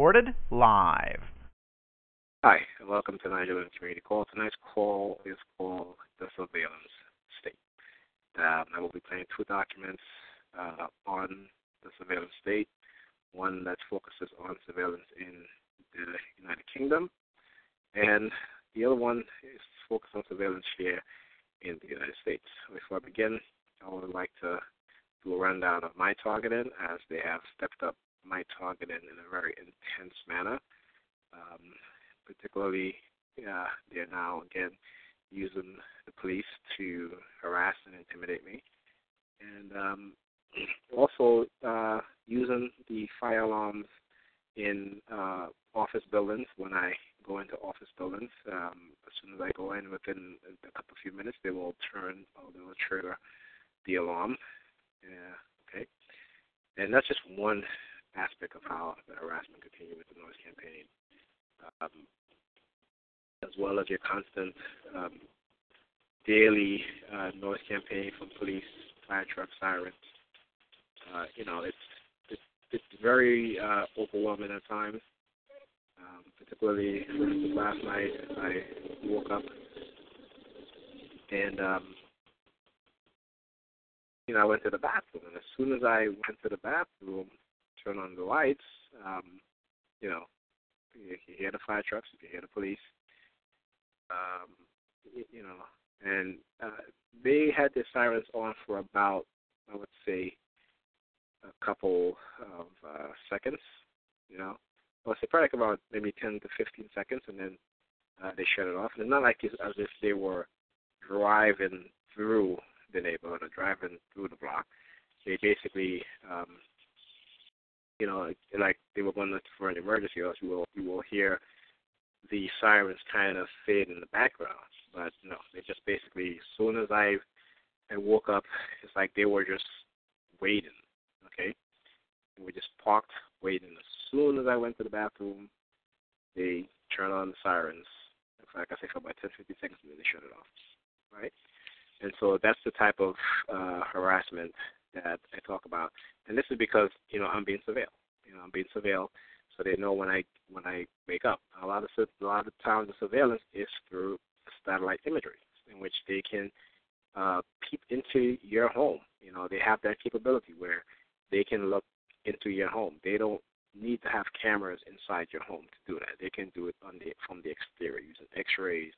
Recorded live. Hi, and welcome to the Nigerian Community Call. Tonight's call is called the Surveillance State. Um, I will be playing two documents uh, on the surveillance state. One that focuses on surveillance in the United Kingdom, and the other one is focused on surveillance here in the United States. Before I begin, I would like to do a rundown of my targeting as they have stepped up my targeting in a very intense manner. Um, particularly, uh, they're now again using the police to harass and intimidate me, and um, also uh, using the fire alarms in uh, office buildings when I go into office buildings. Um, as soon as I go in, within a couple few minutes, they will turn or they will trigger the alarm. Yeah, okay. And that's just one aspect of how the harassment continues with the noise campaign, um, as well as your constant um, daily uh, noise campaign from police, fire truck sirens. Uh, you know, it's it's, it's very uh, overwhelming at times. Um, particularly, last night I woke up and um, you know I went to the bathroom, and as soon as I went to the bathroom, turn on the lights, um, you know, you, hear the fire trucks, you hear the police, um, you, you know, and uh, they had their sirens on for about, I would say, a couple of uh, seconds, you know. Well, say probably about maybe 10 to 15 seconds, and then uh, they shut it off. And it's not like it's as if they were driving through the neighborhood or driving through the block. They basically um, you know, like they were going for an emergency, or else you will you will hear the sirens kind of fade in the background. But no, they just basically as soon as I I woke up, it's like they were just waiting. Okay, and we just parked waiting. As soon as I went to the bathroom, they turned on the sirens. Like I said, for about 10, 15 seconds, and then they shut it off. Right, and so that's the type of uh, harassment that I talk about, and this is because you know I'm being surveilled. You know I'm being surveilled, so they know when I when I wake up. A lot of a lot of times the surveillance is through satellite imagery, in which they can uh, peep into your home. You know they have that capability where they can look into your home. They don't need to have cameras inside your home to do that. They can do it on the from the exterior using X-rays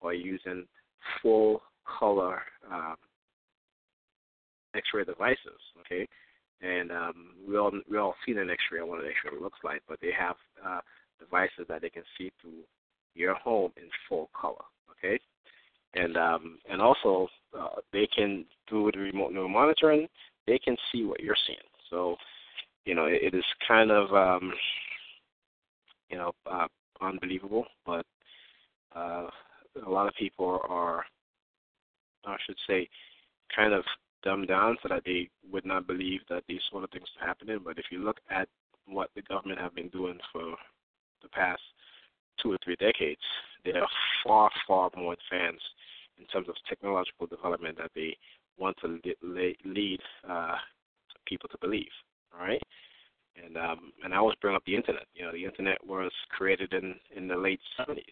or using full color um, X-ray devices. Okay, and um, we all we all seen an X-ray what an X-ray looks like, but they have uh, devices that they can see through your home in full color. Okay, and um, and also uh, they can through the remote neural monitoring, they can see what you're seeing. So, you know, it, it is kind of um, you know uh, unbelievable, but uh, a lot of people are, I should say, kind of dumbed down so that they would not believe that these sort of things are happening. But if you look at what the government have been doing for the past two or three decades, they are far, far more advanced in terms of technological development that they want to lead uh, people to believe. All right, and um, and I always bring up the internet. You know, the internet was created in in the late 70s.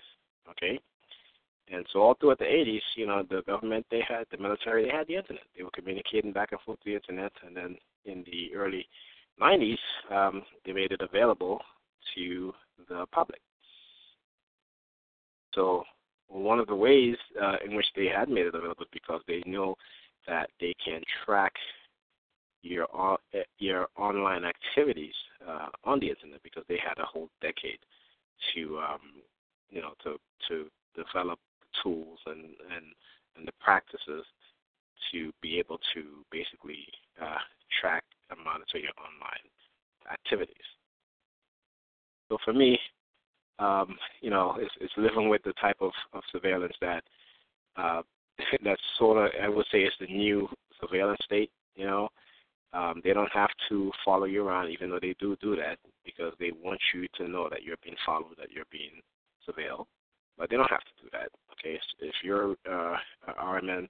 Okay, and so all throughout the 80s, you know, the government, they had, the military, they had the internet. They were communicating back and forth through the internet. And then in the early 90s, um, they made it available to the public. So one of the ways uh, in which they had made it available is because they know that they can track your uh, your online activities uh, on the internet because they had a whole decade to um, you know to to develop tools and, and, and the practices to be able to basically uh, track and monitor your online activities. So for me, um, you know, it's, it's living with the type of, of surveillance that uh, that's sort of I would say it's the new surveillance state. You know, um, they don't have to follow you around, even though they do do that because they want you to know that you're being followed, that you're being surveilled. But they don't have to do that. Okay, if you're uh, RMN,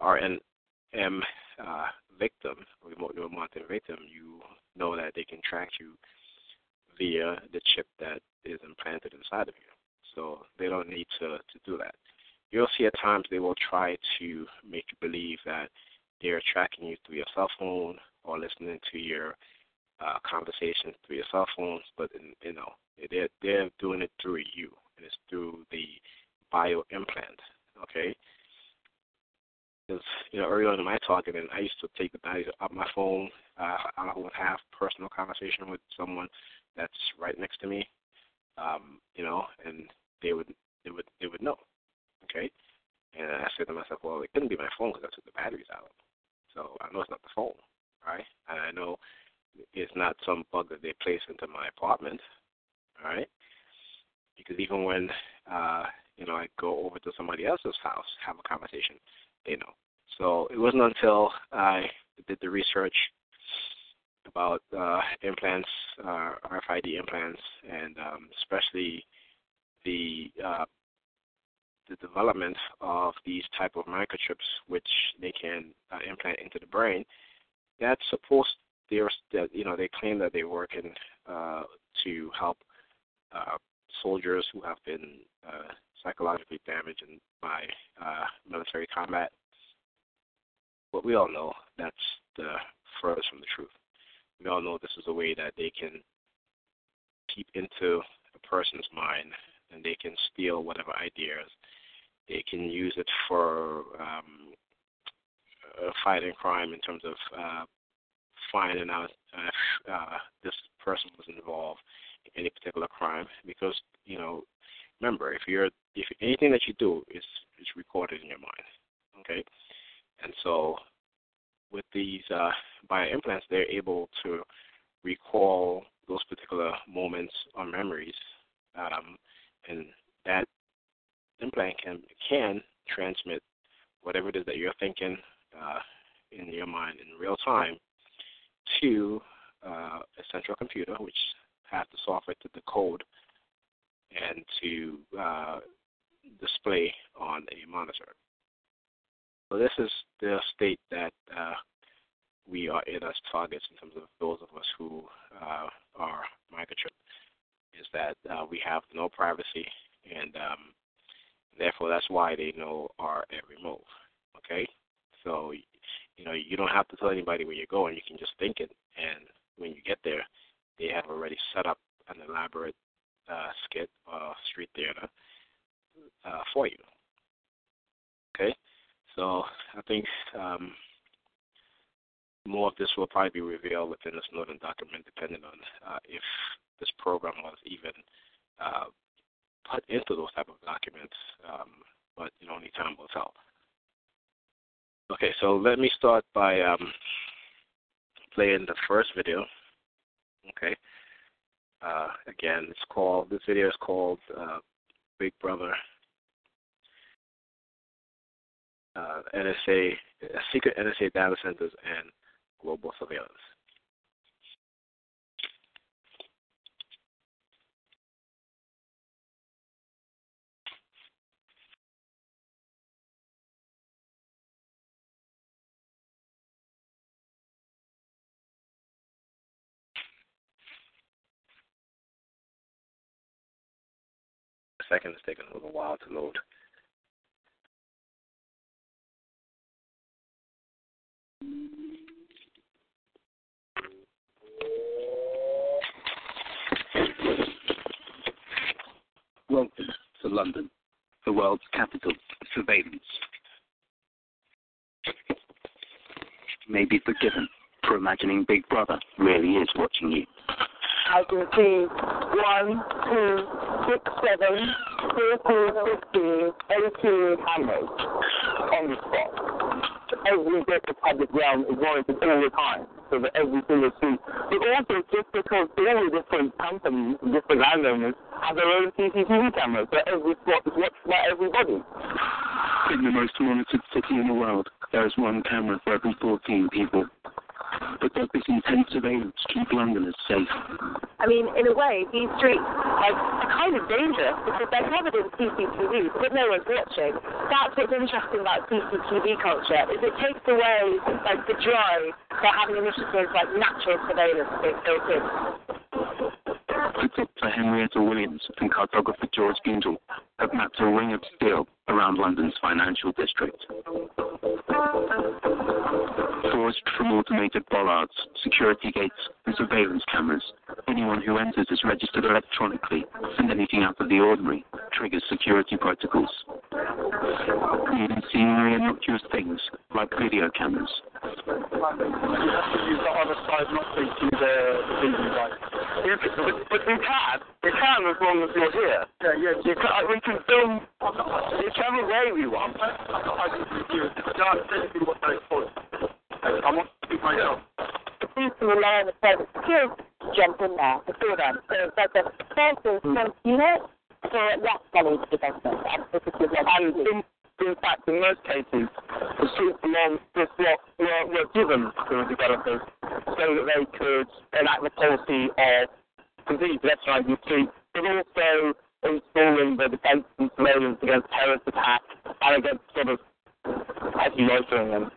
RNM uh, victim, remote neural monitoring victim, you know that they can track you via the chip that is implanted inside of you. So they don't need to, to do that. You'll see at times they will try to make you believe that they're tracking you through your cell phone or listening to your uh, conversations through your cell phones, but you know they're they're doing it through you, and it's through the bio implant. Okay. Because you know, early on in my talking, and I used to take the batteries out my phone. Uh, I would have personal conversation with someone that's right next to me, um, you know, and they would they would they would know, okay. And I said to myself, well, it couldn't be my phone because I took the batteries out, so I know it's not the phone, right? And I know it's not some bug that they place into my apartment, all right? Because even when uh, you know I go over to somebody else's house, have a conversation, they know. So it wasn't until I did the research about uh, implants, uh, RFID implants, and um, especially the uh, the development of these type of microchips, which they can uh, implant into the brain. That's supposed they're you know they claim that they're working uh, to help uh, soldiers who have been uh, psychologically damaged by uh, military combat. But we all know that's the furthest from the truth we all know this is a way that they can keep into a person's mind and they can steal whatever ideas. They can use it for um, uh, fighting crime in terms of uh, finding out if uh, this person was involved in any particular crime. Because you know, remember, if you're if anything that you do is is recorded in your mind, okay, and so with these uh, bio implants they're able to recall those particular moments or memories, um, and that implant can can transmit whatever it is that you're thinking uh, in your mind in real time to uh, a central computer, which has the software to decode and to uh, display on a monitor. So this is the state that uh, we are in as targets in terms of those of us who uh, are microchip, is that uh, we have no privacy, and um, therefore that's why they know our every move. Okay, so you know you don't have to tell anybody where you're going; you can just think it, and when you get there, they have already set up an elaborate uh, skit or street theater uh, for you. Okay, so I think um, more of this will probably be revealed within this northern document, depending on uh, if this program was even uh, put into those type of documents. Um, but you know, only time will tell. Okay, so let me start by um, playing the first video. Okay. Uh, again, it's called. This video is called uh, Big Brother uh, NSA, secret NSA data centers, and global surveillance. Second is taking a little while to load. Welcome to London, the world's capital of surveillance. May be forgiven for imagining Big Brother really is watching you. I can see one, two, six, seven, fourteen, fifteen, eighteen cameras on the spot. every bit of public realm is monitored all the time, so that every single street. But also just because all the different companies, different landowners have their own CCTV cameras, so every spot is watched by everybody. In the most monitored city in the world, there is one camera for every 14 people. But does this intense surveillance keep Londoners safe? I mean, in a way, these streets are, are kind of dangerous because they're covered in CCTV, but no one's watching. That's what's interesting about CCTV culture, is it takes away like the joy for having initiatives like natural surveillance being built in. Photographer Henrietta Williams and cartographer George Gingell have mapped a ring of steel around London's financial district. Forged from automated bollards, security gates, and surveillance cameras, anyone who enters is registered electronically, and anything out of the ordinary triggers security protocols. Even seemingly innocuous things like video cameras. use the other side, not taking the But, but we can. We can as long as you're here. Yeah, yeah. You can, we can film whichever way we want. I want to keep myself. The police will rely on the private security to jump in there before them. So it's like a first response unit for to development and And in, in fact, in most cases, the streets along this block were, were given to the developers. So that they could enact the policy of indeed pedestrianising the streets, but also installing the defence and surveillance against terrorist attacks and against sort of heavy loitering and.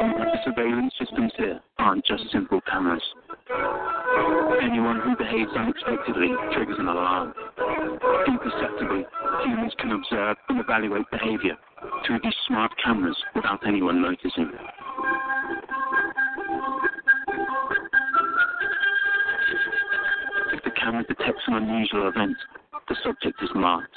The surveillance systems here aren't just simple cameras. Anyone who behaves unexpectedly triggers an alarm. Imperceptibly, humans can observe and evaluate behavior through these smart cameras without anyone noticing. If the camera detects an unusual event, the subject is marked.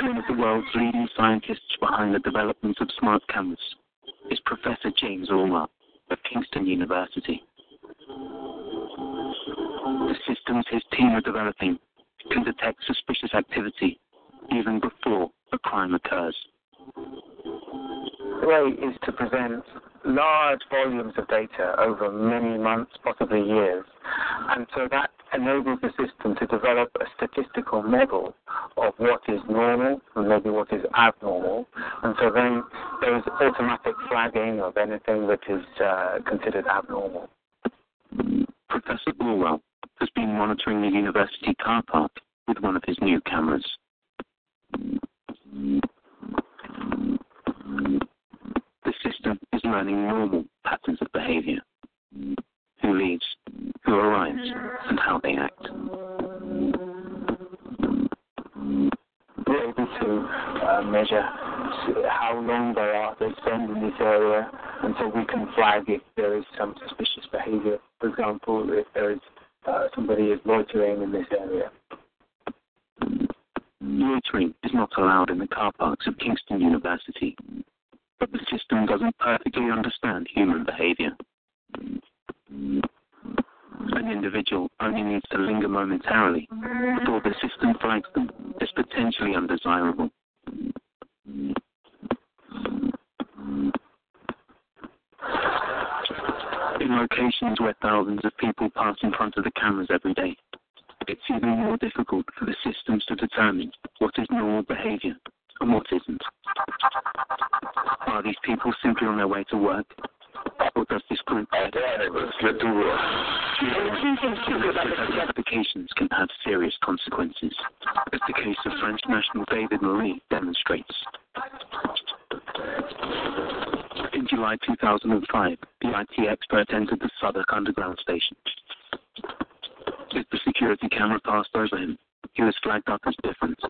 One of the world's leading scientists behind the development of smart cameras is Professor James Orwell of Kingston University. The systems his team are developing can detect suspicious activity even before a crime occurs. The way is to present large volumes of data over many months, possibly years. And so that enables the system to develop a statistical model of what is normal and maybe what is abnormal. And so then there is automatic flagging of anything that is uh, considered abnormal. Professor Orwell has been monitoring the university car park with one of his new cameras. The system is learning normal patterns of behavior. Who leaves, who arrives, and how they act. We're able to uh, measure how long they are they spend in this area, and so we can flag if there is some suspicious behavior. For example, if there is uh, somebody is loitering in this area. Loitering is not allowed in the car parks of Kingston University, but the system doesn't perfectly understand human behavior. An individual only needs to linger momentarily before the system flags them as potentially undesirable. In locations where thousands of people pass in front of the cameras every day, it's even more difficult for the systems to determine what is normal behavior and what isn't. Are these people simply on their way to work? Or does this group applications can have serious consequences, as the case of French national David Mery demonstrates. In July 2005, the IT expert entered the Southwark Underground station. As the security camera passed over him, he was flagged up as different,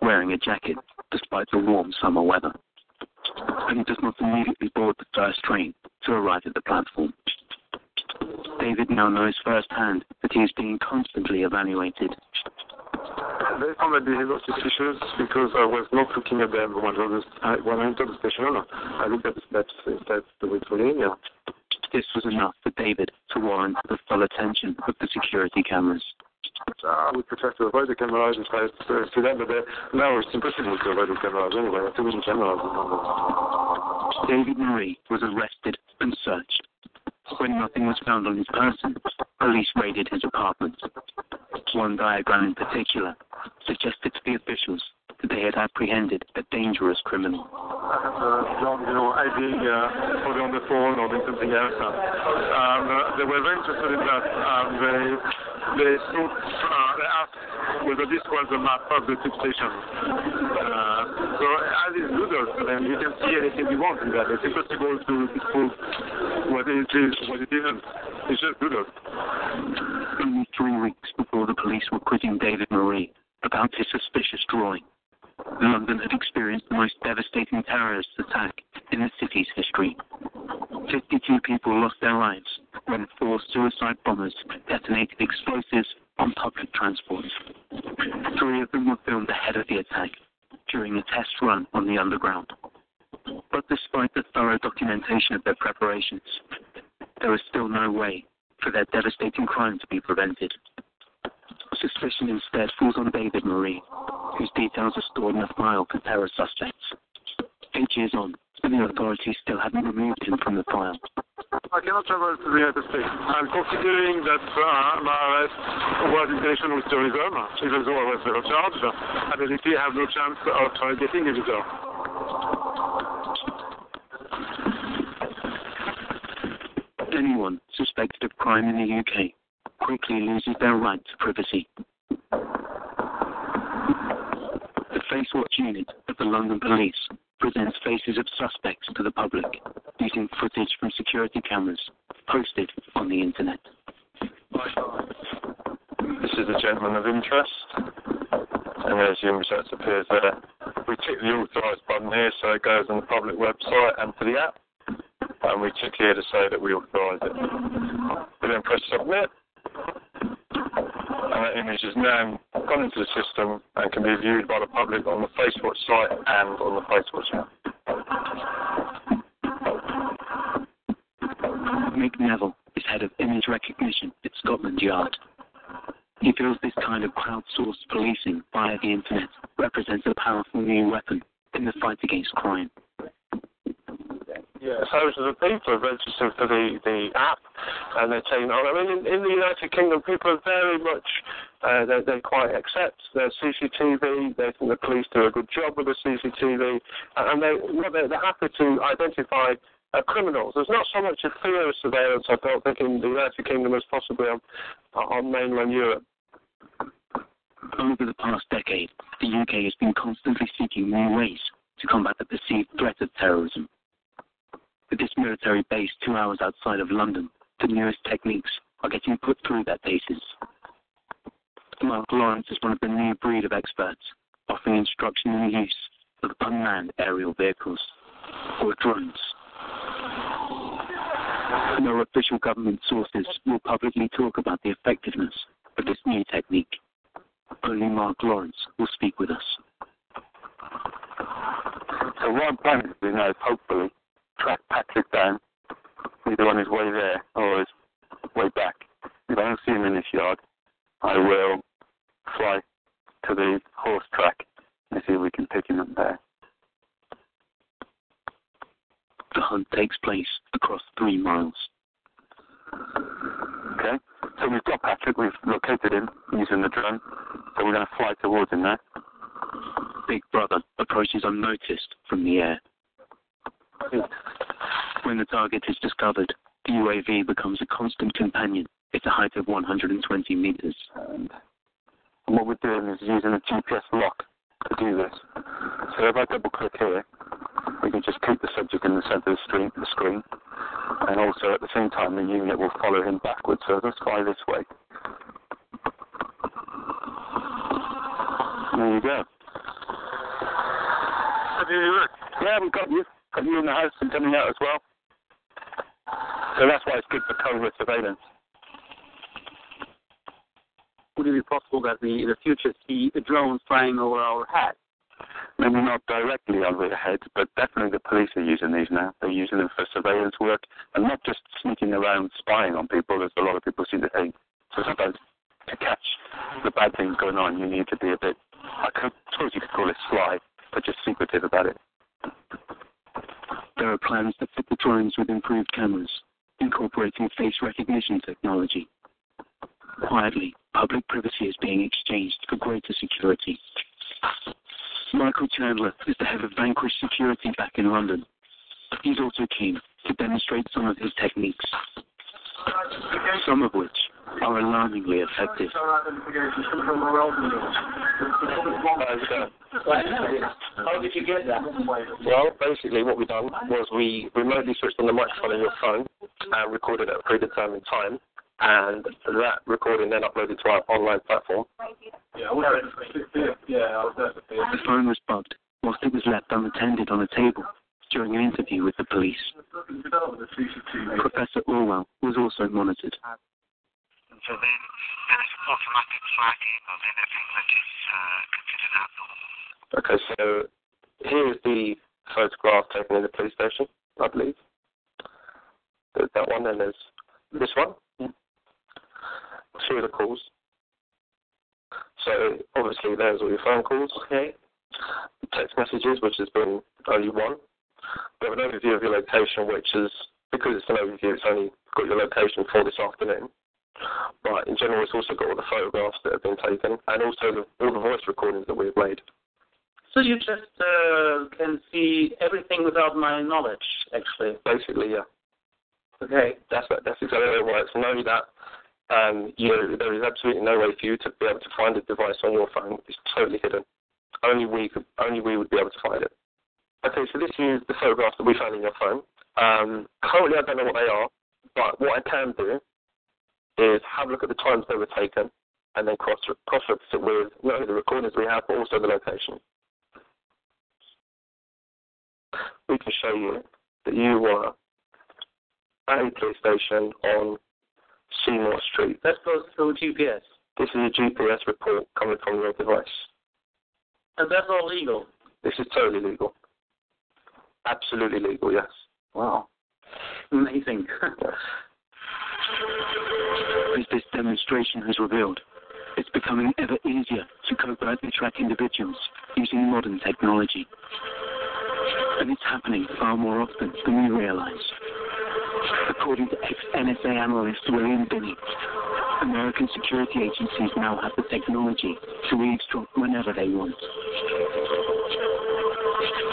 wearing a jacket despite the warm summer weather. And he does not immediately board the first train to arrive at the platform. David now knows firsthand that he is being constantly evaluated. They found my behavior suspicious because I was not looking at them when I, when I entered the station. I looked at the steps instead of the linear. This was enough for David to warrant the full attention of the security cameras. Uh, we avoid the cameras I uh, to them, but uh, now it's impossible to avoid the cameras anyway. Too many cameras. David Mery was arrested and searched. When nothing was found on his person, police raided his apartment. One diagram in particular suggested to the officials that they had apprehended a dangerous criminal. I have you know, or on the phone or doing something else. Um, they were very interested in that. Um, they, they uh, they asked whether this was a map of the tube station. So as is Google, then you can see anything you want in that. It's impossible to prove what it is, what it isn't. It's just Google. Only three weeks before the police were quizzing David Mery about his suspicious drawing, London had experienced the most devastating terrorist attack in the city's history. 52 people lost their lives when four suicide bombers detonated explosives on public transport. Three of them were filmed ahead of the attack during a test run on the underground. But despite the thorough documentation of their preparations, there was still no way for their devastating crime to be prevented. Suspicion instead falls on David Mery, whose details are stored in a file for terror suspects. Eight years on, and the authorities still haven't removed him from the file. I cannot travel to the United States. I'm considering that uh, my arrest was in connection with terrorism, even though I was never charged. I basically have no chance of uh, getting a visa. Anyone suspected of crime in the UK quickly loses their right to privacy. The FaceWatch unit of the London Police presents faces of suspects to the public using footage from security cameras posted on the internet. This is a gentleman of interest, and as your results appears there. We tick the authorise button here so it goes on the public website and to the app, and we tick here to say that we authorise it. We then press submit, Uh, image is now gone into the system and can be viewed by the public on the Facebook site and on the Facebook app. Mick Neville is head of image recognition at Scotland Yard. He feels this kind of crowdsourced policing via the internet represents a powerful new weapon in the fight against crime. Yeah, thousands of people have registered for the, the app and they're taking on. I mean, in, in the United Kingdom, people are very much, uh, they, they quite accept their CCTV. They think the police do a good job with the CCTV. And they, they're, they're happy to identify uh, criminals. There's not so much a fear of surveillance, I don't think, in the United Kingdom as possibly on, on mainland Europe. Over the past decade, the UK has been constantly seeking new ways to combat the perceived threat of terrorism. With this military base two hours outside of London, the newest techniques are getting put through their paces. Mark Lawrence is one of the new breed of experts, offering instruction in the use of unmanned aerial vehicles, or drones. No official government sources will publicly talk about the effectiveness of this new technique. Only Mark Lawrence will speak with us. So what I'm planning to do now is hopefully Patrick down, either on his way there or his way back. If I don't see him in this yard, I will fly to the horse track and see if we can pick him up there. The hunt takes place across three miles. Okay, so we've got Patrick, we've located him using the drone, so we're going to fly towards him now. Big Brother approaches unnoticed from the air. When the target is discovered, the UAV becomes a constant companion at a height of 120 meters. And what we're doing is using a GPS lock to do this. So if I double click here, we can just keep the subject in the center of the screen, the screen. And also at the same time, the unit will follow him backwards. So let's fly this way. There you go. How do you look? Yeah, we've got you. Got you in the house and coming out as well. So that's why it's good for covert surveillance. Would it be possible that we in the future see drones flying over our heads? maybe not directly over your heads, but definitely the police are using these now. They're using them for surveillance work and not just sneaking around spying on people, as a lot of people seem to think. So sometimes to catch the bad things going on, you need to be a bit, I suppose you could call it sly, but just secretive about it. There are plans to fit the drones with improved cameras, incorporating face recognition technology. Quietly, public privacy is being exchanged for greater security. Michael Chandler is the head of Vanquish Security back in London. He's also keen to demonstrate some of his techniques, some of which are alarmingly effective. How did you get that? Well, basically what we done was we remotely switched on the microphone on your phone and recorded at a predetermined time and that recording then uploaded to our online platform. Yeah, the phone was bugged whilst it was left unattended on a table during an interview with the police. Professor Orwell was also monitored. So then there is automatic flagging of anything that is uh, considered abnormal. Okay, so here is the photograph taken in the police station, I believe. There's that one, and there's this one. Two of the calls. So obviously there's all your phone calls. Okay. Text messages, which has been only one. We have an overview of your location, which is because it's an overview, it's only got your location for this afternoon. But in general, it's also got all the photographs that have been taken and also the, all the voice recordings that we've made. So you just uh, can see everything without my knowledge, actually. Basically, yeah. Okay. That's that's exactly how it works. Know that um, you know, there is absolutely no way for you to be able to find a device on your phone. It's totally hidden. Only we could, only we would be able to find it. Okay, so this is the photographs that we found in your phone. Um, currently, I don't know what they are, but what I can do is have a look at the times they were taken and then cross cross reference it with not only the recordings we have, but also the location. We can show you that you were at a police station on Seymour Street. That goes through GPS. This is a GPS report coming from your device. And that's all legal? This is totally legal. Absolutely legal, yes. Wow. Amazing. As this demonstration has revealed, it's becoming ever easier to covertly track individuals using modern technology. And it's happening far more often than we realize. According to ex-NSA analyst William Binney, American security agencies now have the technology to eavesdrop whenever they want.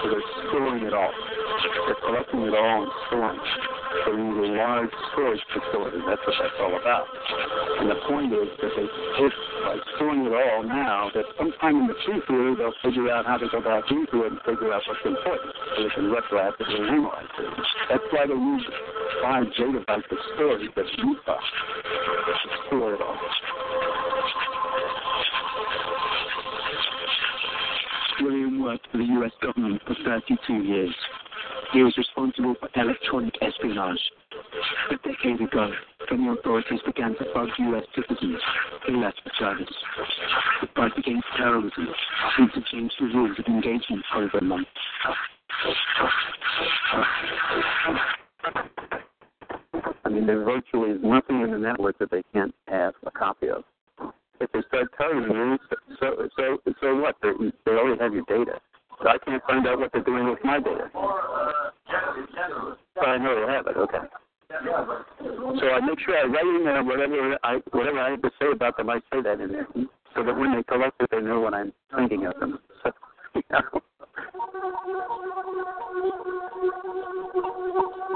So they're storing it all. They're collecting it all and storing it. Need a large storage facility. That's what that's all about. And the point is that they, if by storing it all now, that sometime in the future they'll figure out how to go back into it and figure out what's important, so they can retroactively analyze it. That's why they use five gigabytes of storage that's UFA to store it all. William worked for the U.S. government for 32 years. He was responsible for electronic espionage. A decade ago, the authorities began to bug U.S. citizens, he left the service. The fight against terrorism seemed to change the rules of engagement over a month. I mean, there virtually is nothing in the network that they can't have a copy of. If they start telling you, so so so what? They, they already have your data. So I can't find out what they're doing with my data. But I know they have it. Okay. So I make sure I write in there whatever I whatever I have to say about them. I say that in there, so that when they collect it, they know what I'm thinking of them. So, you know.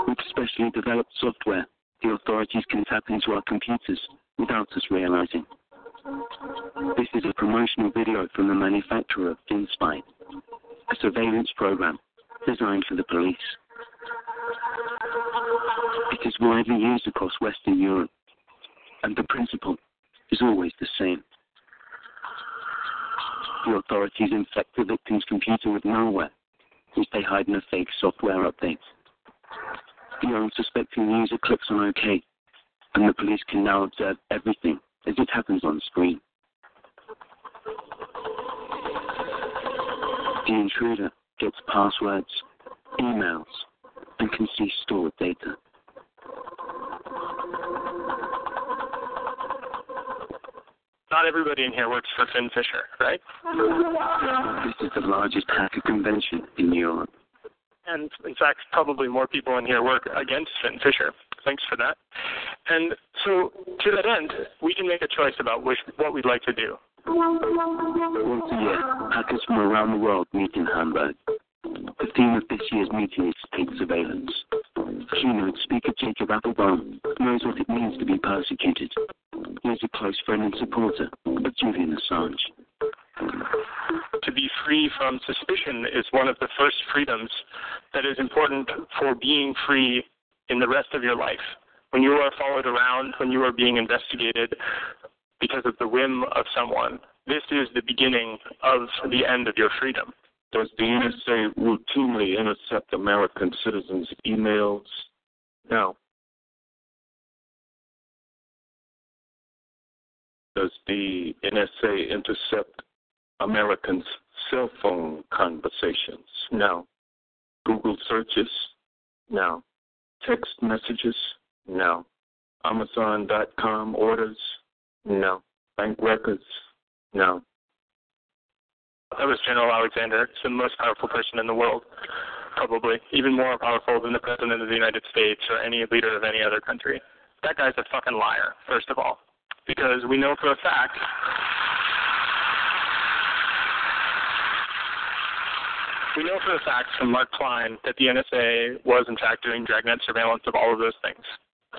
With specially developed software, the authorities can tap into our computers without us realizing. This is a promotional video from the manufacturer of FinSpy, surveillance program designed for the police. It is widely used across Western Europe, and the principle is always the same. The authorities infect the victim's computer with malware, which they hide in a fake software update. The unsuspecting user clicks on OK, and the police can now observe everything as it happens on screen. The intruder gets passwords, emails, and can see stored data. Not everybody in here works for FinFisher, right? This is the largest hacker convention in Europe. And in fact, probably more people in here work against FinFisher. Thanks for that. And so, to that end, we can make a choice about which, what we'd like to do. Once a year, hackers from around the world meet in Hamburg. The theme of this year's meeting is state surveillance. Keynote speaker Jacob Appelbaum knows what it means to be persecuted. He is a close friend and supporter of Julian Assange. To be free from suspicion is one of the first freedoms that is important for being free in the rest of your life. When you are followed around, when you are being investigated because of the whim of someone, this is the beginning of the end of your freedom. Does the NSA routinely intercept American citizens' emails? No. Does the NSA intercept Americans' cell phone conversations? No. Google searches? No. Text messages? No. Amazon.com orders? No. Bank records? No. That was General Alexander. He's the most powerful person in the world, probably even more powerful than the President of the United States or any leader of any other country. That guy's a fucking liar, first of all, because we know for a fact we know for a fact from Mark Klein that the NSA was in fact doing dragnet surveillance of all of those things.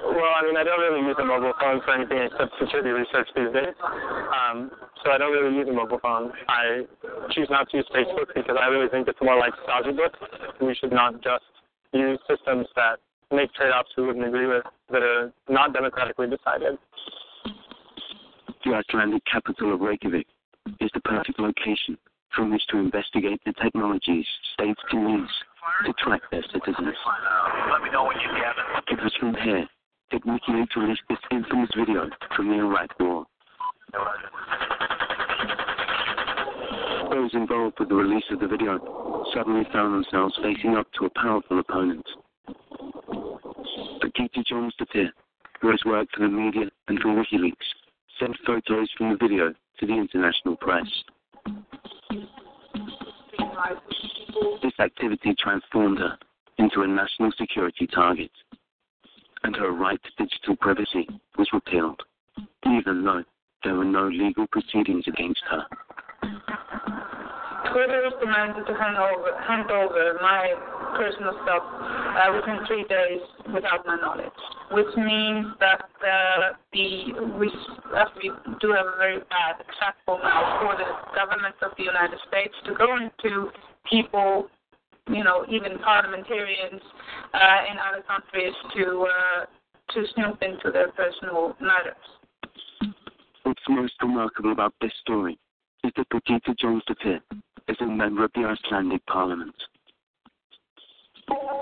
Well, I mean, I don't really use a mobile phone for anything except security research these days. Um, so I don't really use a mobile phone. I choose not to use Facebook because I really think it's more like nostalgia book. We should not just use systems that make trade-offs we wouldn't agree with that are not democratically decided. The Icelandic capital of Reykjavik is the perfect location from which to investigate the technologies states can use to track their citizens. Let me know when you get it. It was from here that WikiLeaks released this infamous video from the Iraq War. Those involved with the release of the video suddenly found themselves facing up to a powerful opponent. Birgitta Jonsdottir, who has worked for the media and for WikiLeaks, sent photos from the video to the international press. This activity transformed her into a national security target, and her right to digital privacy was repealed, even though there were no legal proceedings against her. Twitter is demanded to hand over, hand over my personal stuff uh, within three days without my knowledge, which means that uh, the we, as we do have a very bad example now for the government of the United States to go into people, you know, even parliamentarians uh, in other countries to uh, to snoop into their personal matters. What's most remarkable about this story is that Birgitta Jonsdottir is a member of the Icelandic Parliament.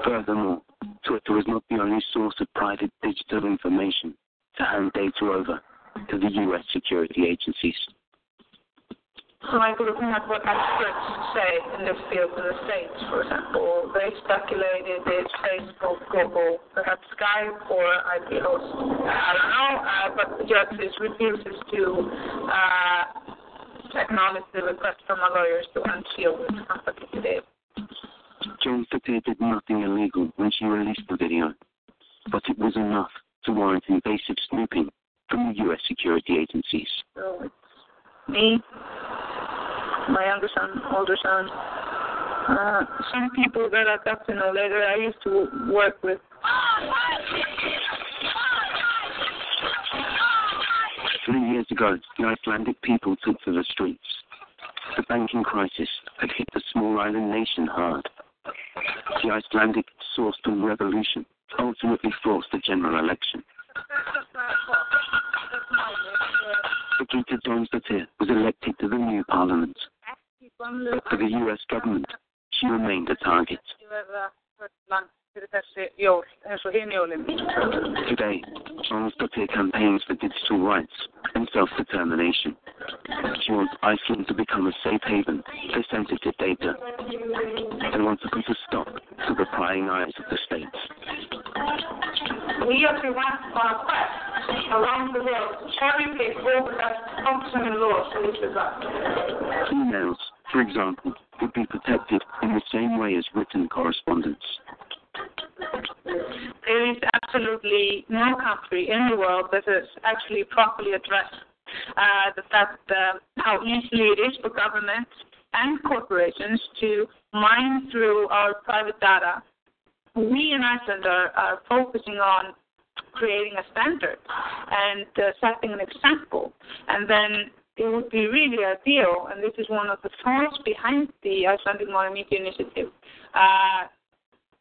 Furthermore, Twitter is not the only source of private digital information to hand data over to the U.S. security agencies. Like looking at what experts say in this field in the States, for example, they speculated it's Facebook, Google, perhaps Skype or IP host. I don't know, uh, but the justice refuses to uh, acknowledge the request from our lawyers to unseal this company today. Jonsdottir did nothing illegal when she released the video, but it was enough to warrant invasive snooping from the U.S. security agencies. So it's me, my younger son, older son, uh, some people that I got to know later. I used to work with. Three years ago, the Icelandic people took to the streets. The banking crisis had hit the small island nation hard. The Icelandic Sortum revolution ultimately forced a general election. Birgitta Jonsdottir was elected to the new parliament. For the U.S. government, she remained a target. Today, Jonsdottir campaigns for digital rights and self-determination. She wants Iceland to become a safe haven for sensitive data and wants to put a stop to the prying eyes of the states. We actually went on a quest around the world to cherry pick all the best functioning laws for this regard. Emails, for example, would be protected in the same way as written correspondence. There is absolutely no country in the world that has actually properly addressed uh, the fact how easily it is for governments and corporations to mine through our private data. We in Iceland are, are focusing on creating a standard and uh, setting an example, and then it would be really ideal, and this is one of the thoughts behind the Icelandic Modern Media Initiative. Uh,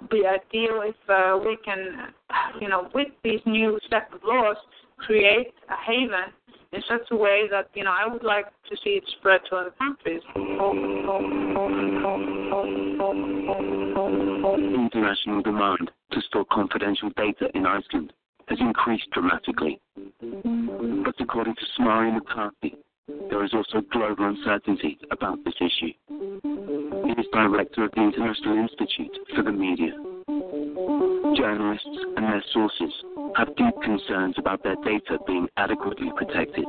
be ideal if uh, we can, you know, with these new set of laws, create a haven in such a way that, you know, I would like to see it spread to other countries. International demand to store confidential data in Iceland has increased dramatically. But according to Smari McCarthy, there is also global uncertainty about this issue. He is director of the International Institute for the Media. Journalists and their sources have deep concerns about their data being adequately protected.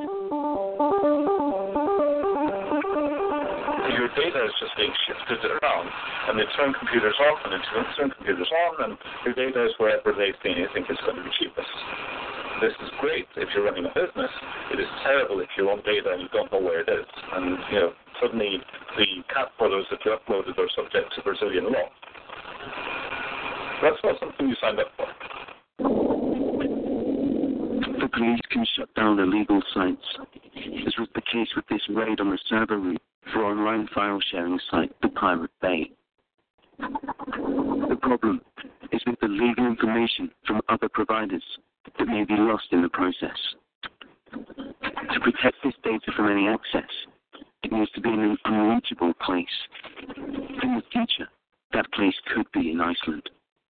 Your data is just being shifted around, and they turn computers off, and they turn computers on, and your data is wherever they think is going to be cheapest. This is great if you're running a business. It is terrible if you own data and you don't know where it is. And you know, suddenly the cat photos that you uploaded are subject to Brazilian law. That's not something you signed up for. The police can shut down illegal sites, This was the case with this raid on the server room for online file sharing site The Pirate Bay. The problem is with the legal information from other providers that may be lost in the process. To protect this data from any access, it needs to be in an unreachable place. In the future, that place could be in Iceland.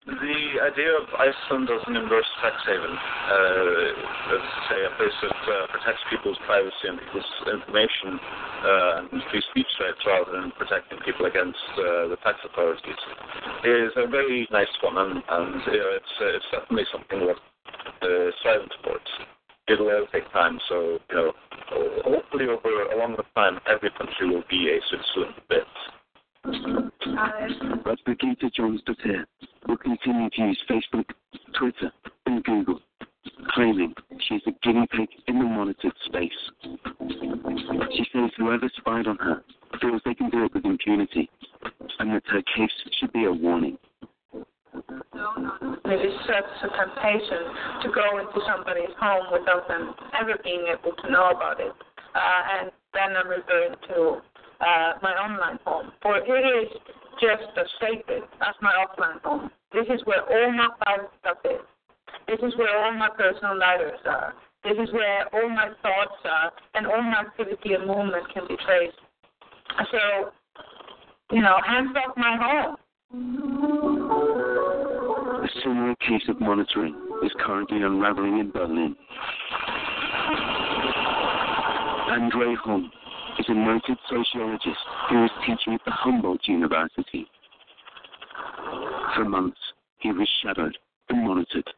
The idea of Iceland as an inverse tax haven, uh, say a place that uh, protects people's privacy and people's information uh, and free speech rights rather than protecting people against uh, the tax authorities, is a very nice one, and, and it's, it's definitely something worth uh, striving towards. It'll, it'll take time, so you know, hopefully over a longer time, every country will be a Switzerland bit. But Birgitta Jónsdóttir will continue to use Facebook, Twitter, and Google, claiming she is a guinea pig in the monitored space. She says whoever spied on her feels they can do it with impunity, and that her case should be a warning. It is such a temptation to go into somebody's home without them ever being able to know about it. Uh, and then I'm referring to uh, my online home. For it is just as sacred as my offline home. This is where all my private stuff is. This is where all my personal letters are. This is where all my thoughts are, and all my activity and movement can be traced. So, you know, hands off my home. Similar case of monitoring is currently unraveling in Berlin. Andre Holm is a noted sociologist who is teaching at the Humboldt University. For months, he was shadowed and monitored.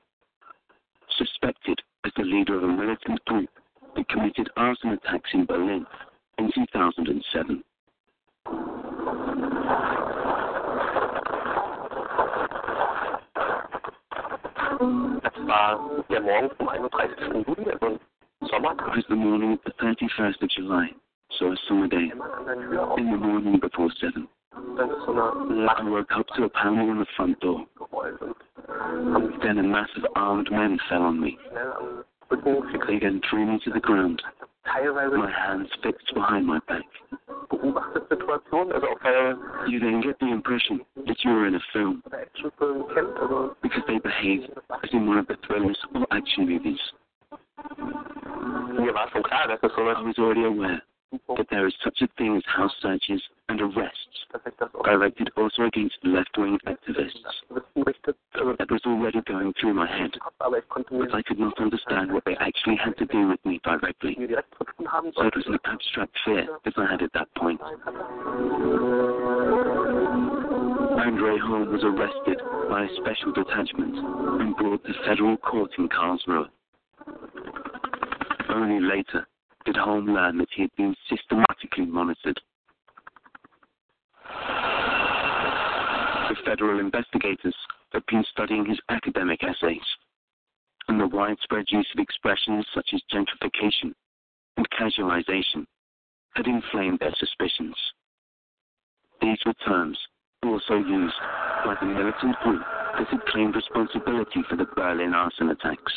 Suspected as the leader of a militant group that committed arson attacks in Berlin in 2007. Es war der Morgen vom 31. Juli, also Sommer. It was the morning of the 31st of July, so a summer day, in the morning before 7. I woke up to a pounding on the front door. Then a mass of armed men fell on me. They then threw me to the ground, my hands fixed behind my back. You then get the impression that you are in a film, because they behave as in one of the thrillers or action movies. I was already aware that there is such a thing as house searches and arrests, directed also against left-wing activists. That was already going through my head, but I could not understand what they actually had to do with me directly. So it was an abstract fear as I had at that point. Andre Holm was arrested by a special detachment and brought to federal court in Karlsruhe. Only later did Holm learn that he had been systematically monitored. The federal investigators had been studying his academic essays and the widespread use of expressions such as gentrification and casualization had inflamed their suspicions. These were terms also used by the militant group that had claimed responsibility for the Berlin arson attacks.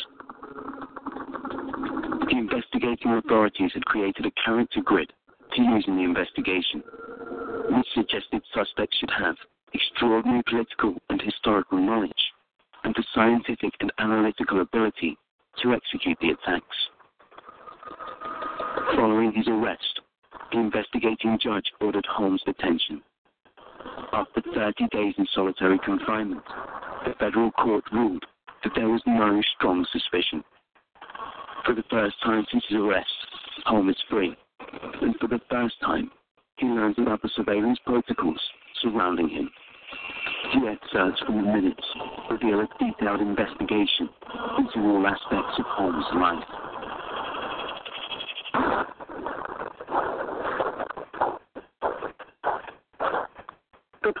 The investigating authorities had created a character grid to use in the investigation, which suggested suspects should have extraordinary political and historical knowledge and the scientific and analytical ability to execute the attacks. Following his arrest, the investigating judge ordered Holm's detention. After 30 days in solitary confinement, the federal court ruled that there was no strong suspicion. For the first time since his arrest, Holmes is free, and for the first time, he learns about the surveillance protocols surrounding him. The excerpts from the minutes reveal a detailed investigation into all aspects of Holm's life. You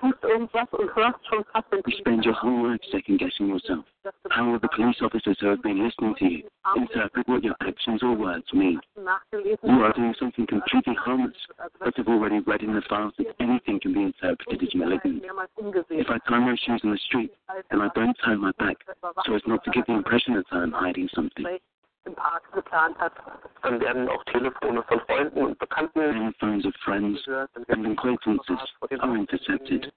spend your whole life second guessing yourself. How will the police officers who have been listening to you interpret what your actions or words mean? You are doing something completely harmless, but have already read in the files that anything can be interpreted as malignant. If I tie my shoes in the street and I don't turn my back so as not to give the impression that I am hiding something, Dann werden auch Telefone von Freunden und Bekannten then phones of friends and acquaintances are intercepted.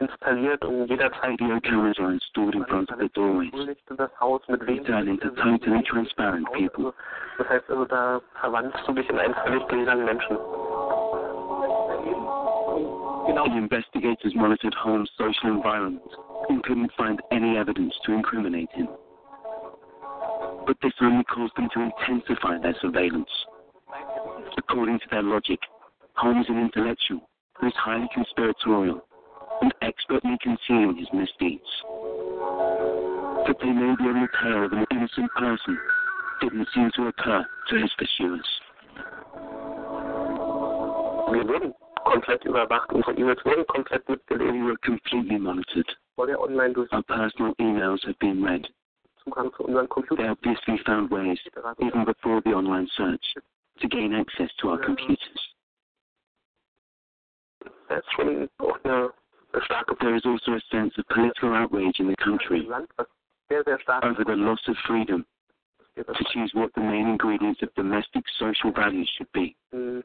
installiert und jederzeit Video cameras are installed in front of the doorways. Um das Haus turn into totally transparent people. Das heißt also, da verwandelst du dich in einen völlig gläsernen Menschen. The investigators monitored Holm's social environment and couldn't find any evidence to incriminate him. But this only caused them to intensify their surveillance. According to their logic, Holmes is an intellectual who is highly conspiratorial and expertly concealing his misdeeds. That they may be on the tail of an innocent person didn't seem to occur to his pursuers. Wir wurden komplett überwacht, unsere E-Mails wurden komplett mitgelesen. We were completely monitored. Vor der online Our personal emails have been read. Zugang zu unseren They obviously found ways, even before the online search, to gain access to our computers. Das ist schon auch eine, eine There is also a sense of political outrage in the country Land, was sehr, sehr stark over the loss of freedom to choose what the main ingredients of domestic social values should be, in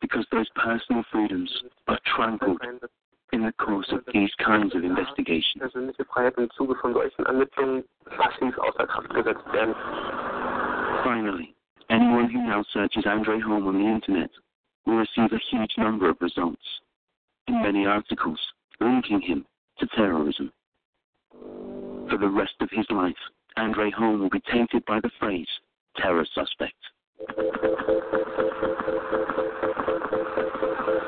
because those personal freedoms are trampled in the course of these kinds of investigation. persönliche Freiheit im Zuge von solchen Ermittlungen massiv außer Kraft gesetzt werden. Finally, anyone who now searches Andre Holm on the internet will receive a huge number of results, and many articles linking him to terrorism. For the rest of his life, Andre Holm will be tainted by the phrase terror suspect.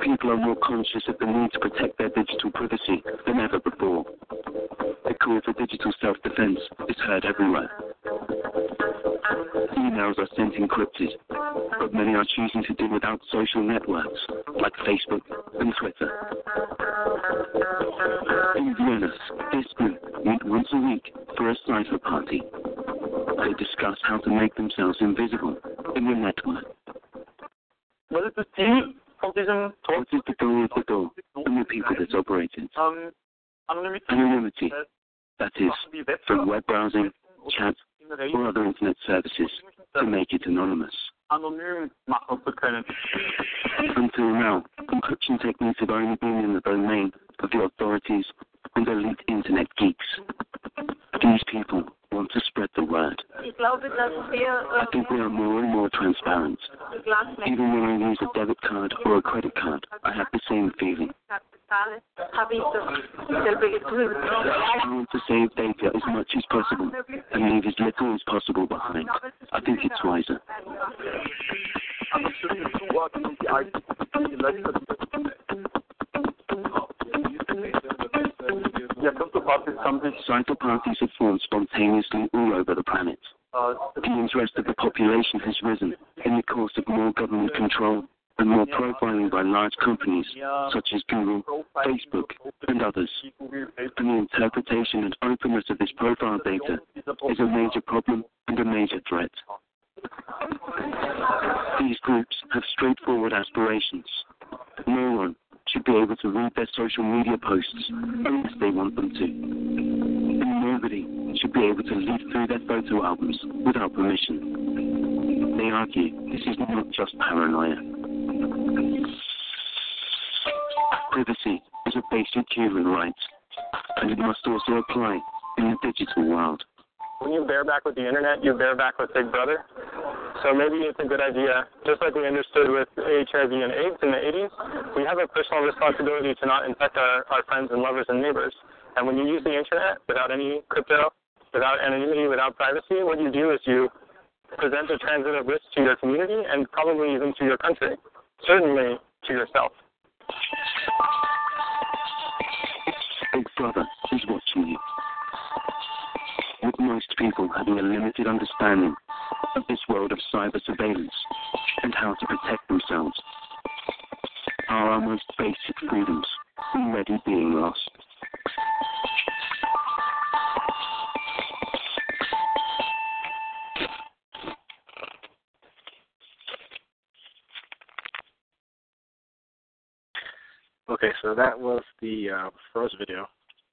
People are more conscious of the need to protect their digital privacy than ever before. The call for digital self-defense is heard everywhere. Emails are sent encrypted, but many are choosing to do without social networks like Facebook and Twitter. In Vienna, this group meet once a week for a cipher party. They discuss how to make themselves invisible in the network. Was ist das Ziel von diesem What is the goal of the Tor and the people that operate it? ähm, Anonymität? Anonymity, that is, from web browsing, chat, or other internet services to make it anonymous. Until now, encryption techniques have only been in the domain of the authorities and elite internet geeks. These people want to spread the word. Ich glaube, dass wir I think we are more and more transparent. Even when I use a debit card or a credit card, I have the same feeling. I want to save data as much as possible and leave as little as possible behind. I think it's wiser. Cipher parties have formed spontaneously all over the planet. Uh, the interest of the population has risen in the course of more government control and more profiling by large companies such as Google, Facebook, and others. And the interpretation and openness of this profile data is a major problem and a major threat. These groups have straightforward aspirations. No one should be able to read their social media posts unless they want them to. And nobody should be able to leaf through their photo albums without permission. They argue this is not just paranoia. Privacy is a basic human right, and it must also apply in the digital world. When you bear back with the internet, you bear back with Big Brother. So maybe it's a good idea, just like we understood with HIV and AIDS in the 80s, we have a personal responsibility to not infect our, our friends and lovers and neighbors. And when you use the internet without any crypto, without anonymity, without privacy, what you do is you present a transitive risk to your community and probably even to your country, certainly to yourself. Big Brother is watching you. Most people having a limited understanding of this world of cyber surveillance and how to protect themselves, are our most basic freedoms already being lost? Okay, so that was the uh, first video,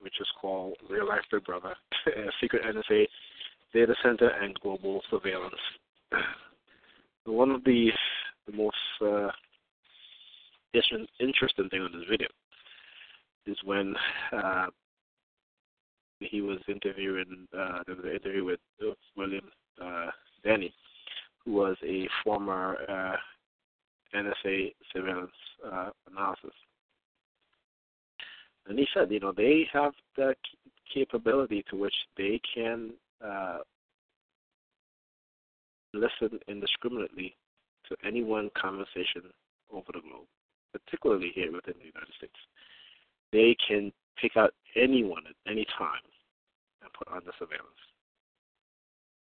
which is called Real Life Big Brother, Secret NSA Data Center and Global Surveillance. One of the, the most uh, interesting thing on this video is when uh, he was interviewing, uh, there was an interview with William uh, Binney, who was a former uh, NSA surveillance uh, analysis and he said, you know, they have the capability to which they can uh, listen indiscriminately to any one conversation over the globe, particularly here within the United States. They can pick out anyone at any time and put under surveillance.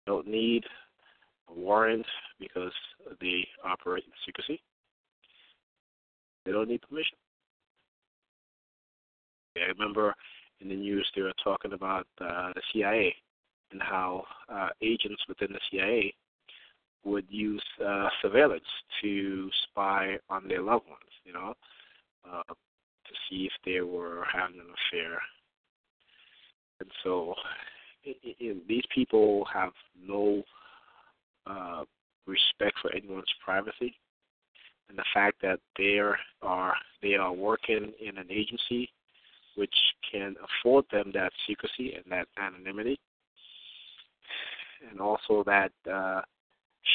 Don't need a warrant because they operate in secrecy. They don't need permission. I remember in the news they were talking about uh, the CIA and how uh, agents within the CIA would use uh, surveillance to spy on their loved ones, you know, uh, to see if they were having an affair. And so it, it, these people have no uh, respect for anyone's privacy, and the fact that they are they are working in an agency which can afford them that secrecy and that anonymity, and also that uh,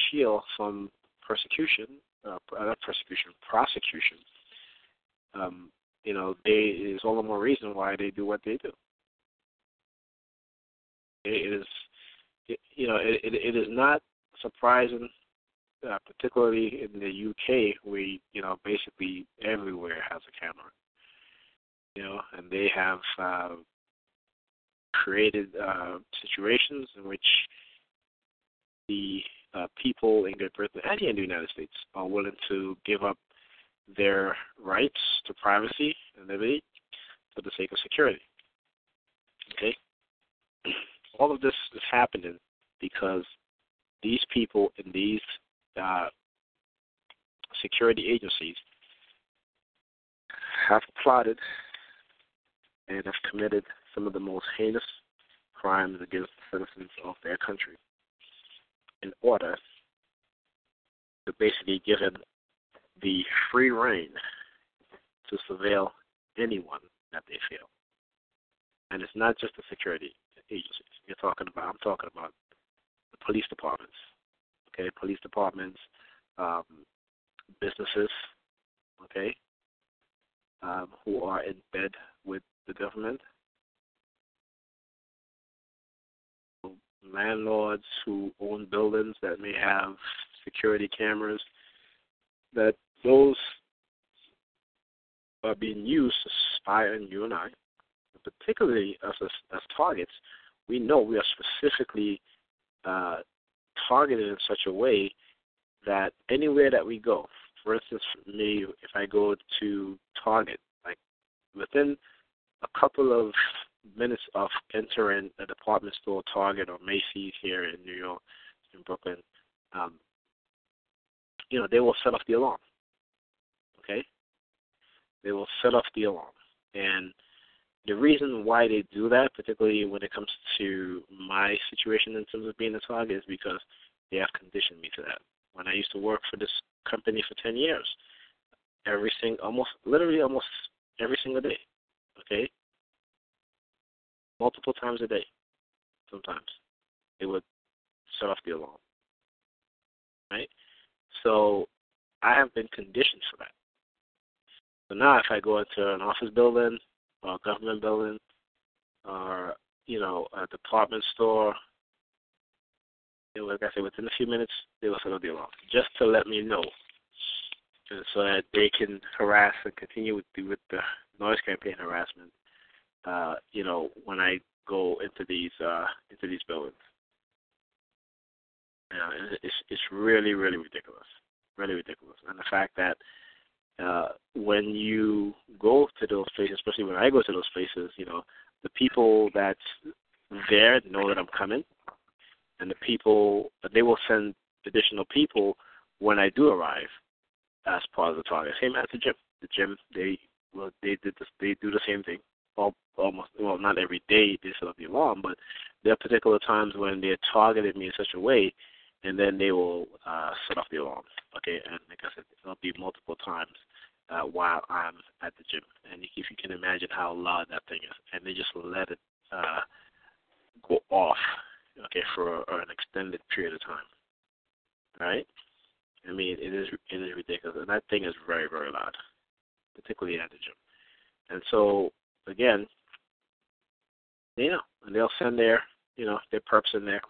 shield from persecution, uh, not persecution, prosecution. Um, you know, they is all the more reason why they do what they do. It is, it, you know, it, it, it is not surprising, uh, particularly in the UK, where you know basically everywhere has a camera know, and they have uh, created uh, situations in which the uh, people in Great Britain and in the United States are willing to give up their rights to privacy and liberty for the sake of security. Okay? All of this is happening because these people in these uh, security agencies have plotted and have committed some of the most heinous crimes against the citizens of their country in order to basically give them the free reign to surveil anyone that they feel. And it's not just the security agencies. You're talking about I'm talking about the police departments. Okay, police departments, um, businesses, okay, um, who are in bed with the government, landlords who own buildings that may have security cameras, that those are being used to spy on you and I, particularly us as, as targets. We know we are specifically uh, targeted in such a way that anywhere that we go, for instance, for me, if I go to Target, like within a couple of minutes of entering a department store, Target or Macy's here in New York, in Brooklyn, um, you know, they will set off the alarm. Okay? They will set off the alarm. And the reason why they do that, particularly when it comes to my situation in terms of being a target, is because they have conditioned me to that. When I used to work for this company for 10 years, every single, almost, literally almost every single day, okay? Multiple times a day, sometimes, It would set off the alarm, right? So I have been conditioned for that. So now if I go into an office building or a government building or, you know, a department store, you know, like I said, within a few minutes, they will set off the alarm just to let me know so that they can harass and continue with the, with the noise campaign harassment, uh, you know, when I go into these uh, into these buildings. Yeah, it's it's really really ridiculous, really ridiculous, and the fact that uh, when you go to those places, especially when I go to those places, you know, the people that's there know that I'm coming, and the people they will send additional people when I do arrive as part of the target. Same at the gym. The gym they well they did this, they do the same thing. All, almost well not every day they set up the alarm, but there are particular times when they're targeting me in such a way and then they will uh, set off the alarm. Okay, and like I said, it'll be multiple times uh, while I'm at the gym, and if you can imagine how loud that thing is, and they just let it uh, go off, okay, for an extended period of time. Right? I mean, it is it is ridiculous, and that thing is very very loud, particularly gym. And so again, you know, and they'll send their you know their perps in there,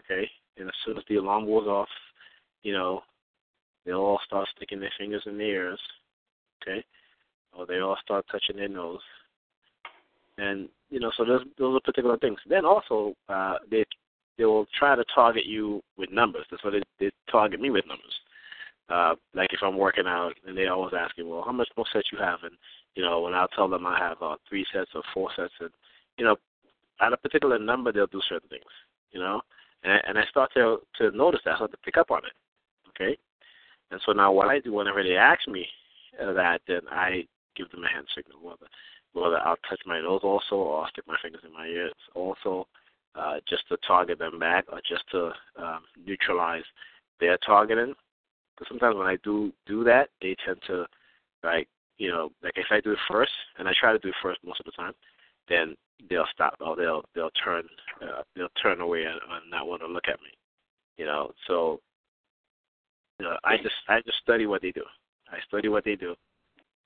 okay, and as soon as the alarm goes off, you know, they'll all start sticking their fingers in their ears, okay, or they all start touching their nose, and you know, so those those are particular things. Then also, uh, they they will try to target you with numbers. That's why they, they target me with numbers. Uh, like if I'm working out, and they always ask me, well, how much more sets you have? And you know, when I'll tell them I have uh, three sets or four sets, and you know, at a particular number, they'll do certain things. You know, and, and I start to to notice that, I start to pick up on it. Okay, and so now what I do whenever they ask me uh, that, then I give them a hand signal, whether whether I'll touch my nose also, or I'll stick my fingers in my ears also, uh, just to target them back, or just to um, neutralize their targeting. Because sometimes when I do do that, they tend to like you know like if I do it first, and I try to do it first most of the time, then they'll stop or they'll they'll turn uh, they'll turn away and, and not want to look at me. You know, so you know, I just I just study what they do. I study what they do,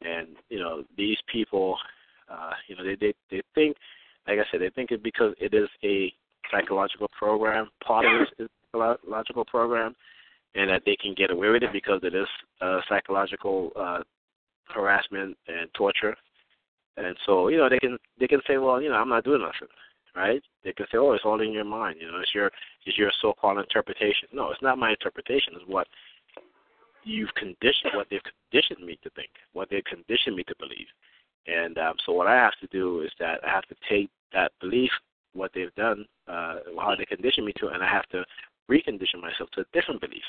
and you know these people, uh, you know they they they think, like I said, they think it because it is a psychological program. Part of it is a psychological program, and that they can get away with it because it is uh, psychological uh, harassment and torture. And so, you know, they can they can say, well, you know, I'm not doing nothing, right? They can say, oh, it's all in your mind. You know, it's your it's your so-called interpretation. No, it's not my interpretation. It's what you've conditioned, what they've conditioned me to think, what they've conditioned me to believe. And um, so, what I have to do is that I have to take that belief, what they've done, uh, how they conditioned me to, and I have to recondition myself to a different belief.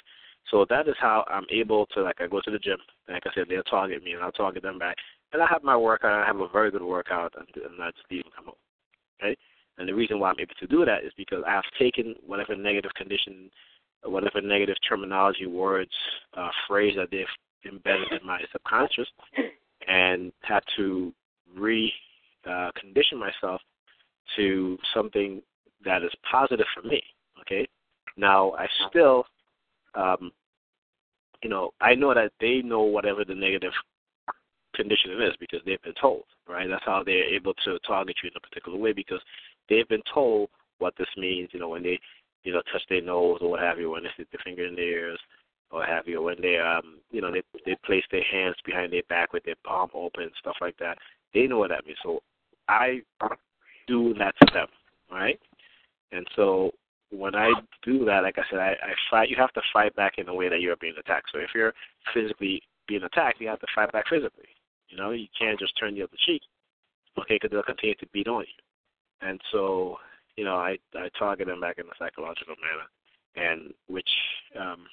So that is how I'm able to, like, I go to the gym. Like I said, they'll target me, and I'll target them back and I have my workout. I have a very good workout, and, I just leave and come home. Okay, and the reason why I'm able to do that is because I've taken whatever negative condition, whatever negative terminology, words, uh, phrase that they've embedded in my subconscious, and had to re uh, myself to something that is positive for me. Okay, now I still, um, you know, I know that they know whatever the negative conditioning is because they've been told, right? That's how they're able to target you in a particular way because they've been told what this means. You know, when they, you know, touch their nose or what have you, when they stick their finger in their ears or have you, when they, um, you know, they they place their hands behind their back with their palm open, stuff like that. They know what that means. So I do that to them, right? And so when I do that, like I said, I, I fight. You have to fight back in the way that you're being attacked. So if you're physically being attacked, you have to fight back physically. You know, you can't just turn the other cheek, okay? Because they'll continue to beat on you. And so, you know, I I target them back in a psychological manner, and which, um,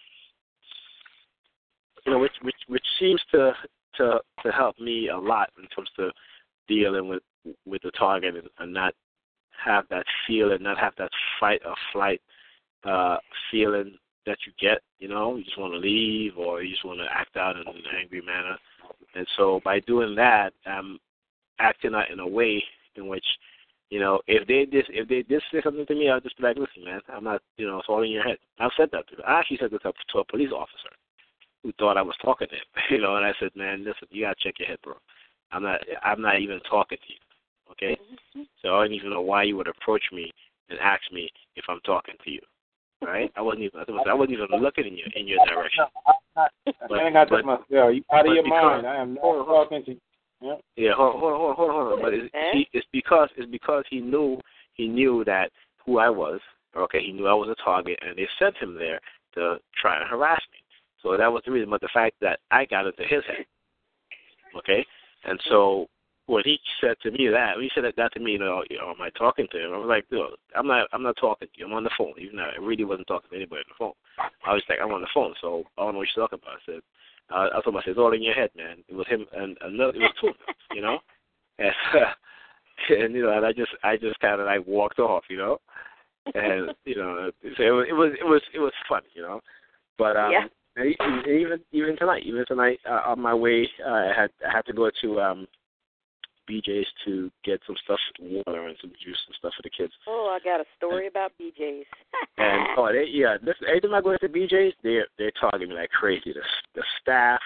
you know, which which which seems to to to help me a lot in terms of dealing with with the target and, and not have that feeling, not have that fight or flight uh, feeling that you get. You know, you just want to leave or you just want to act out in an angry manner. And so by doing that, I'm acting out in a way in which, you know, if they just if they just say something to me, I'll just be like, listen, man, I'm not, you know, it's all in your head. I've said that to them. I actually said this to a police officer who thought I was talking to him, you know, and I said, man, listen, you gotta check your head, bro. I'm not, I'm not even talking to you. Okay, mm-hmm. so I don't even know why you would approach me and ask me if I'm talking to you. Right? I wasn't even I wasn't even looking in your in your direction. No, but, I got but, myself. You out of your because, mind. I am not talking to you. Yeah. Yeah. Hold, on, hold, on, hold, on, hold on. But it's, he, it's because it's because he knew he knew that who I was. Okay, he knew I was a target, and they sent him there to try and harass me. So that was the reason. But the fact that I got into his head. Okay, and so when he said to me that, when he said that to me, you know, you know, am I talking to him? I was like, no, I'm not. I'm not talking to you. I'm on the phone. Even though I really wasn't talking to anybody on the phone. I was like, I'm on the phone, so I don't know what you're talking about. I said, uh, I told him, I said, it's all in your head, man. It was him and another. It was two, you know, and and you know, and I just, I just kind of like walked off, you know, and you know, so it was, it was, it was, it was fun, you know, but um. Yeah. Even even tonight, even tonight uh, on my way, uh, I had I had to go to um BJ's to get some stuff, water and some juice and stuff for the kids. Oh, I got a story about BJ's. and oh, they, yeah, this, every time I go into BJ's, they're they're targeting me like crazy. The the staff,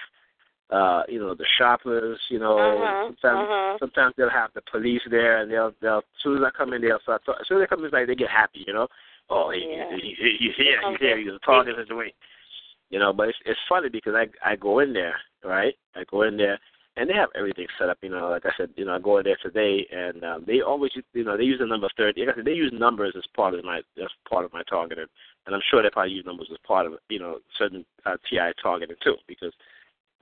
uh, you know, the shoppers, you know, uh-huh, sometimes uh-huh. sometimes they'll have the police there, and they'll they'll as soon as I come in, they'll start. As soon as they come in, like they get happy, you know. Oh, he, yeah. he, he, he's here, he's here, he's a target situation. You know, but it's it's funny because I I go in there, right? I go in there and they have everything set up. You know, like I said, you know, I go in there today, and um, they always, you know, they use the number thirty. Like I said, they use numbers as part of my as part of my targeting, and I'm sure they probably use numbers as part of you know certain uh, TI targeting too, because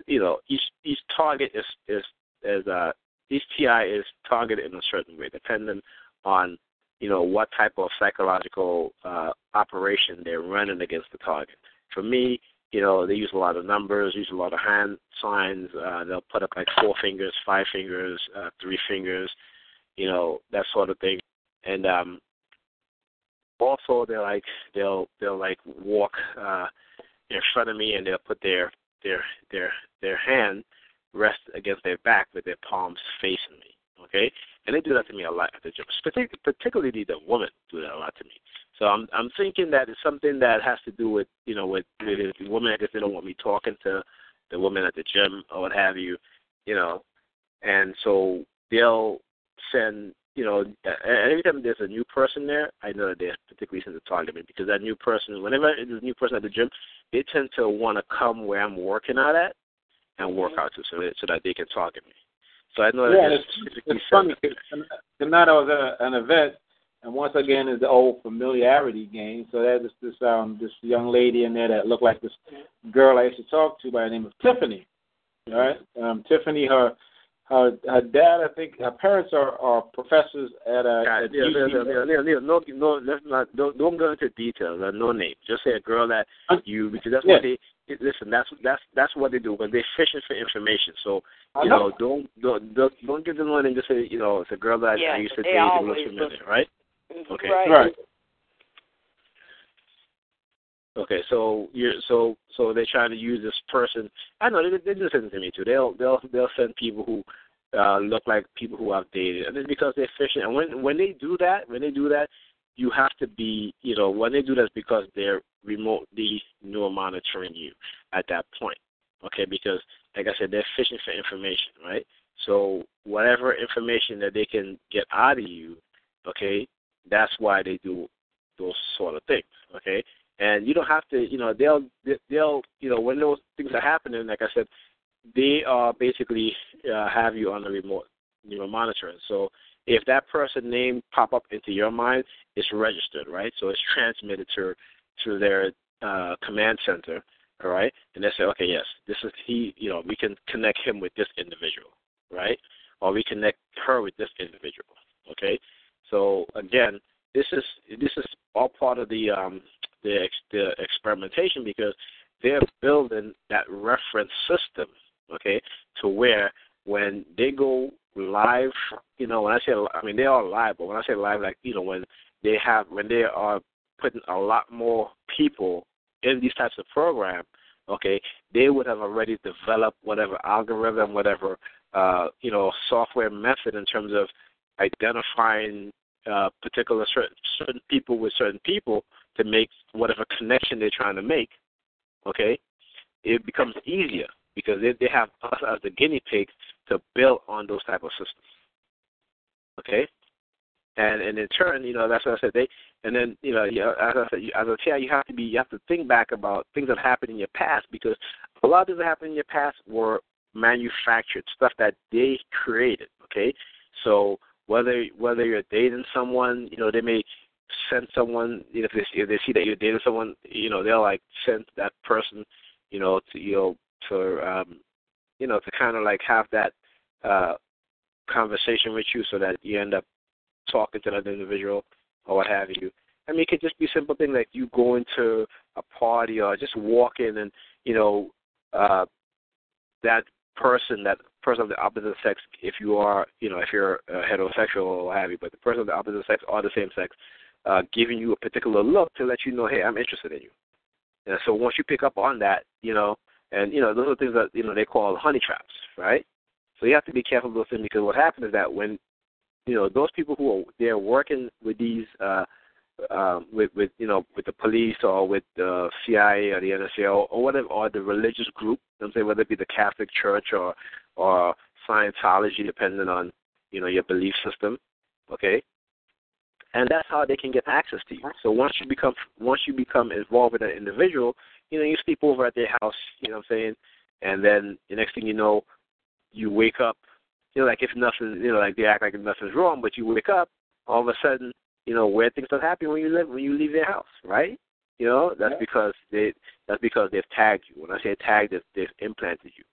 you know each each target is is is uh each TI is targeted in a certain way, depending on you know what type of psychological uh, operation they're running against the target. For me, you know, they use a lot of numbers, use a lot of hand signs. Uh, they'll put up like four fingers, five fingers, uh, three fingers, you know, that sort of thing. And um, also, they're like they'll they'll like walk uh, in front of me, and they'll put their their their their hand rest against their back with their palms facing me. Okay, and they do that to me a lot at the gym. Particularly the women do that a lot to me. So I'm I'm thinking that it's something that has to do with you know with, with the women. I guess they don't want me talking to the women at the gym or what have you, you know, and so they'll send you know every time there's a new person there, I know that they're particularly send to target me because that new person, whenever there's a new person at the gym, they tend to want to come where I'm working out at and work mm-hmm. out to so that, so that they can target me. So I know yeah, that it's, it's funny. Tonight I was at an event and once again, is the old familiarity game. So there's this um this young lady in there that looked like this girl I used to talk to by the name of Tiffany. All right, um, Tiffany, her her her dad, I think her parents are are professors at a. God, at yeah, Neil, Neil, Neil, Neil, no, no, let's not don't don't go into details. Uh, no name. Just say a girl that you because that's yeah. what they listen. That's that's that's what they do when they're fishing for information. So you know, don't don't don't don't give them one and just say you know it's a girl that yeah, I used to they date and always looks familiar, right? Okay. Right. Right. Okay, so you're so so they're trying to use this person. I know they they do this to me too. They'll they'll they'll send people who uh look like people who I've dated, and it's because they're fishing. And when when they do that, when they do that, you have to be you know when they do that, it's because they're remotely neural monitoring you at that point. Okay, because like I said, they're fishing for information, right? So whatever information that they can get out of you, okay, that's why they do those sort of things, okay. And you don't have to, you know, they'll they'll, you know, when those things are happening, like I said, they are basically uh, have you on the remote, you know, monitoring. So if that person name pop up into your mind, it's registered, right? So it's transmitted to to their uh, command center, all right? And they say, okay, yes, this is he. You know, we can connect him with this individual, right? Or we connect her with this individual, okay? So again, this is this is all part of the um, the the experimentation because they're building that reference system, okay, to where when they go live, you know, when I say I mean they are live, but when I say live, like you know, when they have when they are putting a lot more people in these types of programs, okay, they would have already developed whatever algorithm, whatever uh, you know, software method in terms of identifying uh, particular certain, certain people with certain people to make whatever connection they're trying to make. Okay, it becomes easier because they, they have us as the guinea pigs to build on those type of systems. Okay, and and in turn, you know, that's what I said. They and then you know, you, as I said, you, as a child, you have to be, you have to think back about things that happened in your past because a lot of things that happened in your past were manufactured stuff that they created. Okay, so whether whether you're dating someone, you know, they may send someone you know, if they, if they see that you're dating someone, you know, they'll like send that person, you know, to you know to um you know, to kind of like have that uh conversation with you so that you end up talking to that individual or what have you. I mean, it could just be simple thing like you going to a party or just walking and you know uh, that person, that person of the opposite sex, if you are, you know, if you're uh, heterosexual or what have you, but the person of the opposite sex or the same sex, uh, giving you a particular look to let you know, hey, I'm interested in you. And so once you pick up on that, you know, and you know, those are things that you know they call honey traps, right? So you have to be careful with those things because what happens is that when you know those people who are they're working with these uh, uh, with with you know with the police or with the CIA or the NSA or, or whatever or the religious group. I'm saying whether it be the Catholic Church or or Scientology, depending on you know your belief system. Okay, and that's how they can get access to you. So once you become once you become involved with an individual, you know you sleep over at their house. You know what I'm saying, and then the next thing you know, you wake up. You know, like if nothing, you know, like they act like nothing's wrong, but you wake up, all of a sudden you know, where things don't happen when you live when you leave their house, right? You know, that's yeah. because they that's because they've tagged you. When I say tagged, they've, they've implanted you.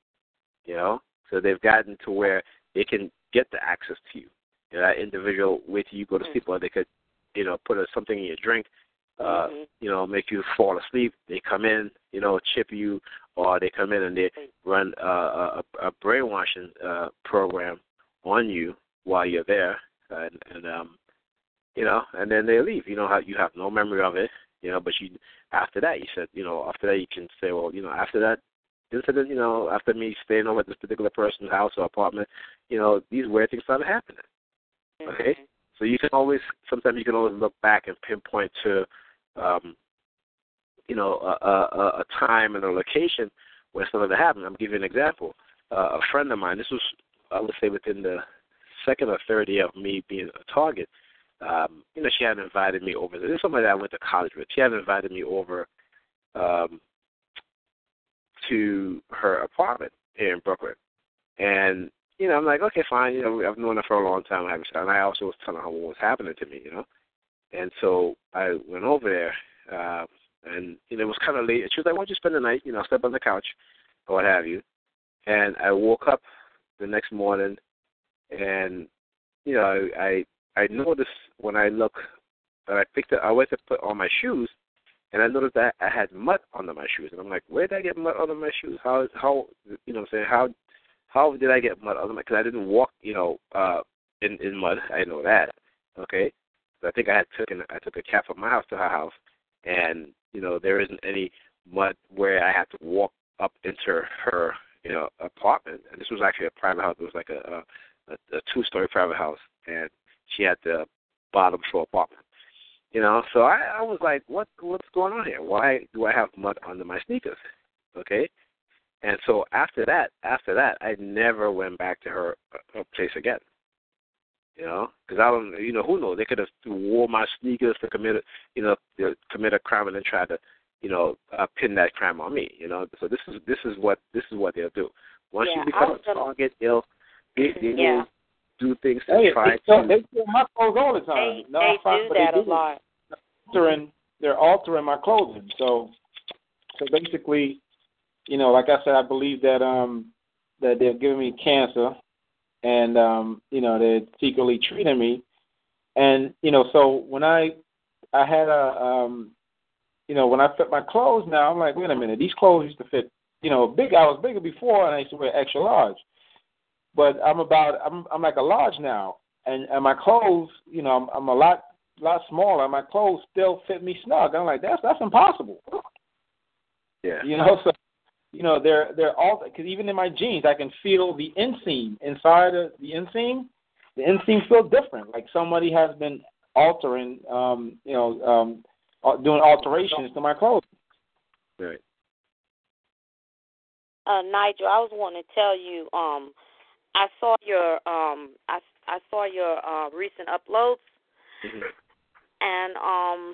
You know, so they've gotten to where they can get the access to you. you know, that individual wait till you go to sleep, or they could, you know, put a, something in your drink, uh, mm-hmm. you know, make you fall asleep. They come in, you know, chip you, or they come in and they run uh, a, a brainwashing uh, program on you while you're there, and, and um, you know, and then they leave. You know how you have no memory of it, you know, but you after that you said, you know, after that you can say, well, you know, after that incident, you know, after me staying over at this particular person's house or apartment, you know, these weird things started happening. Mm-hmm. Okay? So you can always sometimes you can always look back and pinpoint to um you know, a, a, a time and a location where something happened. I'm giving an example. Uh, a friend of mine, this was I would say within the second or third year of me being a target, um, you know, she had invited me over. This is somebody that I went to college with. She had invited me over um, to her apartment here in Brooklyn, and you know, I'm like, okay, fine. You know, I've known her for a long time. I haven't, and I also was telling her what was happening to me. You know, and so I went over there, uh, and you know, it was kind of late. And she was like, "Why don't you spend the night? You know, sleep on the couch, or what have you." And I woke up the next morning, and you know, I I I noticed when I look, when I picked it, I went to put on my shoes, and I noticed that I had mud under my shoes, and I'm like, where did I get mud under my shoes? How how you know saying how how did I get mud under my? Because I didn't walk, you know, uh, in in mud. I know that. Okay, so I think I had taken I took a cat from my house to her house, and you know there isn't any mud where I had to walk up into her you know apartment. And this was actually a private house. It was like a a, a two story private house, and she had the bottom floor apartment. You know, so I, I was like, what what's going on here? Why do I have mud under my sneakers? Okay. And so after that, after that, I never went back to her, her place again. You know, because I don't, you know, who knows? They could have wore my sneakers to commit, a, you know, to commit a crime and then try to, you know, uh, pin that crime on me. You know, so this is this is what this is what they'll do. Once Yeah, you become a target, they'll they, they Yeah. will do things to Hey, try they, steal- to. they steal my clothes all the time. They, no, they do that they a lot. Altering they're altering my clothing. So so basically, you know, like I said, I believe that um that they're giving me cancer and um, you know, they're secretly treating me. And, you know, so when I I had a um you know, when I fit my clothes now, I'm like, wait a minute, these clothes used to fit, you know, big I was bigger before and I used to wear extra large. But I'm about I'm I'm like a large now. And and my clothes, you know, I'm I'm a lot lot smaller. My clothes still fit me snug. I'm like, that's that's impossible. Yeah. You know, so you know they're they're all because even in my jeans, I can feel the inseam inside of the inseam. The inseam feels different. Like somebody has been altering, um, you know, um, uh, doing alterations to my clothes. Right. Uh, Nigel, I was wanting to tell you, um, I saw your um, I I saw your uh, recent uploads, and um,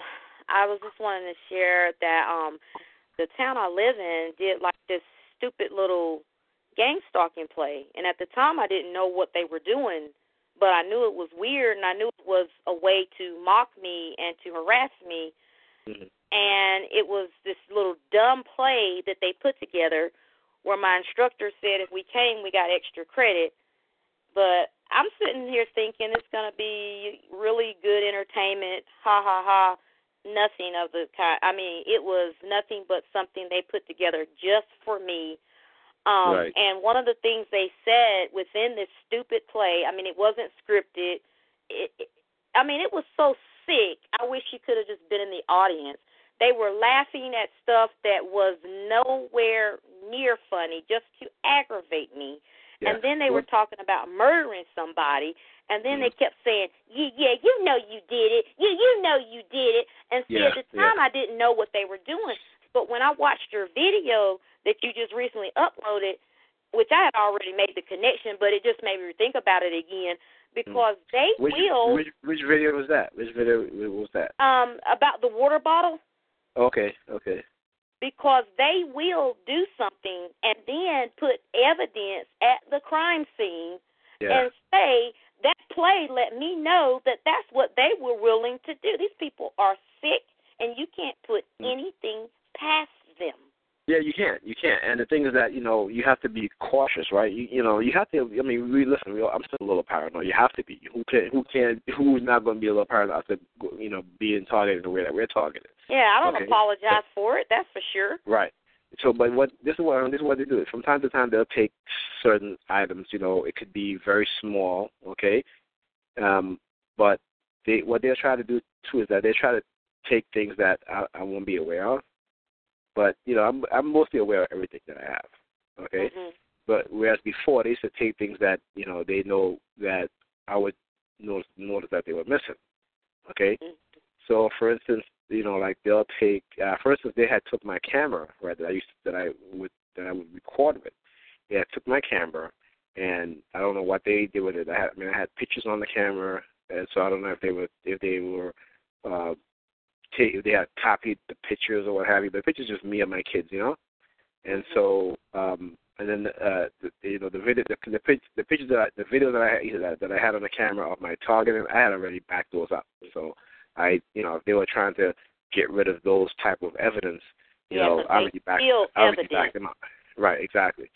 I was just wanting to share that um, the town I live in did like this stupid little gang stalking play, and at the time I didn't know what they were doing, but I knew it was weird, and I knew it was a way to mock me and to harass me. And it was this little dumb play that they put together where my instructor said if we came we got extra credit. But i'm sitting here thinking it's going to be really good entertainment ha ha ha. Nothing of the kind i mean it was nothing but something they put together just for me. Um Right. and one of the things they said within this stupid play i mean it wasn't scripted. It, it i mean it was so sick. I wish you could have just been in the audience. They were laughing at stuff that was nowhere near funny just to aggravate me and then they were talking about murdering somebody and then they kept saying yeah yeah you know you did it you you know you did it and see Yeah, at the yeah. time i didn't know what they were doing but when i watched your video that you just recently uploaded which i had already made the connection but it just made me think about it again because they Which, will which which video was that? Which video was that? um about the water bottle Okay, okay. Because they will do something and then put evidence at the crime scene Yeah. and say that play let me know that that's what they were willing to do. These people are sick and you can't put Mm. anything past them. Yeah, you can't. You can't. And the thing is that you know you have to be cautious, right? You you know you have to. I mean, we listen. We, I'm still a little paranoid. You have to be. Who can? Who can? Who's not going to be a little paranoid after you know being targeted the way that we're targeted? Yeah, I don't Okay. apologize for it, that's for sure. Right. So, but what this is what this is what they do. From time to time, they'll take certain items. You know, it could be very small. Okay, um, but they what they'll try to do too is that they try to take things that I, I won't be aware of. But you know, I'm I'm mostly aware of everything that I have. Okay. But whereas before they used to take things that you know they know that I would notice notice that they were missing. Okay. So for instance, you know, like they'll take uh for instance they had took my camera, right, that I used that I would that I would record with. They had took my camera and I don't know what they did with it. I had I mean I had pictures on the camera and so I don't know if they were if they were uh they had copied the pictures or what have you, but the pictures just me and my kids, you know? And so um and then uh the, you know the video the the, the pictures that I, the videos that I had that, that I had on the camera of my targeting I had already backed those up. So I you know if they were trying to get rid of those type of evidence, you Yeah, know, I already backed I already evidence. backed them up. Right, exactly.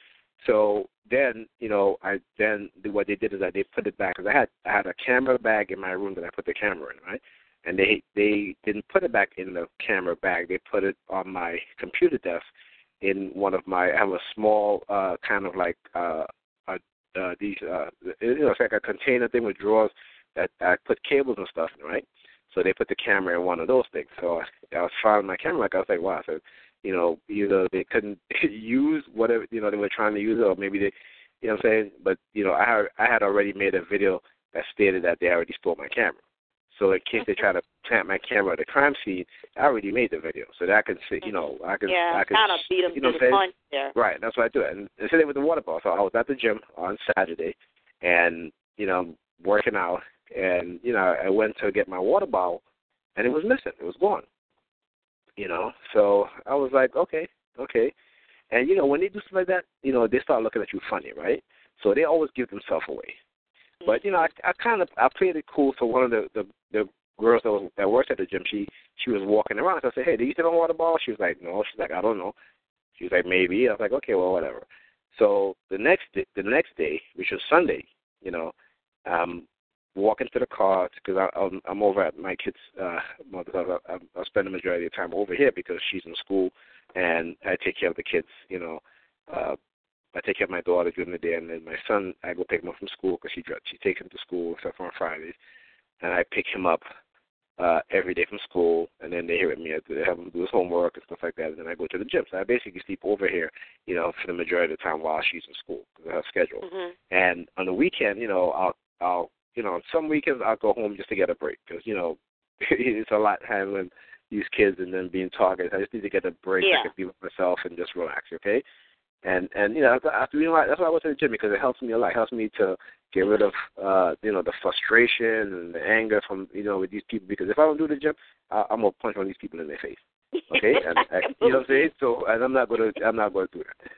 So then, you know, I then what they did is that they put it back because I had I had a camera bag in my room that I put the camera in, right? And they they didn't put it back in the camera bag. They put it on my computer desk in one of my. I have a small uh kind of like uh, uh, uh these uh you know it's like a container thing with drawers that I put cables and stuff in, right? So they put the camera in one of those things. So I, I was filing my camera like I was like, wow. So you know, either they couldn't use whatever you know they were trying to use, it, or maybe they, you know, what I'm saying. But you know, I had I had already made a video that stated that they already stole my camera. So in case they try to plant my camera at the crime scene, I already made the video, so that I can see, you know, I can, yeah, I can, kind of beat them you know, to the saying? punch there. Right, that's what I do. And the same with the water bottle. So I was at the gym on Saturday, and you know, working out, and you know, I went to get my water bottle, and it was missing. It was gone. You know, so I was like, okay, okay. And you know, when they do stuff like that, you know, they start looking at you funny, right? So they always give themselves away. But you know, I, I kind of I played it cool. So one of the the, the girls that was that worked at the gym, she she was walking around. So I said, hey, do you still on water ball? She was like, no. She's like, I don't know. She was like, maybe. I was like, okay, well, whatever. So the next day, the next day, which was Sunday, you know, um, walking to the car because I'm I'm over at my kid's uh, mother's. I, I spend the majority of the time over here because she's in school and I take care of the kids. You know, uh, I take care of my daughter during the day, and then my son I go pick him up from school because she she takes him to school except for on Fridays, and I pick him up uh every day from school, and then they hear with me. I have him do his homework and stuff like that, and then I go to the gym. So I basically sleep over here, you know, for the majority of the time while she's in school because of her schedule. Mhm. And on the weekend, you know, I'll I'll you know, some weekends I'll go home just to get a break because you know it's a lot handling these kids and then being targeted. I just need to get a break. Yeah. I can be with myself and just relax. Okay. And and you know I, you know that's why I went to the gym because it helps me a lot. It helps me to get rid of uh you know the frustration and the anger from you know with these people because if I don't do the gym, I, I'm gonna punch one of these people in their face. Okay, and I, you know what I'm saying. So and I'm not gonna I'm not gonna do that.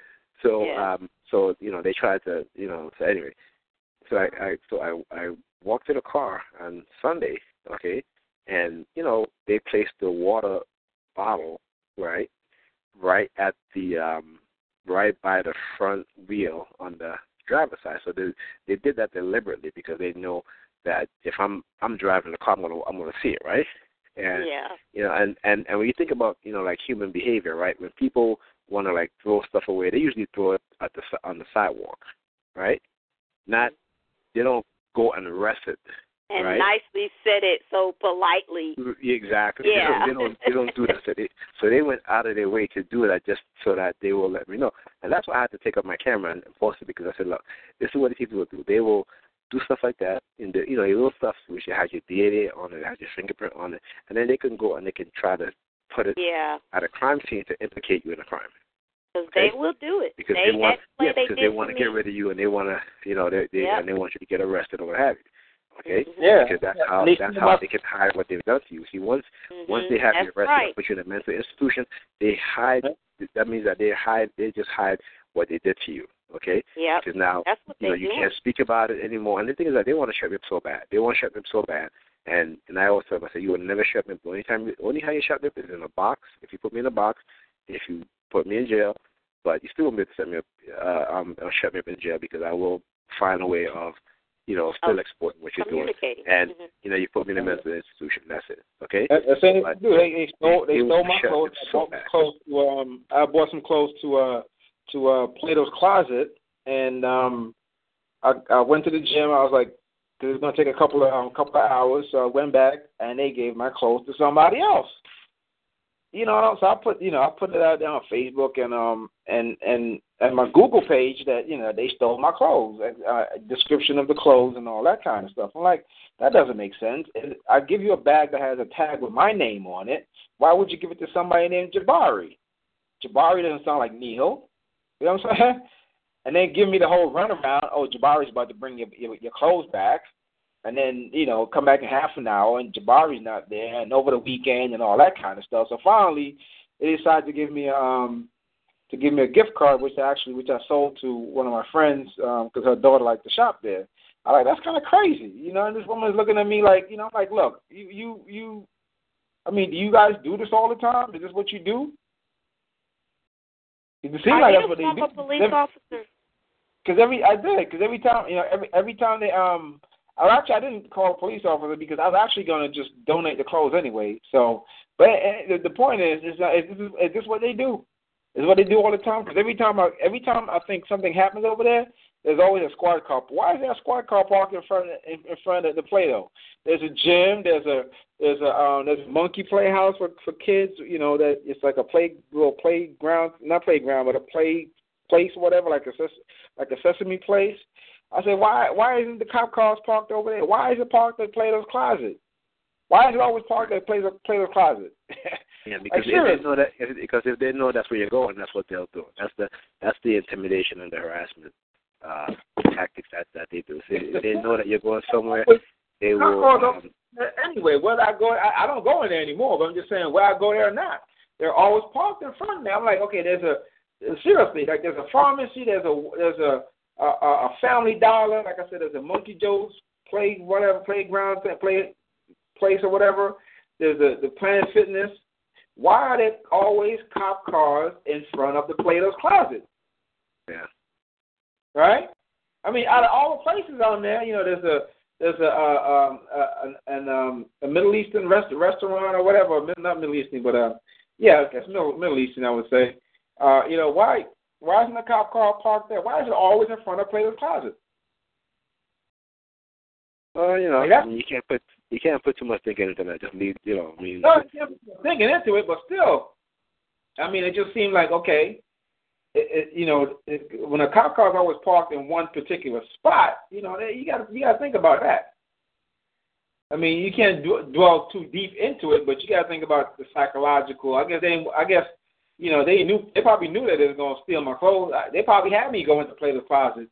So Yeah. um so you know they tried to you know so anyway so I, I so I I walked to the car on Sunday, okay, and you know they placed the water bottle right, right at the um right by the front wheel on the driver's side. So they they did that deliberately because they know that if I'm I'm driving the car, I'm gonna I'm gonna see it, right? And yeah. you know, and and and when you think about you know like human behavior, right? When people want to like throw stuff away, they usually throw it at the on the sidewalk, right? Not they don't go and rest it, And right? nicely said it so politely. Mm, exactly. Yeah. They don't, they don't they don't do that. So they so they went out of their way to do that just so that they will let me know. And that's why I had to take up my camera and post it because I said, look, this is what these people will do. They will do stuff like that in the you know, your little stuff which has your DNA on it, has your fingerprint on it, and then they can go and they can try to put it Yeah. at a crime scene to implicate you in a crime. Because Okay. they will do it. Because they, they, want yeah, because they want to me. get rid of you and they want to you know they, they Yep. and they want you to get arrested or what have you. Okay, Yeah. because that's how that's how they can hide what they've done to you. See, once Mhm. once they have you That's arrested right. and put you in a mental institution, they hide. That means that they hide. They just hide what they did to you. Okay, Yeah. because now you know you do. can't speak about it anymore. And the thing is that they want to shut me up so bad. They want to shut me up so bad. And and I always tell them, I say, you will never shut me up. The only time, only how you shut me up is in a box. If you put me in a box, if you put me in jail, but you still won't be able to set me up, uh, um, or shut me up in jail because I will find a way of, you know, still Of exploiting what you're doing. Communicating. And Mhm. you know, you put me in a mental institution. That's it. Okay. That- That's it. But Dude, they, they stole they they stole my clothes. it I so bought bad. some clothes to um I bought some clothes to uh to uh Plato's closet and um I I went to the gym. I was like, this is gonna take a couple of um, couple of hours, so I went back and they gave my clothes to somebody else. You know, so I put you know I put it out there on Facebook and um and and and my Google page that you know they stole my clothes, uh, description of the clothes and all that kind of stuff. I'm like, that doesn't make sense. I give you a bag that has a tag with my name on it. Why would you give it to somebody named Jabari? Jabari doesn't sound like Neil. You know what I'm saying? And then give me the whole runaround. Oh, Jabari's about to bring your your, your clothes back, and then you know come back in half an hour, and Jabari's not there, and over the weekend and all that kind of stuff. So finally, they decided to give me um to give me a gift card, which I actually which I sold to one of my friends because her daughter liked to shop there. I like that's kind of crazy, you know. And this woman is looking at me like, you know, like, look, you you you. I mean, do you guys do this all the time? Is this what you do? It seems like that's what they do. police officer? Because every I did because every time you know every every time they um I actually I didn't call a police officer because I was actually going to just donate the clothes anyway. So, but uh, the, the point is is that is this, is this what they do? Is what they do all the time? Because every time I every time I think something happens over there, there's always a squad car. Why is there a squad car parked in front of, in, in front of the Play-Doh? There's a gym. There's a there's a um, there's a monkey playhouse for for kids. You know that it's like a play little playground, not playground, but a play place whatever, like a like a Sesame place. I said, why why isn't the cop cars parked over there? Why is it parked at Plato's closet? Why is it always parked at Players Players Closet? Yeah, because Like, if they know that, if, because if they know that's where you're going, that's what they'll do. That's the that's the intimidation and the harassment uh, tactics that that they do. So if they know that you're going somewhere, they will. Um, anyway, whether I go, I, I don't go in there anymore. But I'm just saying, where I go there or not, they're always parked in front of me. I'm like, okay, there's a seriously, like there's a pharmacy, there's a there's a a, a a Family Dollar, like I said, there's a Monkey Joe's play whatever playground play place or whatever. There's a the Planet Fitness. Why are there always cop cars in front of the Plato's Closet? yeah. right? I mean, out of all the places on there, you know, there's a there's a uh, um uh, an, an um a Middle Eastern rest, restaurant or whatever, not Middle Eastern, but uh yeah, it's Middle, Middle Eastern, I would say. Uh, you know, why why isn't the cop car parked there? Why is it always in front of Plato's Closet? Well, you know, Like I mean, you can't put you can't put too much thinking into that. Just leave, you know. I mean, No, thinking into it, but still, I mean, it just seemed like okay, it, it, you know, it, when a cop car is always parked in one particular spot, you know, you got you got to think about that. I mean, you can't dwell too deep into it, but you got to think about the psychological. I guess they, I guess, you know, they knew they probably knew that they was going to steal my clothes. They probably had me go into play the closet,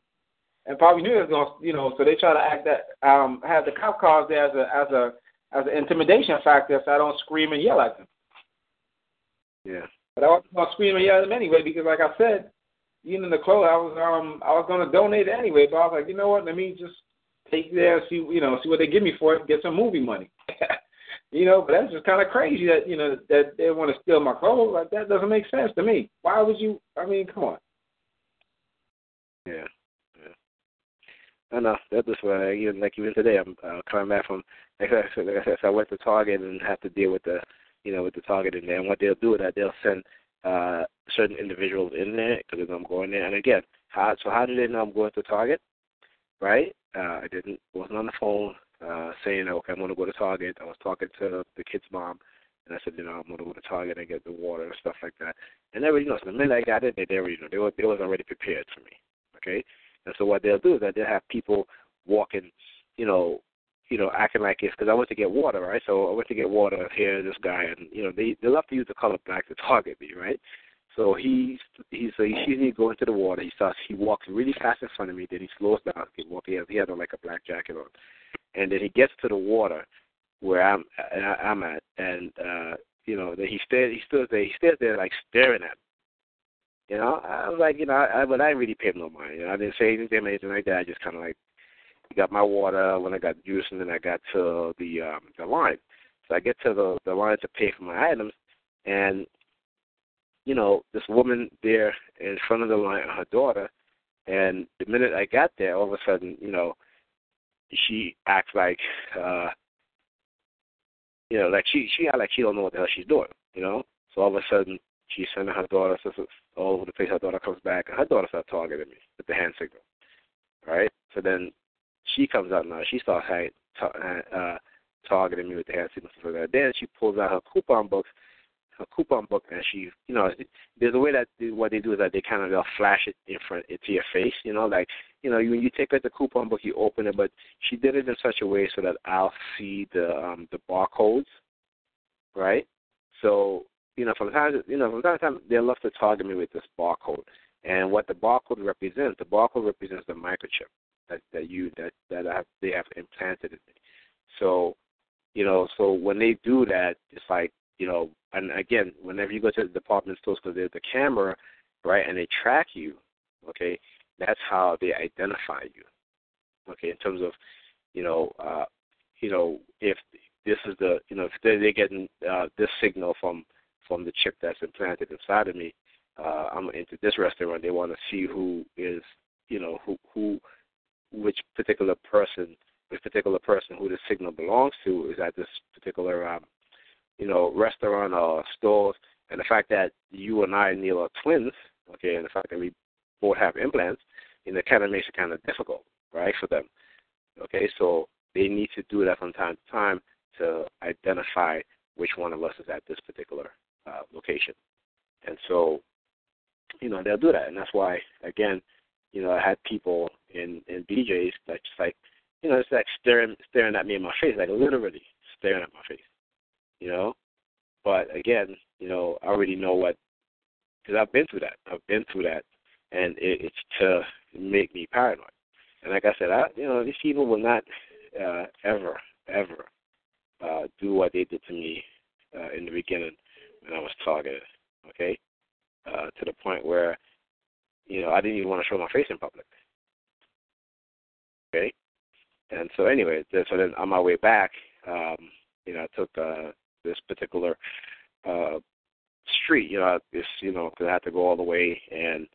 and probably knew it was going to, you know, so they try to act that um have the cop cars there as a as a as an intimidation factor, so I don't scream and yell at them. yeah. But I wasn't gonna scream and yell at them anyway because, like I said, even in the clothes I was um I was gonna donate anyway. But I was like, you know what? Let me just take there, see you know, see what they give me for it, get some movie money. you know, but that's just kind of crazy that you know that they want to steal my clothes. Like that doesn't make sense to me. Why would you? I mean, come on. Yeah, yeah. I know that was why even like even today I'm uh, coming back from like I said, like I said, I went to Target and have to deal with the you know with the Target in there. And what they'll do is that they'll send uh certain individuals in there because I'm going there. And again, how so how did they know I'm going to Target? Right? Uh, I didn't wasn't on the phone uh saying okay I'm going to go to Target. I was talking to the kid's mom. And I said, you know, I'm gonna go to Target and get the water and stuff like that. And they were, you know, the minute I got in there, they were, you know, they were, they was already prepared for me. Okay, and so what they'll do is that they'll have people walking, you know, you know, acting like it's because I went to get water, right? So I went to get water here, this guy, and you know, they they love to use the color black to target me, right? So he's he's he sees me go into the water. He starts he walks really fast in front of me. Then he slows down. He walk. He has he had on like a black jacket on, and then he gets to the water where I'm I, I'm at, and uh, you know, then he stares he stood there he stares there like staring at me. You know, I was like, you know, I, but I really pay him no mind. You know, I didn't say anything or anything like that. I just kind of like got my water when I got juice, and then I got to the um the line. So I get to the the line to pay for my items, and you know, this woman there in front of the line, her daughter, and the minute I got there, all of a sudden, you know, she acts like, uh, you know, like she she act like she don't know what the hell she's doing, you know. So all of a sudden, she's sending her daughter so, all over the place. Her daughter comes back, and her daughter starts targeting me with the hand signal, right? So then she comes out now. She starts uh, targeting me with the hand signal. So. Then she pulls out her coupon books, her coupon book, and she, you know, there's a way that they, what they do is that they kind of they'll flash it in front into your face, you know, like you know, when you take out the coupon book, you open it, but she did it in such a way so that I'll see the um the barcodes, right? So you know, from time to you know, from time to time, they love to target me with this barcode, and what the barcode represents, the barcode represents the microchip that that you that that I have, they have implanted in me. So, you know, so when they do that, it's like you know, and again, whenever you go to the department stores, because there's the camera, right, and they track you, okay, that's how they identify you, okay, in terms of, you know, uh, you know, if this is the, you know, if they're, they're getting uh, this signal from from the chip that's implanted inside of me, uh, I'm into this restaurant. They want to see who is, you know, who who, which particular person, which particular person who the signal belongs to is at this particular, um, you know, restaurant or store. And the fact that you and I, Neil, are twins, okay, and the fact that we both have implants, you know, kind of makes it kind of difficult, right, for them. Okay, so they need to do that from time to time to identify which one of us is at this particular uh, location. And so, you know, they'll do that. And that's why, again, you know, I had people in, in BJ's that just like, you know, it's like staring staring at me in my face, like literally staring at my face. You know, but again, you know, I already know what because I've been through that. I've been through that, and it, it's to make me paranoid. And like I said, I you know these people will not uh, ever ever uh, do what they did to me uh, in the beginning when I was targeted. Okay, uh, to the point where you know I didn't even want to show my face in public. Okay, and so anyway, so then on my way back, um, you know, I took uh, this particular uh, street. You know, this you know, cause I had to go all the way and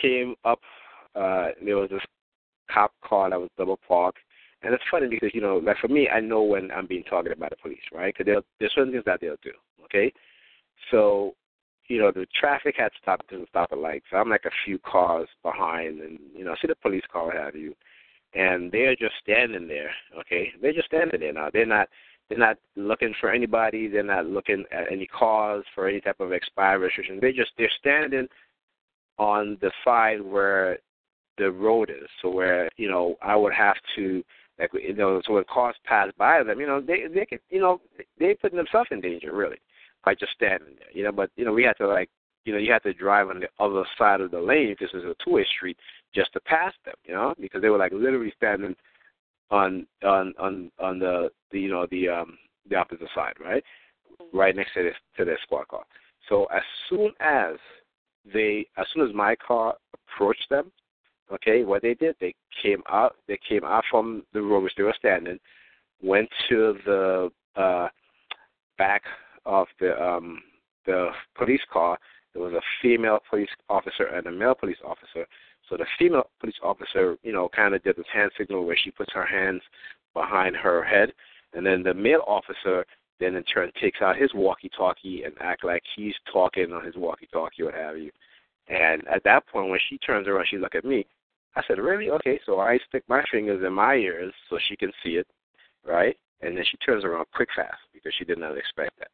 came up. Uh, there was this cop car that was double parked, and it's funny because you know, like for me, I know when I'm being targeted by the police, right? Because there's certain things that they'll do. Okay, so you know, the traffic had stopped didn't stop at lights. So I'm like a few cars behind, and you know, I see the police car, have you, and they're just standing there. Okay, they're just standing there now. They're not they're not looking for anybody. They're not looking at any cause for any type of expired restriction. They just they're standing on the side where the road is. So where you know I would have to like you know so when cars pass by them, you know they they could you know they putting themselves in danger really by just standing there. You know, but you know we had to like you know you had to drive on the other side of the lane because it's a two way street just to pass them. You know because they were like literally standing on on on on the, the you know the um the opposite side, right? Right next to this to their squad car. So as soon as they as soon as my car approached them, okay, what they did, they came out they came out from the road which they were standing, went to the uh back of the um the police car. There was a female police officer and a male police officer so the female police officer, you know, kind of did this hand signal where she puts her hands behind her head, and then the male officer then in turn takes out his walkie-talkie and act like he's talking on his walkie-talkie, what have you. And at that point, when she turns around, she look at me. I said, "Really? Okay." So I stick my fingers in my ears so she can see it, right? And then she turns around quick fast because she did not expect that.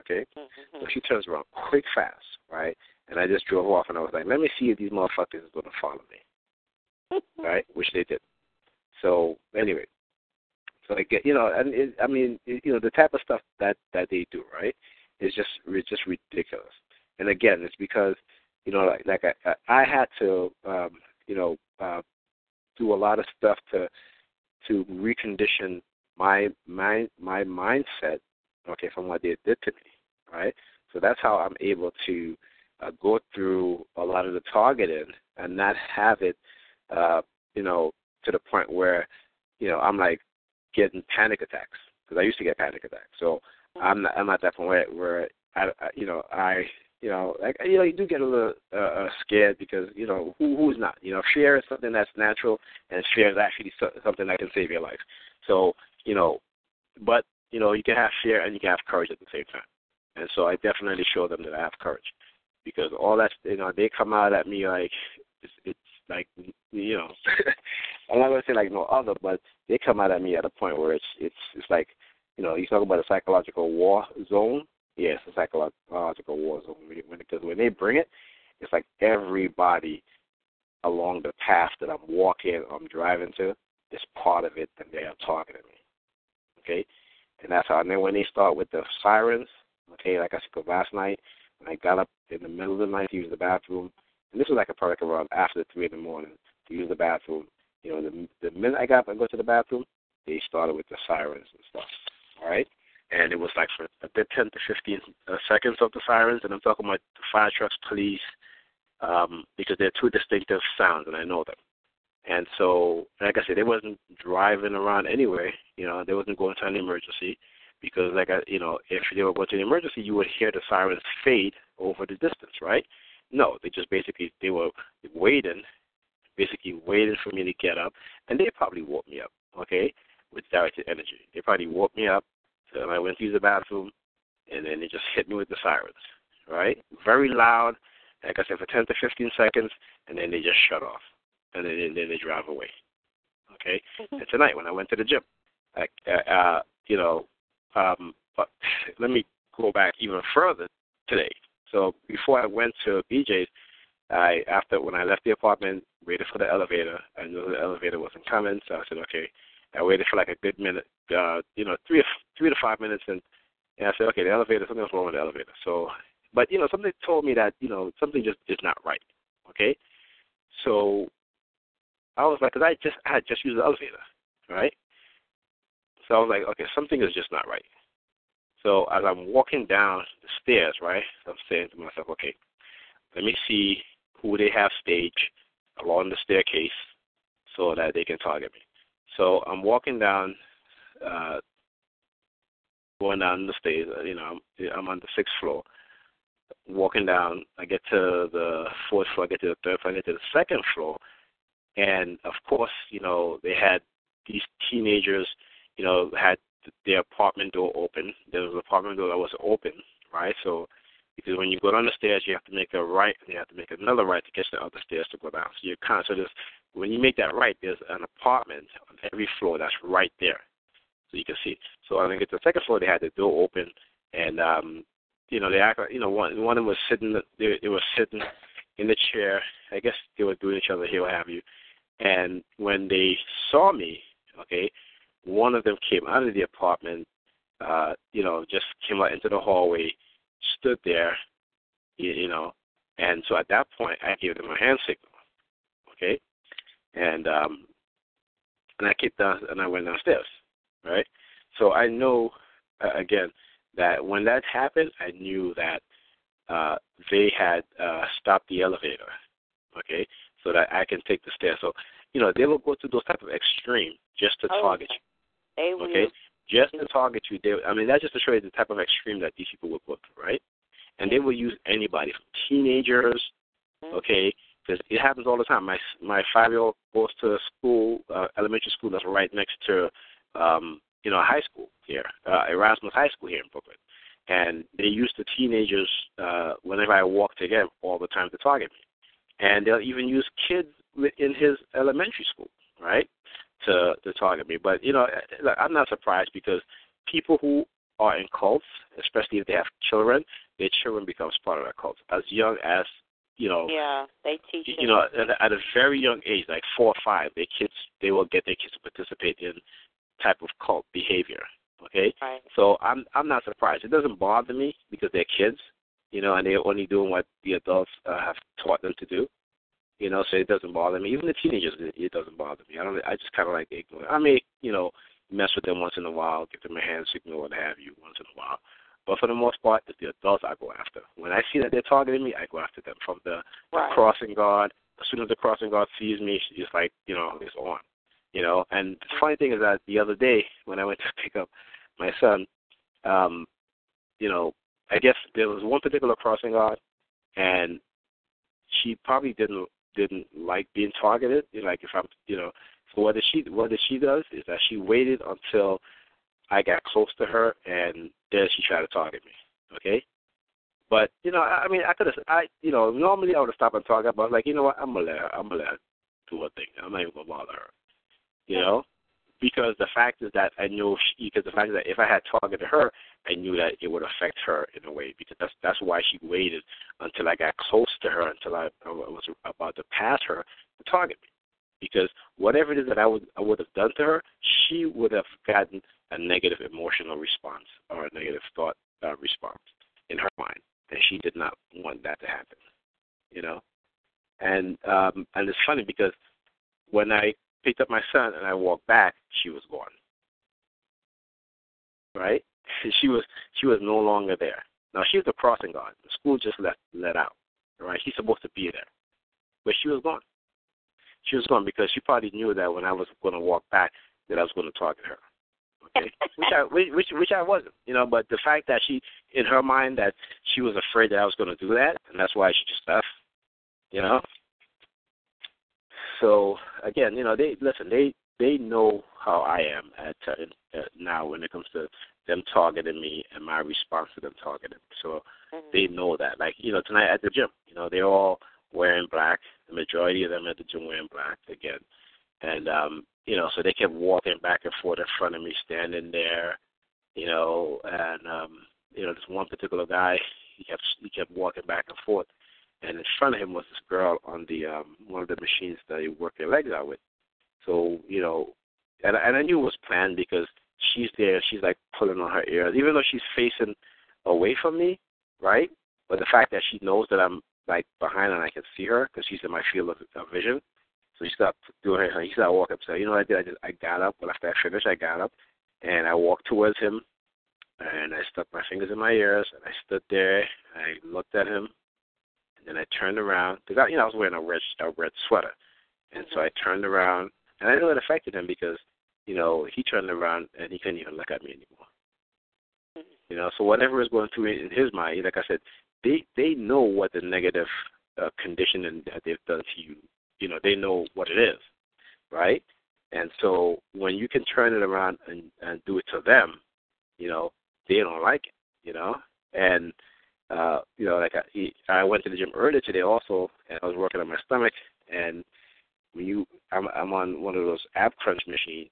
Okay, mm-hmm. so she turns around quick fast, right? And I just drove off and I was like, let me see if these motherfuckers are going to follow me. right? Which they did. So, anyway. So, I get, you know, and it, I mean, it, you know, the type of stuff that, that they do, right, is just, it's just ridiculous. And again, it's because, you know, like, like I, I had to, um, you know, uh, do a lot of stuff to, to recondition my my my mindset okay from what they did to me right so that's how i'm able to uh, go through a lot of the targeting and not have it, uh, you know, to the point where, you know, I'm like getting panic attacks because I used to get panic attacks. So I'm not, I'm not that point where, where I, I, you know, I, you know, like you know, you do get a little uh, uh, scared because you know who who's not. You know, fear is something that's natural, and fear is actually something that can save your life. So you know, but you know, you can have fear and you can have courage at the same time. And so I definitely show them that I have courage because all that you know they come out at me like it's, it's like you know I'm not gonna say like no other, but they come out at me at a point where it's it's it's like you know you talk about a psychological war zone. Yes, yeah, a psychological war zone because when they bring it, it's like everybody along the path that I'm walking, I'm driving to, is part of it, and they are targeting me. Okay, and that's how. And then when they start with the sirens, okay, like I said last night, and I got up in the middle of the night to use the bathroom. And this was like a product around after three in the morning to use the bathroom. You know, the the minute I got up and go to the bathroom, they started with the sirens and stuff. All right, and it was like for a bit, ten to fifteen uh, seconds of the sirens, and I'm talking about the fire trucks, police, um, because they're two distinctive sounds, and I know them. And so, like I said, they wasn't driving around anyway. You know, they wasn't going to an emergency because like I, you know, if they were going to an emergency, you would hear the sirens fade over the distance, right? No, they just basically they were waiting, basically waiting for me to get up, and they probably woke me up, okay, with directed energy. They probably woke me up, and I went to use the bathroom, and then they just hit me with the sirens, right? Very loud, like I said, for 10 to 15 seconds, and then they just shut off, and then then they drive away, okay. Mm-hmm. And tonight when I went to the gym, I, uh, you know, um, but let me go back even further today. So before I went to BJ's, I after when I left the apartment, waited for the elevator. I knew the elevator wasn't coming, so I said, okay, I waited for like a good minute, uh, you know, three three to five minutes, and and I said, okay, the elevator, something's wrong with the elevator. So, but you know, something told me that you know something just is not right. Okay, so I was like, because I just I had just used the elevator, right? So I was like, okay, something is just not right. So as I'm walking down the stairs, right, I'm saying to myself, okay, let me see who they have staged along the staircase so that they can target me. So I'm walking down, uh, going down the stairs. uh, You know, I'm, I'm on the sixth floor. Walking down, I get to the fourth floor. I get to the third floor. I get to the second floor, and of course, you know, they had these teenagers. You know, had their apartment door open. There was an apartment door that was open, right? So because when you go down the stairs, you have to make a right, and you have to make another right to catch the other stairs to go down. So you're kind of, so there's, when you make that right, there's an apartment on every floor that's right there, so you can see. So I get to the second floor, they had the door open, and um, you know they act, like, you know, one one of them was sitting, they, they were sitting in the chair. I guess they were doing each other here, what have you. And when they saw me, okay, one of them came out of the apartment, uh, you know, just came out into the hallway stood there, you, you know, and so at that point I gave them a hand signal, okay, and um, and I kicked down and I went downstairs, right. So I know uh, again that when that happened, I knew that uh, they had uh, stopped the elevator, okay, so that I can take the stairs. So you know they will go to those type of extreme just to Oh, target you. They will. Okay, just to target you. They, I mean, that's just to show you the type of extreme that these people will go through, right? And they will use anybody from teenagers, okay, because it happens all the time. My my five year old goes to a school, uh, elementary school that's right next to, um, you know, a high school here, uh, Erasmus High School here in Brooklyn, and they use the teenagers uh, whenever I walk to them all the time to target me, and they'll even use kids in his elementary school, right? To to target me. But you know, look, I'm not surprised because people who are in cults, especially if they have children, their children becomes part of that cult as young as you know. Yeah, they teach. You know, at, a- at a very young age, like four or five, their kids they will get their kids to participate in type of cult behavior. Okay, Right. so I'm I'm not surprised. It doesn't bother me because they're kids, you know, and they're only doing what the adults uh, have taught them to do. You know, so it doesn't bother me. Even the teenagers, it, it doesn't bother me. I don't. I just kind of like ignore. I may, you know, mess with them once in a while, give them a hand signal, what have you, once in a while. But for the most part, it's the adults I go after. When I see that they're targeting me, I go after them. From the, the crossing guard, as soon as the crossing guard sees me, she's like, you know, it's on. You know, and the funny thing is that the other day when I went to pick up my son, um, you know, I guess there was one particular crossing guard, and she probably didn't didn't like being targeted. You know, Like if I'm, you know, so what does she what does she does is that she waited until I got close to her, and then she tried to target me. Okay. But you know, I I mean, I could have, I you know, normally I would have stopped and talked, but I was like, you know what, I'm gonna let her, I'm gonna let her do her thing. I'm not even gonna bother her. You know, because the fact is that I know she, because the fact is that if I had targeted her, I knew that it would affect her in a way because that's that's why she waited until I got close to her until I, I was about to pass her to target me. Because whatever it is that I would I would have done to her, she would have gotten a negative emotional response or a negative thought uh, response in her mind, and she did not want that to happen. You know, and um, and it's funny because when I picked up my son and I walked back, she was gone. Right? She was she was no longer there. Now she was the crossing guard. The school just let let out. Right? She's supposed to be there, but she was gone. She was gone because she probably knew that when I was going to walk back, that I was going to target her. Okay, which I which which which I wasn't, you know. But the fact that she, in her mind, that she was afraid that I was going to do that, and that's why she just left. You know. So again, you know, they listen. They they know how I am at uh, uh, now when it comes to them targeting me and my response to them targeting. me. So they know that. Like you know, tonight at the gym, you know, they're all wearing black. The majority of them at the gym wearing black again, and um, you know, so they kept walking back and forth in front of me, standing there, you know, and um, you know, this one particular guy, he kept he kept walking back and forth, and in front of him was this girl on the um one of the machines that they work their legs out with. So you know, and and I knew it was planned because she's there. She's like pulling on her ears, even though she's facing away from me, right? But the fact that she knows that I'm like behind and I can see her because she's in my field of, of vision. So she started doing her. He started walking up. So you know what I did? I just I got up. Well, after I finished, I got up and I walked towards him, and I stuck my fingers in my ears and I stood there. I looked at him, and then I turned around because I, you know I was wearing a red a red sweater, and so I turned around and I know it affected him because you know he turned around and he couldn't even look at me anymore. You know, so whatever is going through in his mind, like I said, they they know what the negative uh, conditioning that they've done to you. You know, they know what it is, right? And so when you can turn it around and and do it to them, you know, they don't like it. You know, and uh, you know, like I, I went to the gym earlier today also, and I was working on my stomach, and when you, I'm, I'm on one of those ab crunch machines,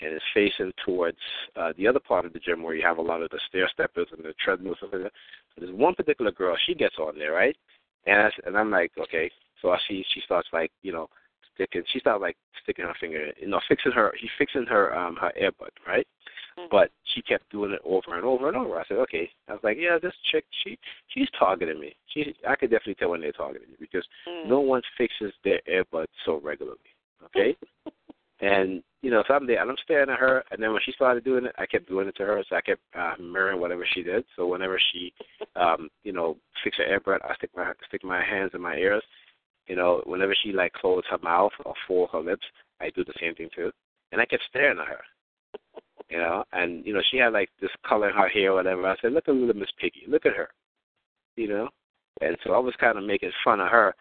and it's facing towards uh, the other part of the gym where you have a lot of the stair steppers and the treadmills and like that. So there's one particular girl, she gets on there, right? And I, and I'm like, okay. So I see she starts like, you know, sticking. She starts like sticking her finger, you know, fixing her. She's fixing her um her earbud, right? Mm-hmm. But she kept doing it over and over and over. I said, okay. I was like, yeah, this chick, she she's targeting me. She, I could definitely tell when they're targeting me because mm. no one fixes their earbuds so regularly. Okay. And you know, so I'm there and I'm staring at her. And then when she started doing it, I kept doing it to her. So I kept uh, mirroring whatever she did. So whenever she, um, you know, fix her earbud, I stick my stick my hands in my ears. You know, whenever she like closed her mouth or fold her lips, I do the same thing too. And I kept staring at her. You know, and you know she had like this color in her hair or whatever. I said, look at little Miss Piggy, look at her. You know, and so I was kind of making fun of her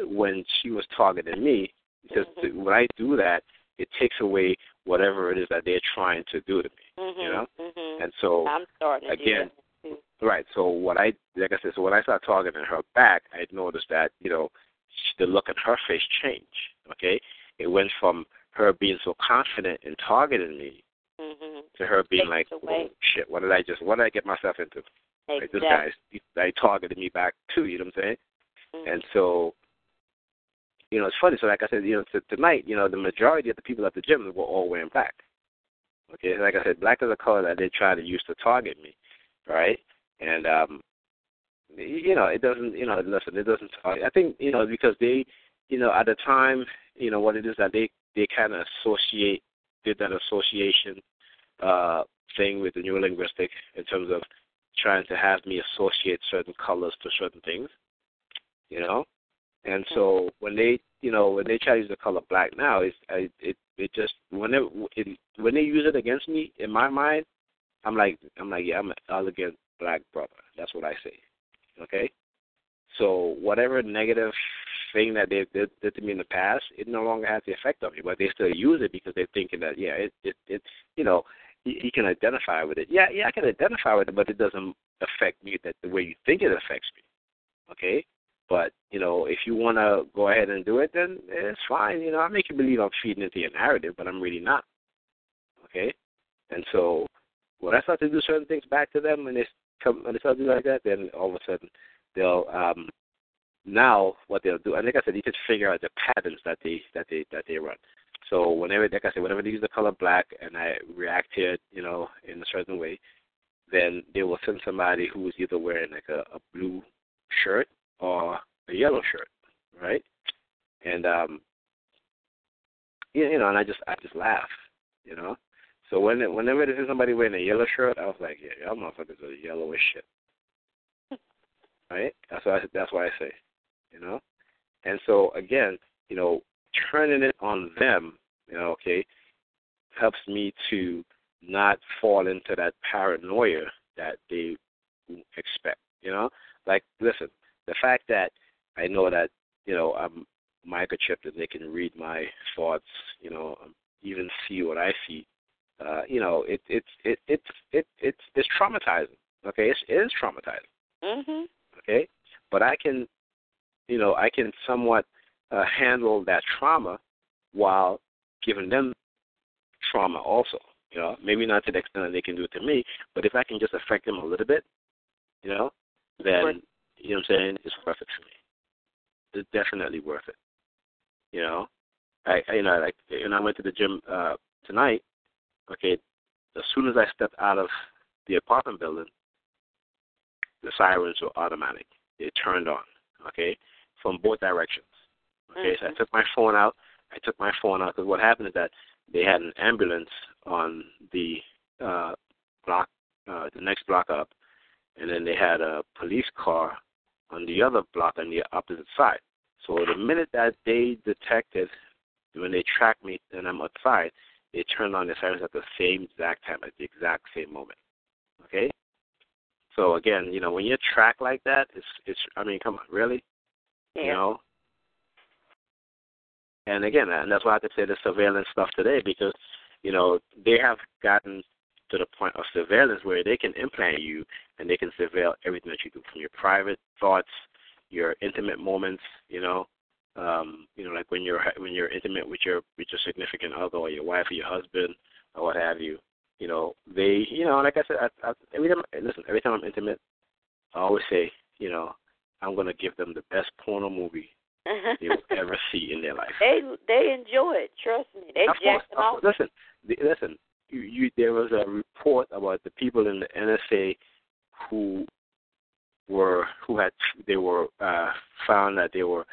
when she was targeting me because mm-hmm. when I do that, it takes away whatever it is that they're trying to do to me. Mm-hmm, you know, mm-hmm. and so I'm starting again, right. So what I like I said, so when I started targeting her back, I noticed that you know the look in her face changed. Okay, it went from her being so confident in targeting me. To her being like, oh, "Shit, what did I just? What did I get myself into?" Like, this Exactly. guy's they targeted me back too. You know what I'm saying? Mhm. And so, you know, it's funny. So, like I said, you know, t- tonight, you know, the majority of the people at the gym were all wearing black. Okay, like I said, black is a color that they try to use to target me, right? And um, y- you know, it doesn't. You know, listen, it doesn't. Target. I think you know because they, you know, at the time, you know, what it is that they they kind of associate did that association uh thing with the neurolinguistic in terms of trying to have me associate certain colors to certain things, you know. And so when they, you know, when they try to use the color black now, it's I, it it just whenever it, when they use it against me in my mind, I'm like I'm like yeah I'm an elegant black brother. That's what I say. Okay. So whatever negative thing that they did, did to me in the past, it no longer has the effect on me, but they still use it because they're thinking that yeah it it, it you know you, can identify with it. Yeah, yeah, I can identify with it, but it doesn't affect me that the way you think it affects me. Okay? But, you know, if you want to go ahead and do it, then it's fine. You know, I make you believe I'm feeding into your narrative, but I'm really not. Okay? And so when I start to do certain things back to them and they come when they start to do like that, then all of a sudden they'll um now what they'll do and like I said, you can figure out the patterns that they that they that they run. So whenever, like I said, whenever they use the color black and I react to it, you know, in a certain way, then they will send somebody who is either wearing like a, a blue shirt or a yellow shirt, right? And um, you you know, and I just I just laugh, you know. So when whenever they see somebody wearing a yellow shirt, I was like, yeah, y'all motherfuckers are yellow as shit, right? That's why I, that's why I say, you know. And so again, you know, turning it on them, okay, helps me to not fall into that paranoia that they expect. You know, like listen, the fact that I know that you know I'm microchipped and they can read my thoughts, you know, um, even see what I see. Uh, you know, it it's it it's it it's it's traumatizing. Okay, it's, it is traumatizing. Mhm. Okay, but I can, you know, I can somewhat uh, handle that trauma while giving them trauma also. You know, maybe not to the extent that they can do it to me, but if I can just affect them a little bit, you know, then Right. you know what I'm saying, it's worth it for me. It's definitely worth it. You know, I, I you know like and I went to the gym uh tonight, okay, as soon as I stepped out of the apartment building, the sirens were automatic. They turned on, okay, from both directions. Okay, mm-hmm. so I took my phone out. I took my phone out because what happened is that they had an ambulance on the uh, block, uh, the next block up, and then they had a police car on the other block on the opposite side. So the minute that they detected, when they tracked me and I'm outside, they turned on the sirens at the same exact time, at the exact same moment. Okay? So again, you know, when you're tracked like that, it's it's I mean, come on, really? Yeah. You know? And again, and that's why I have to say the surveillance stuff today because, you know, they have gotten to the point of surveillance where they can implant you and they can surveil everything that you do from your private thoughts, your intimate moments, you know, um, you know, like when you're when you're intimate with your with your significant other or your wife or your husband or what have you, you know, they, you know, like I said, I, I, every time, listen, every time I'm intimate, I always say, you know, I'm gonna give them the best porno movie they will ever see in their life. They they enjoy it. Trust me, they of jack them Listen, the, listen. You, you, there was a report about the people in the NSA who were who had they were uh found that they were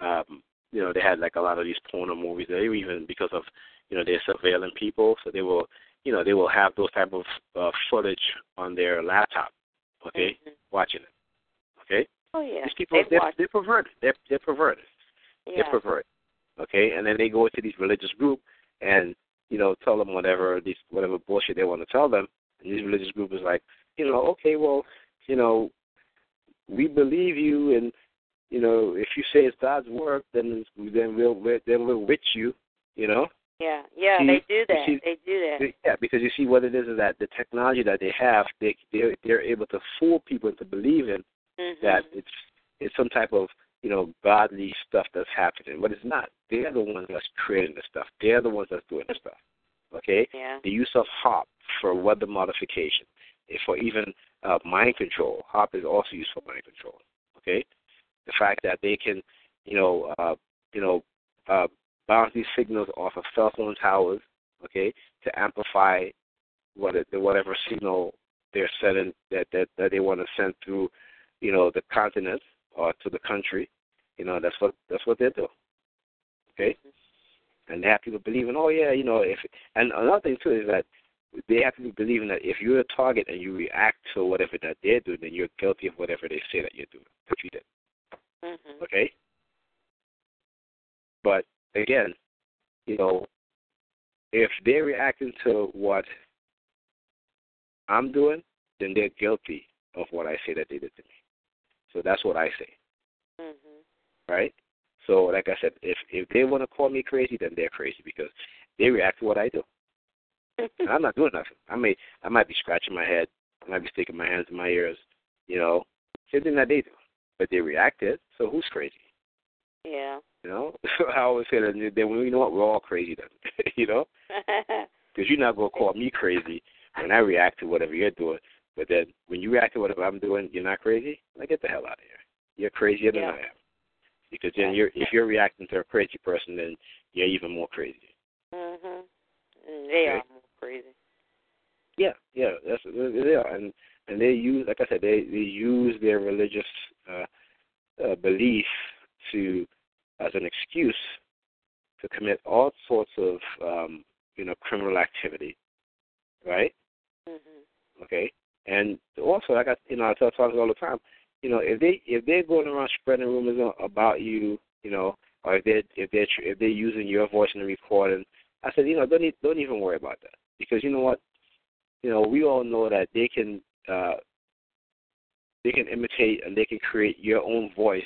um you know they had like a lot of these porno movies they were even because of you know they're surveilling people so they will you know they will have those type of uh, footage on their laptop okay mm-hmm. watching it okay Oh yeah. these people they they're, they're perverted. They're they're perverted. Yeah. they're perverted. Okay? And then they go into these religious group and you know tell them whatever these whatever bullshit they want to tell them. And this religious group is like you know okay well you know we believe you and you know if you say it's God's work then then we'll then we'll with you you know? Yeah, yeah, See- they do that. see- they do that. yeah, because you see what it is is that the technology that they have, they they're, they're able to fool people into believing Mhm. that it's it's some type of you know godly stuff that's happening, but it's not. They're the ones that's creating the stuff. They're the ones that's doing the stuff. Okay, Yeah. the use of HAARP for weather modification, eh, for even uh, mind control. HAARP is also used for mind control. Okay, the fact that they can, you know, uh, you know, uh, bounce these signals off of cell phone towers. Okay, to amplify what it, whatever signal they're sending that that, that they want to send through, you know, the continent or to the country. You know, that's what that's what they do. Okay, and they have people believing, oh yeah, you know, if and another thing too is that they have to be believing that if you're a target and you react to whatever that they're doing, then you're guilty of whatever they say that you're doing. That you did. Mhm. Okay. But again, you know, if they're reacting to what I'm doing, then they're guilty of what I say that they did to me. So that's what I say, Mhm. right? So, like I said, if if they want to call me crazy, then they're crazy because they react to what I do. And I'm not doing nothing. I may I might be scratching my head, I might be sticking my hands in my ears, you know, same thing that they do. But they reacted, so who's crazy? Yeah. You know, I always say that. Then you know what, we're all crazy then. you know, because you're not gonna call me crazy when I react to whatever you're doing. But then when you react to whatever I'm doing, you're not crazy. Like get the hell out of here. You're crazier than Yeah. I am. Because then you're if you're reacting to a crazy person, then you're even more crazy. mhm. They Okay. are more crazy. Yeah, yeah, that's they are, and and they use, like I said, they they use their religious uh, uh, belief to as an excuse to commit all sorts of um, you know criminal activity, right? Mhm. Okay, and also like I you know I tell talkers all the time, you know if they if they're going around spreading rumors about you, you know, or if they if they are if they're using your voice in the recording, I said you know don't e- don't even worry about that because you know what, you know we all know that they can uh, they can imitate and they can create your own voice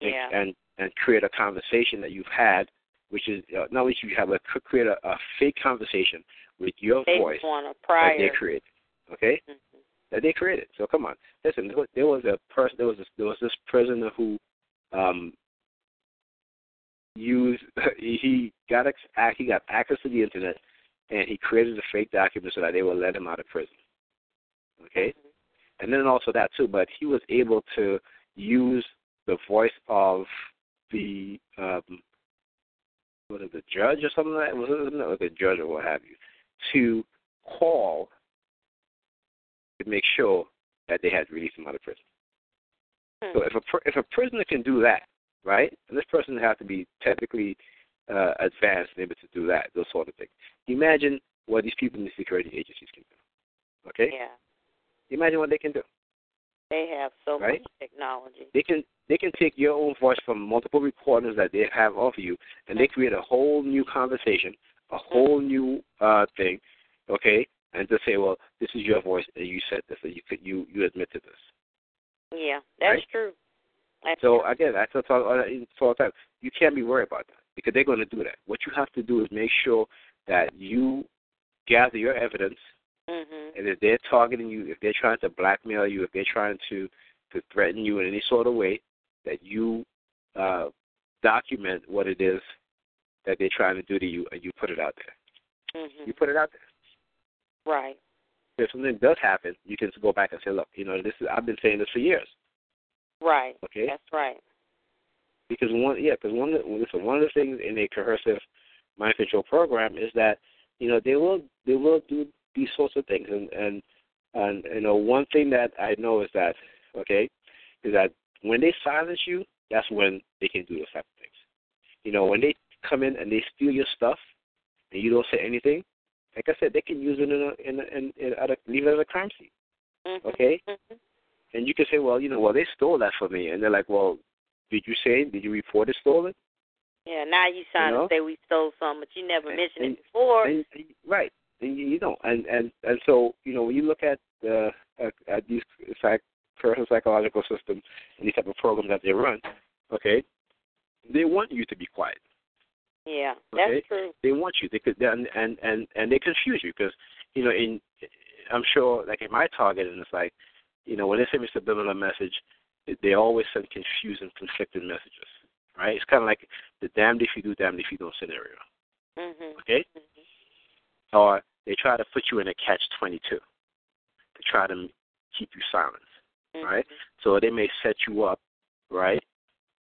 and Yeah. and, and create a conversation that you've had, which is uh, not only you have a create a, a fake conversation with your voice a that they created. Okay, that they created. So come on, listen. there was- a person. There was this, there was this prisoner who um used he got ex- he got access to the internet and he created a fake document so that they would let him out of prison. Okay, and then also that too. But he was able to use the voice of the um, was it the judge or something like that? Was it the judge or what have you, to call to make sure that they had released him out of prison. So if a pr- if a prisoner can do that, right, and this person has to be technically uh, advanced and able to do that, those sort of things. Imagine what these people in the security agencies can do. Okay. Yeah. Imagine what they can do. They have so Right? much technology. They can they can take your own voice from multiple recordings that they have of you, and they create a whole new conversation, a whole new uh thing, okay, and to say, well, this is your voice, and you said this, and you could you you admit to this. Yeah, that's Right? true. That's So true. again, I tell all all the time, you can't be worried about that because they're going to do that. What you have to do is make sure that you gather your evidence, Mhm. and if they're targeting you, if they're trying to blackmail you, if they're trying to to threaten you in any sort of way, that you uh, document what it is that they're trying to do to you, and you put it out there. Mhm. You put it out there. Right. If something does happen, you can go back and say, look, you know, this is I've been saying this for years. Right. Okay. That's right. because one yeah because one of the, listen, one of the things in a coercive mind control program is that you know they will they will do these sorts of things and and and you know one thing that I know is that okay is that when they silence you that's when they can do those type of things you know when they come in and they steal your stuff and you don't say anything like I said they can use it in a in a, in, in at a, leave it as a crime scene Mhm. okay Mhm. and you can say well you know well they stole that from me and they're like well did you say did you report it stolen Yeah. Now you trying know? to say we stole some, but you never mentioned and- it before. And, and- right. And you, you don't. And and and so you know when you look at the at, at these psych, personal psychological systems and these type of programs that they run, okay, they want you to be quiet. Yeah, Okay, that's true. they want you. They could and and and and they confuse you because you know in I'm sure like in my target and it's like you know when they send me a subliminal message, they always send confusing, conflicting messages. Right? It's kind of like the damned if you do, damned if you don't scenario. Mhm. Okay? Or they try to put you in a catch 22 to try to keep you silent. Mm-hmm. Right? So they may set you up, right?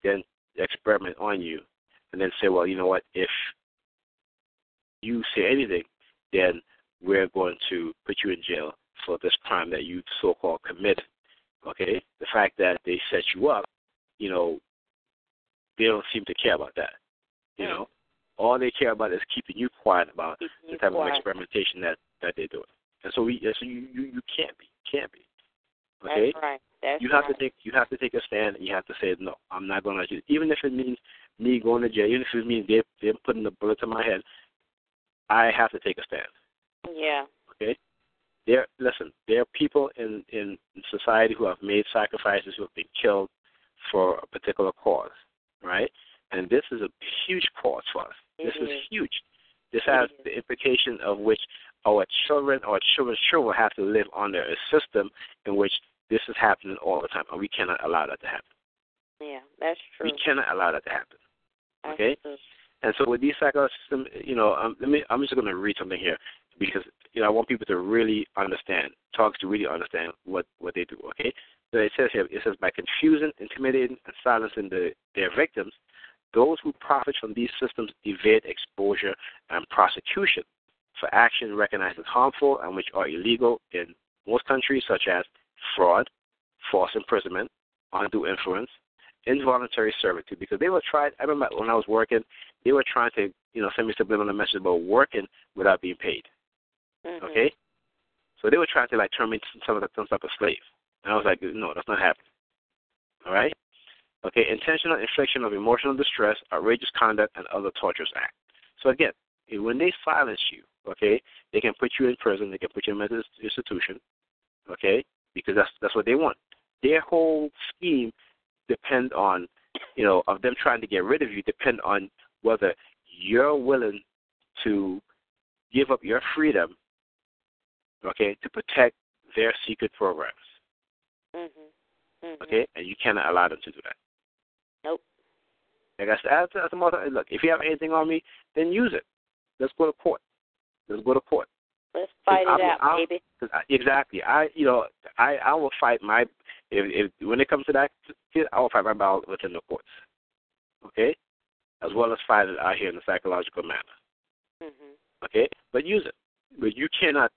Then experiment on you, and then say, well, you know what? If you say anything, then we're going to put you in jail for this crime that you so-called committed. Okay? The fact that they set you up, you know, they don't seem to care about that. You know, all they care about is keeping you quiet about the type quiet. of experimentation that that they're doing. And so we, and so you, you, you can't be, can't be. Okay, That's right. That's you have right. to take, you have to take a stand, and you have to say no. I'm not going to do, even if it means me going to jail, even if they they're putting the bullet to my head. I have to take a stand. Yeah. Okay, there. Listen, there are people in in society who have made sacrifices, who have been killed for a particular cause, right? And this is a huge cause for us. This It is is. huge. This has mm-hmm. the implication of which our children, our children's children have to live under a system in which this is happening all the time, and we cannot allow that to happen. Yeah, that's true. We cannot allow that to happen. Okay? And so with these psychological systems, you know, um, let me. I'm just going to read something here because you know I want people to really understand, talks to really understand what what they do. Okay, so it says here, it says by confusing, intimidating, and silencing the, their victims, those who profit from these systems evade exposure and prosecution for action recognized as harmful and which are illegal in most countries, such as fraud, false imprisonment, undue influence, involuntary servitude. Because they were trying. I remember when I was working, they were trying to, you know, send me subliminal message about working without being paid. Mhm. Okay, so they were trying to like turn me into some some type of slave, and I was like, no, that's not happening. All right. Okay, intentional infliction of emotional distress, outrageous conduct, and other torturous acts. So again, when they silence you, okay, they can put you in prison, they can put you in a mental institution, okay, because that's that's what they want. Their whole scheme depend on, you know, of them trying to get rid of you depend on whether you're willing to give up your freedom, okay, to protect their secret programs, Mhm. Mhm. okay, and you cannot allow them to do that. Nope. Like I said, as, as a mother, look, if you have anything on me, then use it. Let's go to court. Let's go to court. Let's fight it out, I'm- baby. I, exactly. I, you know, I, I will fight my. If, if when it comes to that, I will fight my battle within the courts. Okay. as well as fight it out here in a psychological manner. Mhm. Okay, but use it. But you cannot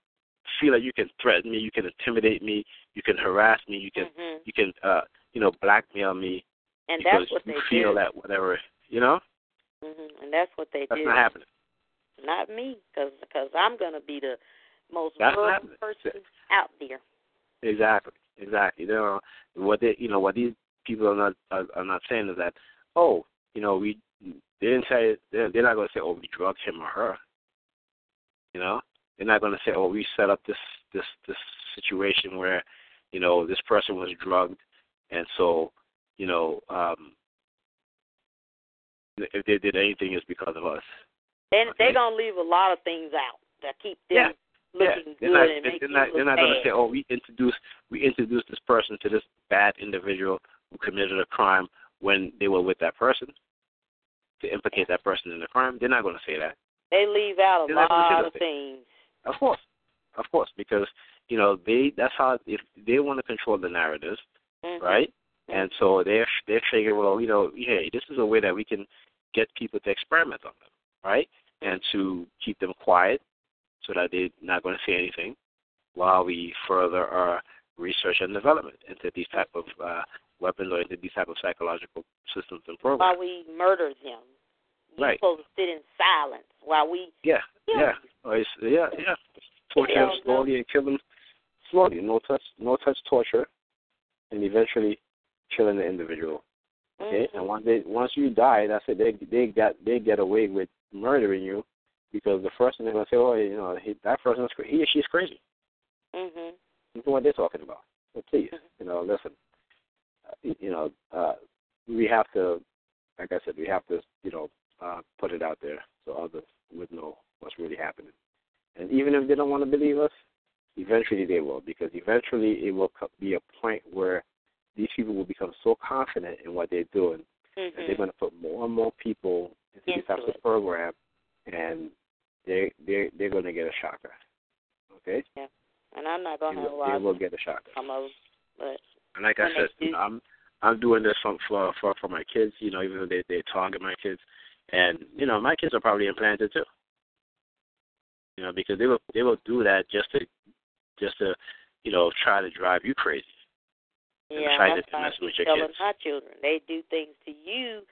feel that you can threaten me, you can intimidate me, you can harass me, you can Mhm. you can uh you know blackmail me And because that's what you they feel do. that whatever you know Mhm. And that's what they that's do. not happening. Not me, because cause I'm gonna be the most That's not brutal happening. person out there. Exactly, exactly. They don't, what they, you know, what these people are not are, are not saying is that, oh, you know, we they didn't say they're, they're not going to say, oh, we drugged him or her. You know, they're not going to say, oh, we set up this this this situation where, you know, this person was drugged, and so, you know, um, if they did anything, it's because of us. And they gonna leave a lot of things out that keep them Yeah. looking yeah, they're good not, and make they're not, they're not to say, "Oh, we introduced we introduced this person to this bad individual who committed a crime when they were with that person to implicate that person in the crime." They're not going to say that. They leave out a They're gonna lot of things. Of course, of course, because you know they that's how if they want to control the narrative, Mhm. right? And so they're they're figuring, well, you know, hey, this is a way that we can get people to experiment on them, right? And to keep them quiet so that they're not going to say anything while we further our research and development into these type of uh, weapons or into these type of psychological systems and programs. While we murder them. You're Right. supposed to sit in silence while we Yeah, yeah, Or it's- yeah, yeah. Torture them slowly and kill them slowly. No touch, no touch torture, and eventually killing the individual. Okay, Mm-hmm. and once they once you die, that's it. They they got they get away with murdering you because the first thing they're gonna say, oh, you know, he, that person's he or she's crazy. Mhm. Look at what they're talking about. So please, Mm-hmm. you know, listen. Uh, you know, uh, we have to, like I said, we have to, you know, uh, put it out there so others would know what's really happening. And even if they don't want to believe us, eventually they will, because eventually it will be a point where these people will become so confident in what they're doing that they're Mhm. going to put more and more people into these types of programs, and they they they're going to get a shocker. Okay, Yeah. And I'm not a lot they of will get a shocker. some of but And like I said, you know, I'm I'm doing this for for for, for my kids. You know, even though they they target my kids, and you know, my kids are probably implanted too. You know, because they will they will do that just to just to you know try to drive you crazy. And yeah, try that's to mess with your telling kids. my children. They do things to you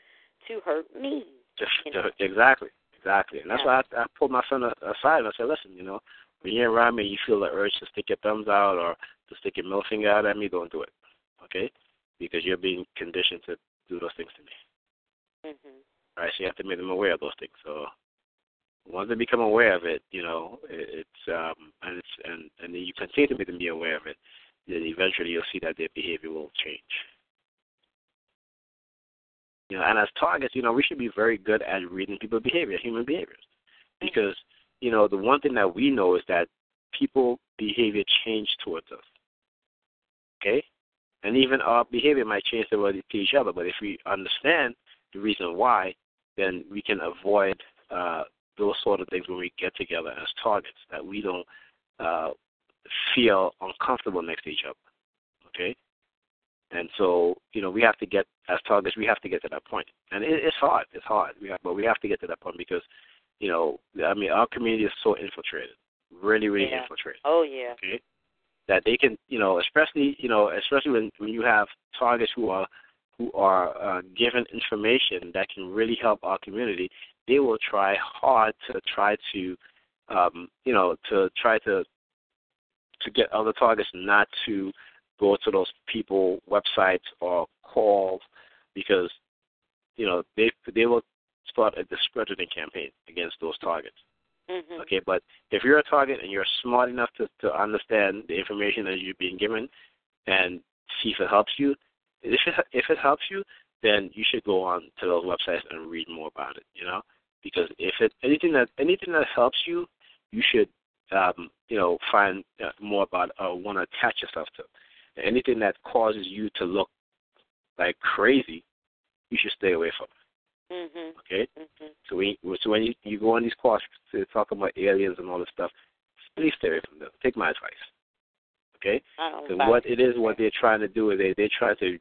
to hurt me. Just, You know? exactly, exactly, and that's Yeah. why I, I pulled my son aside and I said, listen, you know, when you're around me, you feel the urge to stick your thumbs out or to stick your middle finger out at me, don't do it, okay? Because you're being conditioned to do those things to me. Mhm. right? So you have to make them aware of those things. So once they become aware of it, you know, it, it's um and it's and and then you continue to make them be aware of it, then eventually you'll see that their behavior will change. You know, and as targets, you know, we should be very good at reading people's behavior, human behaviors, because you know the one thing that we know is that people behavior change towards us. Okay, and even our behavior might change towards each other, but if we understand the reason why, then we can avoid uh, those sort of things when we get together as targets, that we don't uh, feel uncomfortable next to each other. Okay? And so, you know, we have to get, as targets, we have to get to that point. And it, it's hard. It's hard. We have, but we have to get to that point because, you know, I mean, our community is so infiltrated, really, really Yeah. infiltrated Oh yeah. okay, that they can, you know, especially, you know, especially when when you have targets who are who are uh, given information that can really help our community, they will try hard to try to, um, you know, to try to to get other targets not to go to those people websites or calls because, you know, they they will start a discrediting campaign against those targets. Mhm. Okay, but if you're a target and you're smart enough to, to understand the information that you're being given and see if it helps you, if it if it helps you, then you should go on to those websites and read more about it. You know, because if it anything that anything that helps you, you should um, you know find uh, more about or want to attach yourself to. Anything that causes you to look like crazy, you should stay away from. Mhm. Okay. Mhm. So when so when you, you go on these calls to talk about aliens and all this stuff, please stay away from them. Take my advice. Okay? I don't Because what it. is, what they're trying to do is they they try to,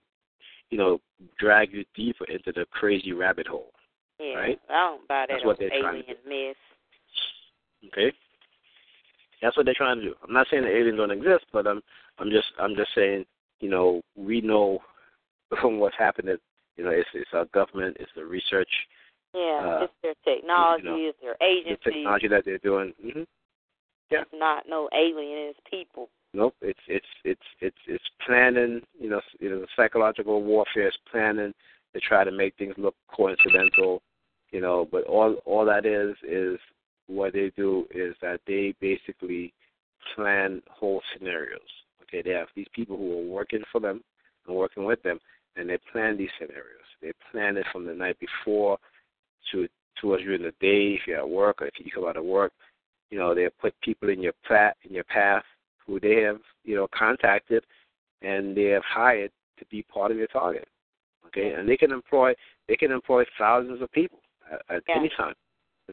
you know, drag you deeper into the crazy rabbit hole. Yeah, right? I don't buy that That's what they're alien trying to mess. Okay. That's what they're trying to do. I'm not saying the aliens don't exist, but I'm I'm just I'm just saying, you know, we know from what's happening. You know, it's it's our government, it's the research, Yeah, Uh, it's their technology, you know, it's their the agency. technology that they're doing. hmm Yeah. It's not no alien, it's people. Nope. It's it's it's it's it's planning. You know, you know, psychological warfare is planning to try to make things look coincidental. You know, but all all that is is what they do is that they basically plan whole scenarios. Okay, they have these people who are working for them and working with them, and they plan these scenarios. They plan it from the night before to towards you in the day if you're at work or if you come out of work. You know, they put people in your path in your path who they have, you know, contacted and they have hired to be part of your target. Okay, and they can employ they can employ thousands of people at, at Yeah. any time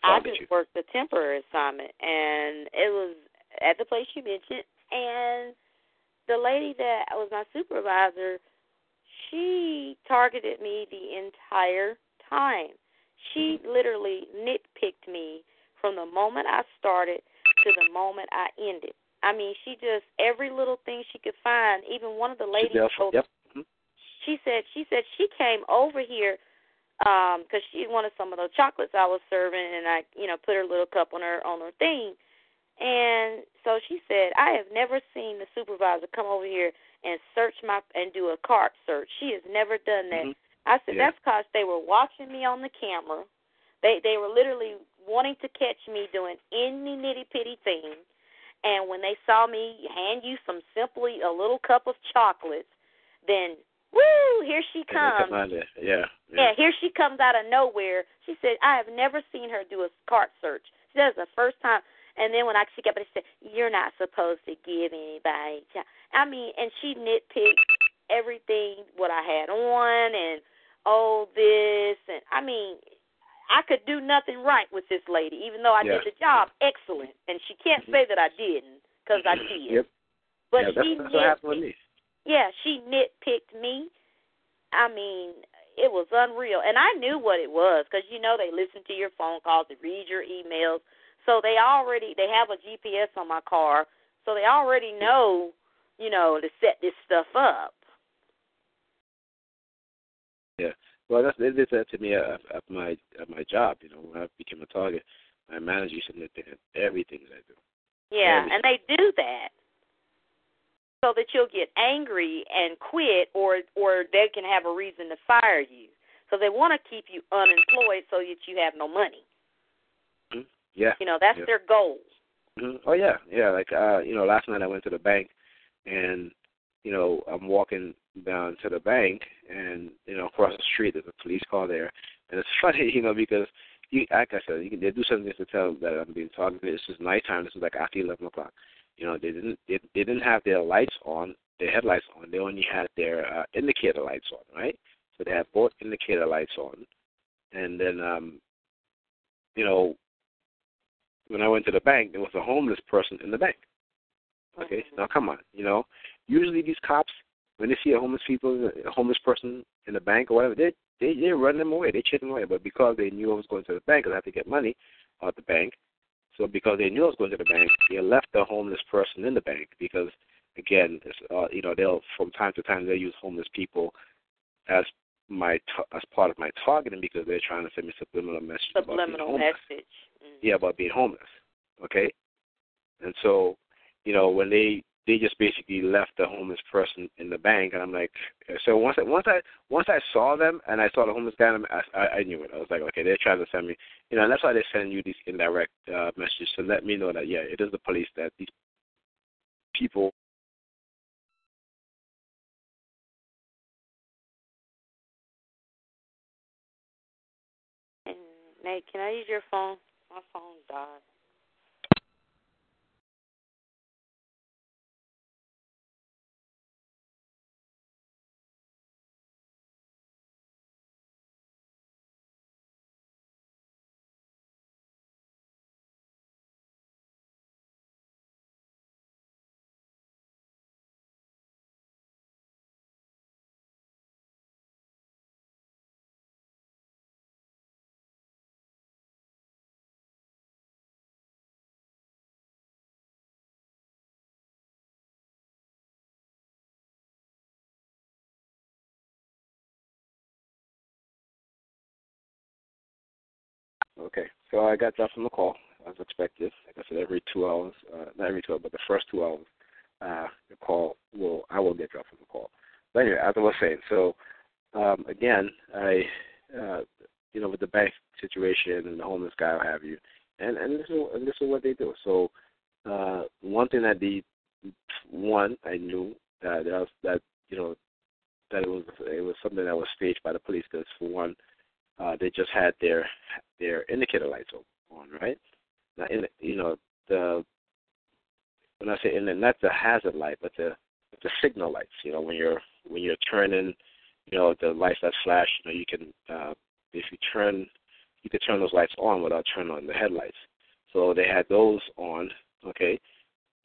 I just you. worked a temporary assignment, and it was at the place you mentioned. And the lady that was my supervisor, she targeted me the entire time. She literally nitpicked me from the moment I started to the moment I ended. I mean, she just every little thing she could find. Even one of the ladies Yep. told yep. She said she said she came over here um because she wanted some of those chocolates I was serving and I you know put her little cup on her on her thing. And so she said I have never seen the supervisor come over here and search my and do a cart search. She has never done that. Mhm. I said Yeah. that's because they were watching me on the camera. They they were literally wanting to catch me doing any nitty pitty thing. And when they saw me hand you some simply a little cup of chocolates then woo here she comes there. Yeah. yeah, here she comes out of nowhere. She said, I have never seen her do a cart search. She said it's the first time. And then when I she kept she said, You're not supposed to give anybody. I mean, and she nitpicked everything what I had on and oh this and I mean, I could do nothing right with this lady, even though I Yeah. did the job excellent. And she can't mm-hmm. say that I didn't because I mm-hmm. did. Yep. But yeah, that's, she that's what happened with me. Yeah, she nitpicked me. I mean, it was unreal, and I knew what it was because you know they listen to your phone calls, they read your emails, so they already they have a GPS on my car, so they already know, you know, to set this stuff up. Yeah. Well, that's they did that to me at, at my at my job. You know, when I became a target, my manager used to nitpick at everything that I do. Yeah, Everything. and they do that so that you'll get angry and quit, or or they can have a reason to fire you. So they want to keep you unemployed so that you have no money. Mhm. Yeah. You know, that's yeah. their goal. hmm Oh yeah, yeah. Like uh, you know, last night I went to the bank, and you know, I'm walking down to the bank, and you know, across the street there's a police car there, and it's funny, you know, because you, like I said, you can, they do something to tell that I'm being targeted. This is nighttime. This is like after eleven o'clock. You know, they didn't they, they didn't have their lights on, their headlights on. They only had their uh, indicator lights on, right? So they had both indicator lights on, and then um, you know, when I went to the bank, there was a homeless person in the bank. Okay, now come on, you know, usually these cops, when they see a homeless people, a homeless person in the bank or whatever, they they they run them away, they chase them away. But because they knew I was going to the bank, I had to get money out the bank. So because they knew I was going to the bank, they left the homeless person in the bank because, again, it's, uh, you know, they'll from time to time they use homeless people as my t- as part of my targeting because they're trying to send me subliminal messages about being Subliminal homeless message. Mm. yeah, about being homeless. Okay? And so, you know, when they they just basically left the homeless person in the bank and I'm like so once I once I once I saw them and I saw the homeless guy I, I, knew it. I was like, okay, they're trying to send me you know, and that's why they send you these indirect uh messages to let me know that yeah, it is the police that these people Nate, can I use your phone? My phone died. So I got dropped from the call as expected. Like I said, every two hours, uh, not every two hours, but the first two hours, uh, the call will I will get dropped from the call. But anyway, as I was saying, so um, again, I, uh, you know, with the bank situation and the homeless guy, what have you, and and this is and this is what they do. So uh, one thing that the one I knew that that, that you know that it was it was something that was staged by the police because for one, uh, they just had their their indicator lights on, right? Now, in, you know the when I say in the not the hazard light, but the the signal lights. You know when you're when you're turning, you know the lights that flash. You know you can uh, if you turn you could turn those lights on without turning on the headlights. So they had those on, okay,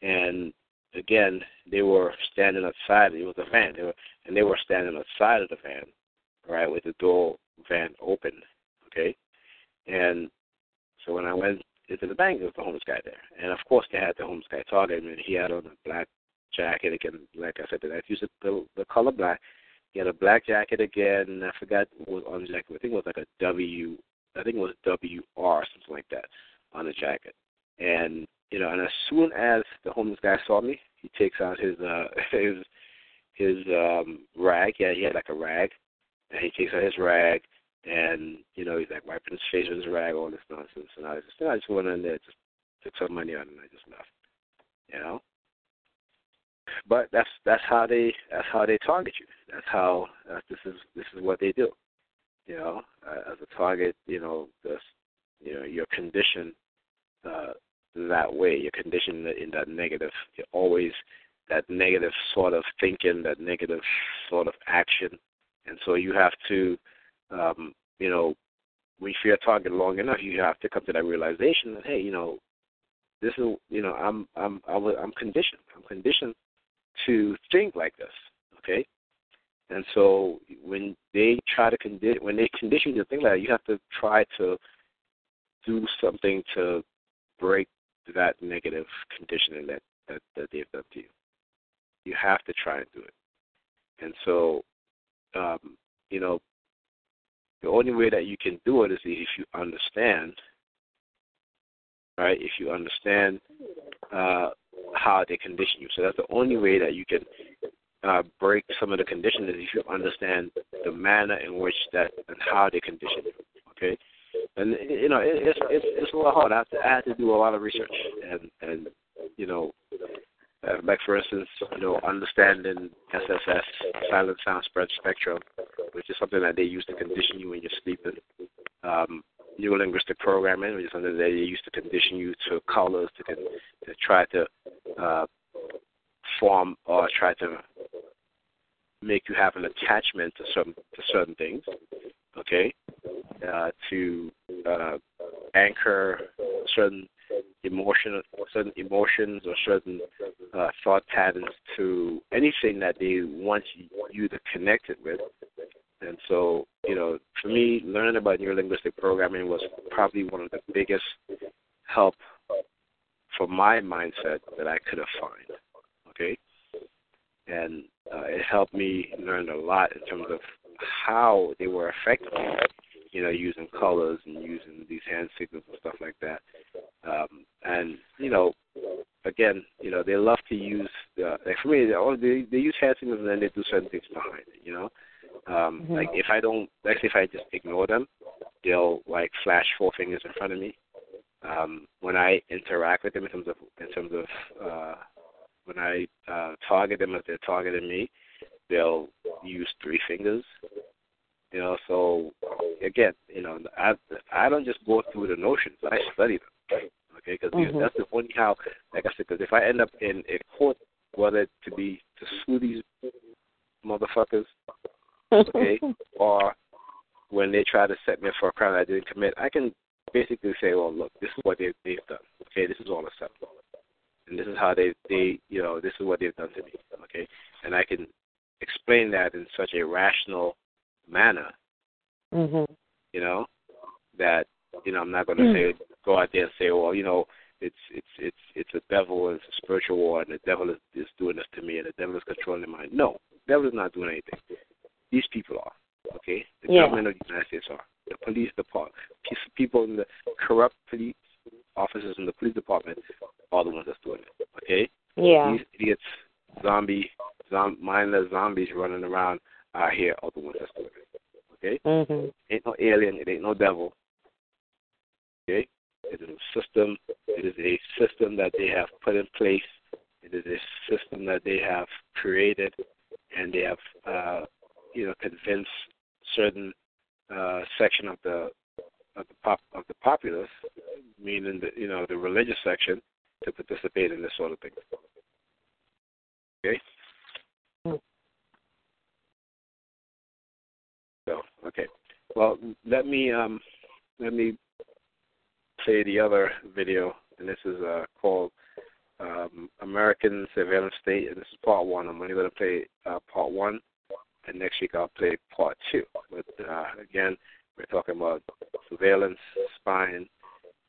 and again they were standing outside. It was a van, they were, and they were standing outside of the van, right, with the door van open, okay, and so when I went into the bank, there was the homeless guy there, and of course they had the homeless guy target and he had on a black jacket again. Like I said, I used the the color black. He had a black jacket again. and I forgot what was on the jacket. I think it was like a W. I think it was WR, something like that, on the jacket. And you know, and as soon as the homeless guy saw me, he takes out his uh his his um rag. Yeah, he had like a rag, and he takes out his rag, and you know, he's like wiping his face with his rag, all this nonsense. And I just, I just went in there, just took some money out, and I just left. You know. But that's that's how they that's how they target you. That's how uh, this is this is what they do. You know, uh, as a target, you know, this, you know, your condition uh, that way. You're conditioned in that negative. You're always that negative sort of thinking, that negative sort of action, and so you have to, um, you know, you're a target long enough, you have to come to that realization that hey, you know, this is, you know, I'm I'm I'm conditioned. I'm conditioned to think like this. Okay, and so when they try to condi- when they condition you to think like that, you have to try to do something to break that negative conditioning that, that, that they've done to you. You have to try and do it. And so, um, you know, the only way that you can do it is if you understand, right? If you understand uh, how they condition you. So that's the only way that you can uh, break some of the conditions is if you understand the manner in which that and how they condition you. Okay, and you know it, it's it's it's a little hard. I have to I have to do a lot of research and and you know uh, like for instance you know understanding SSS silent sound spread spectrum, which is something that they use to condition you when you're sleeping. Um, neurolinguistic programming, which is something that they use to condition you to colors to to try to uh, form or try to make you have an attachment to some to certain things. Okay, uh, to uh, anchor certain emotion, certain emotions or certain uh, thought patterns to anything that they want you to connect it with. And so, you know, for me, learning about neurolinguistic programming was probably one of the biggest help for my mindset that I could have found. Okay, and uh, it helped me learn a lot in terms of how they were affecting me you know, using colors and using these hand signals and stuff like that. Um, and you know, again, you know, they love to use the like for me, they they, they use hand signals and then they do certain things behind it. You know, um, mm-hmm. like if I don't, like if I just ignore them, they'll like flash four fingers in front of me. Um, when I interact with them in terms of in terms of uh, when I uh, target them if they're targeting me, they'll use three fingers. You know, so again, you know, I I don't just go through the notions. I study them. Okay, because mm-hmm. that's the only how, like I said, because if I end up in a court, whether to be to sue these motherfuckers, okay, or when they try to set me up for a crime I didn't commit, I can basically say, well, look, this is what they've, they've done. Okay, this is all acceptable, and this is how they they you know this is what they've done to me. Okay, and I can explain that in such a rational manner. Mm-hmm. You know that you know I'm not going to mm. say go out there and say, well, you know, it's it's it's it's a devil it's a spiritual war and the devil is, is doing this to me and the devil is controlling my mind. No, the devil is not doing anything. These people are. Okay, the yeah. government of the United States are. The police department, people in the corrupt police officers in the police department are the ones that's doing it. Okay. Yeah. These idiots, zombie, zom- mindless zombies running around out here are the ones that's doing it. Okay. Mhm. Ain't no alien. It ain't no devil. Okay. It is a system. It is a system that they have put in place. It is a system that they have created, and they have, uh, you know, convinced certain uh, section of the of the pop of the populace, meaning the you know the religious section, to participate in this sort of thing. Okay. So okay. Well, let me um let me play the other video, and this is uh called um, American Surveillance State, and this is part one. I'm only going to play uh, part one, and next week I'll play part two. But uh, again, we're talking about surveillance, spying.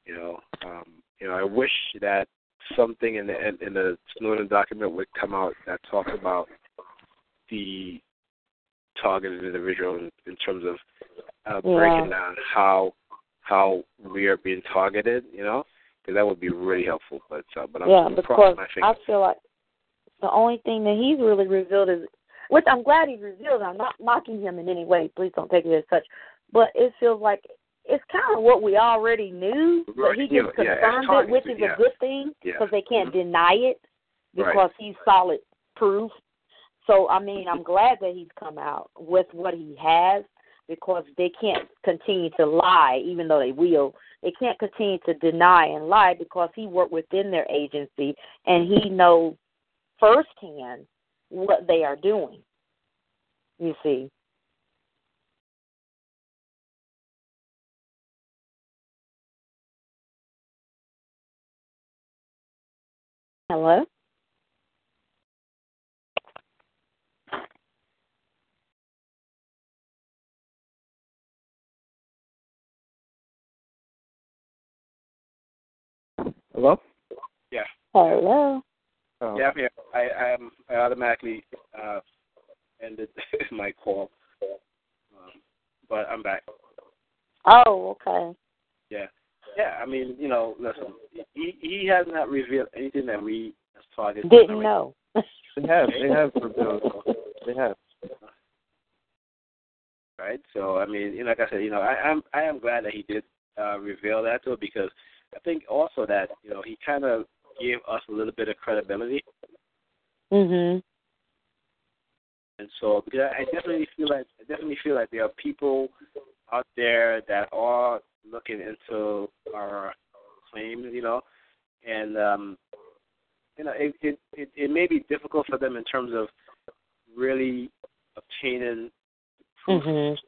You know, um, you know, I wish that something in the in the Snowden document would come out that talks about the targeted individual in, in terms of uh, breaking Yeah. down how how we are being targeted. You know, because that would be really helpful. But uh, but I'm, yeah, because I feel like the only thing that he's really revealed is, which I'm glad he revealed. I'm not mocking him in any way. Please don't take it as such. But it feels like it's kind of what we already knew, but he Right, yeah, just yeah, confirmed it, which is yeah. a good thing Yeah. because they can't deny it Right. because he's solid proof. So I mean, I'm glad that he's come out with what he has because they can't continue to lie, even though they will. They can't continue to deny and lie because he worked within their agency and he knows firsthand what they are doing. You see. Hello? Hello? Yeah. Hello. Oh. Yeah, I'm here. I I, um, I automatically uh, ended my call, um, but I'm back. Oh, okay. Yeah, yeah. I mean, you know, listen, he he has not revealed anything that we as targets Didn't know. They have. They have revealed. They have. right? So I mean, you know, like I said, you know, I, I'm I am glad that he did uh, reveal that to because I think also that you know he kind of gave us a little bit of credibility, Mhm. and so because I definitely feel like I definitely feel like there are people out there that are looking into our claims, you know, and um, you know, it, it it it may be difficult for them in terms of really obtaining Mhm.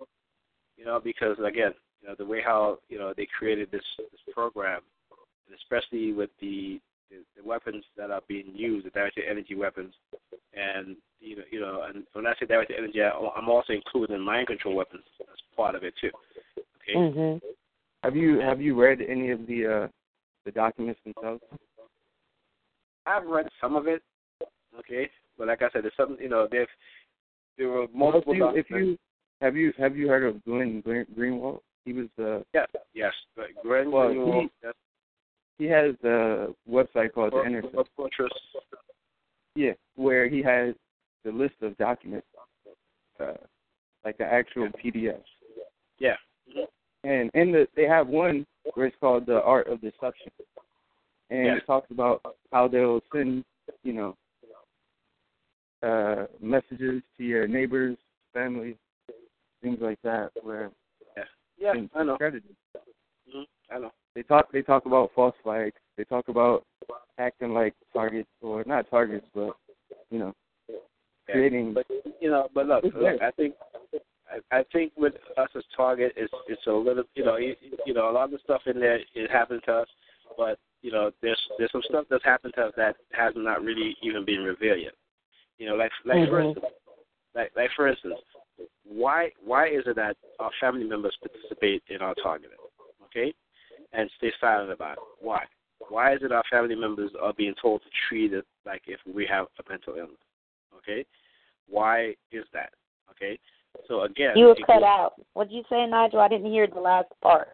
you know, because again, you know, the way how you know they created this this program, especially with the, the the weapons that are being used, the directed energy weapons, and you know, you know, and when I say directed energy, I- I'm also including mind control weapons as part of it too. Okay. Mhm. Have you have you read any of the uh the documents themselves? I've read some of it. Okay, but like I said, there's some, you know, there's there were Well, multiple. if you, if you have you have you heard of Glenn Greenwald? He was uh yes, yes, but Glenn Well, Greenwald, he- that's he has a website called the Intercept. Fortress. Yeah, where he has the list of documents, uh, like the actual PDFs. Yeah. And in the they have one where it's called the Art of Deception, and Yeah. it talks about how they'll send you know uh messages to your neighbors, family, things like that, where Yeah, yeah, I know. discredited. hmm I know. They talk they talk about false flags. They talk about acting like targets or not targets, but you know, creating. But you know, but look, look. I think I, I think with us as target, it's it's a little, you know, you, you know, a lot of the stuff in there it happened to us, but you know, there's there's some stuff that's happened to us that has not really even been revealed yet. You know, like like for Mhm. instance, like like for instance, why why is it that our family members participate in our targeting, okay, and stay silent about it? Why? Why is it our family members are being told to treat it like if we have a mental illness? Okay, why is that? Okay, so again, You were cut goes- out. What did you say, Nigel? I didn't hear the last part.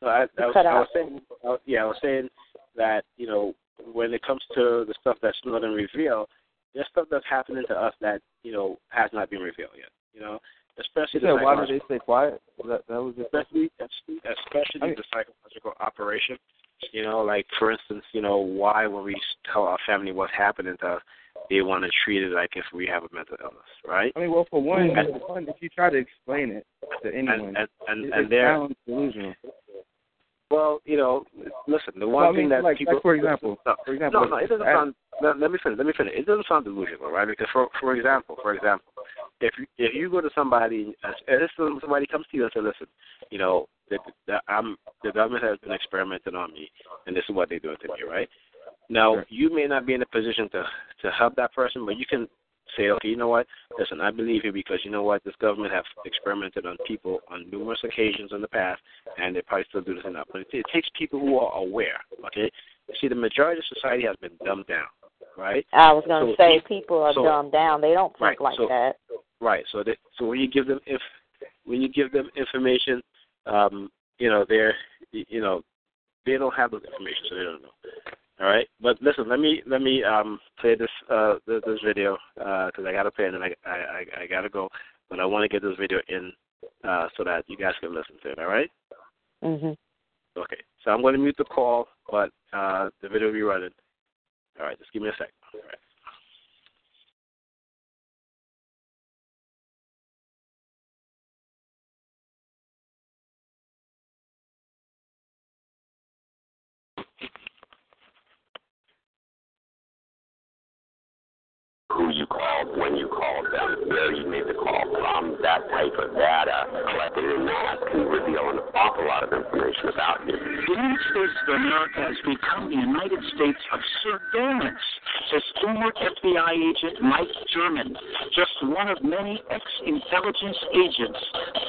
So I, I, was, cut I out. was saying, I, yeah, I was saying that you know when it comes to the stuff that's not been revealed, there's stuff that's happening to us that you know has not been revealed yet. You know, especially the said why did they stay quiet? That that was especially especially I mean- the psychological operation. You know, like for instance, you know, why when we tell our family what's happening to us, they want to treat it like if we have a mental illness, right? I mean, well, for one, And- for one, if you try to explain it to anyone, and and and, it, and it they're sounds delusional. Well, you know, listen. The one Well, I thing that like, people, like for example, no, for example, no, no, it doesn't I- sound. Let, let me finish. Let me finish. It doesn't sound delusional, right? Because for for example, for example, if you if you go to somebody, if somebody comes to you and says, "Listen, you know, the, the, I'm the government has been experimenting on me, and this is what they're doing to me," right? Now, you may not be in a position to to help that person, but you can say, okay, you know what? Listen, I believe you because you know what? This government have experimented on people on numerous occasions in the past, and they probably still do this now. But it, it takes people who are aware. Okay, you see, the majority of society has been dumbed down, right? I was going to So- say people are so- dumbed down. They don't think Right, like so- that. Right. So that so when you give them if when you give them information, um, you know they're you know they don't have those information, so they don't know. All right. But listen, let me let me um play this uh this, this video because I gotta play it and I I I, I gotta go, but I want to get this video in uh so that you guys can listen to it. All right. Mhm. Okay. So I'm going to mute the call, but uh the video will be running. All right. Just give me a sec. All right. From. Type of data collected in that can reveal an awful lot of information about you. The United States of America has become the United States of surveillance, says former FBI agent Mike German, just one of many ex-intelligence agents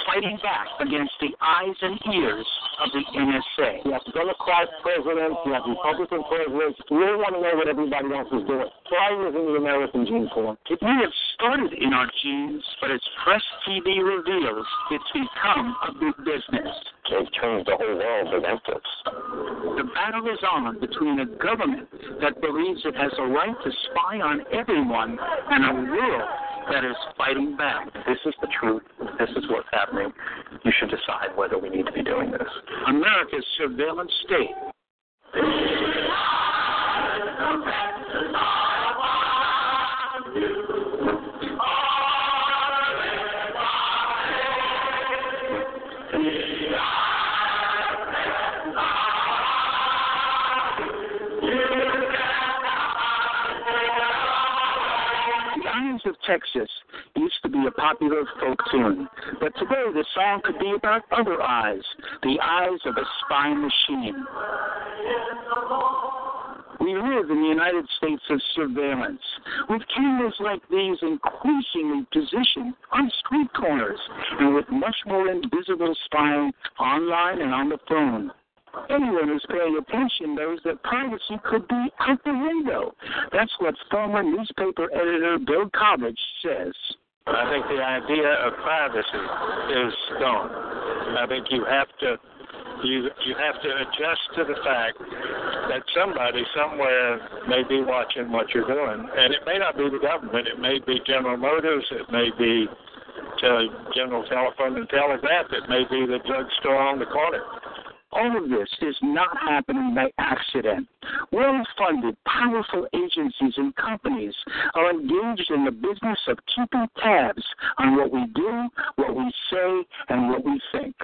fighting back against the eyes and ears of the NSA. You have Democrat presidents, you have Republican presidents. We don't want to know what everybody else is doing. Try using the American gene pool. It may have started in our genes, but as Press TV reveals, it's become a big business. They've turned the whole world against us. The battle is on between a government that believes it has a right to spy on everyone and a world that is fighting back. This is the truth. This is what's happening. You should decide whether we need to be doing this. America's surveillance state. Texas used to be a popular folk tune, but today the song could be about other eyes, the eyes of a spy machine. We live in the United States of surveillance, with cameras like these increasingly positioned on street corners and with much more invisible spying online and on the phone. Anyone who's paying attention knows that privacy could be out the window. That's what former newspaper editor Bill College says. I think the idea of privacy is gone. I think you have to you you have to adjust to the fact that somebody somewhere may be watching what you're doing, and it may not be the government. It may be General Motors. It may be uh, General Telephone and Telegraph. It may be the drugstore on the corner. All of this is not happening by accident. Well funded, powerful agencies and companies are engaged in the business of keeping tabs on what we do, what we say, and what we think.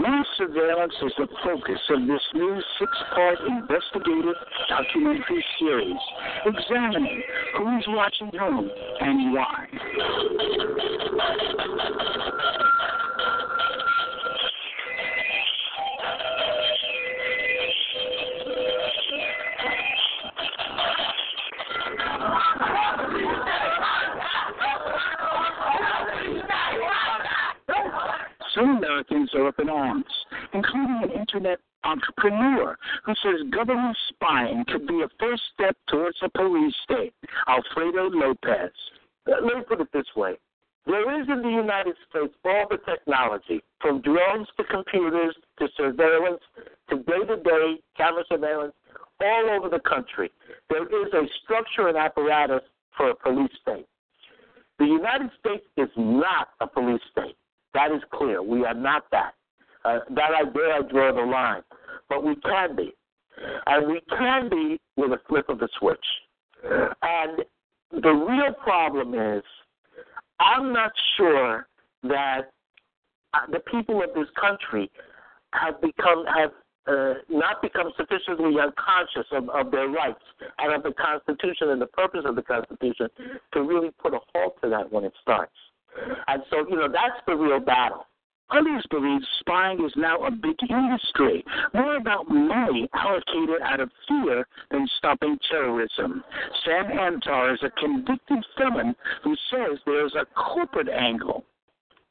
Mass surveillance is the focus of this new six part investigative documentary series examining who's watching whom and why. Some Americans are up in arms, including an internet entrepreneur who says government spying could be a first step towards a police state, Alfredo Lopez. Let me put it this way. There is in the United States all the technology, from drones to computers to surveillance to day to day camera surveillance all over the country. There is a structure and apparatus for a police state. The United States is not a police state. That is clear. We are not that. Uh, that I dare I draw the line. But we can be. And we can be with a flip of the switch. And the real problem is I'm not sure that uh, the people of this country have become have uh, not become sufficiently unconscious of, of their rights and of the Constitution and the purpose of the Constitution to really put a halt to that when it starts. And so, you know, that's the real battle. Others believe spying is now a big industry, more about money allocated out of fear than stopping terrorism. Sam Antar is a convicted felon who says there's a corporate angle.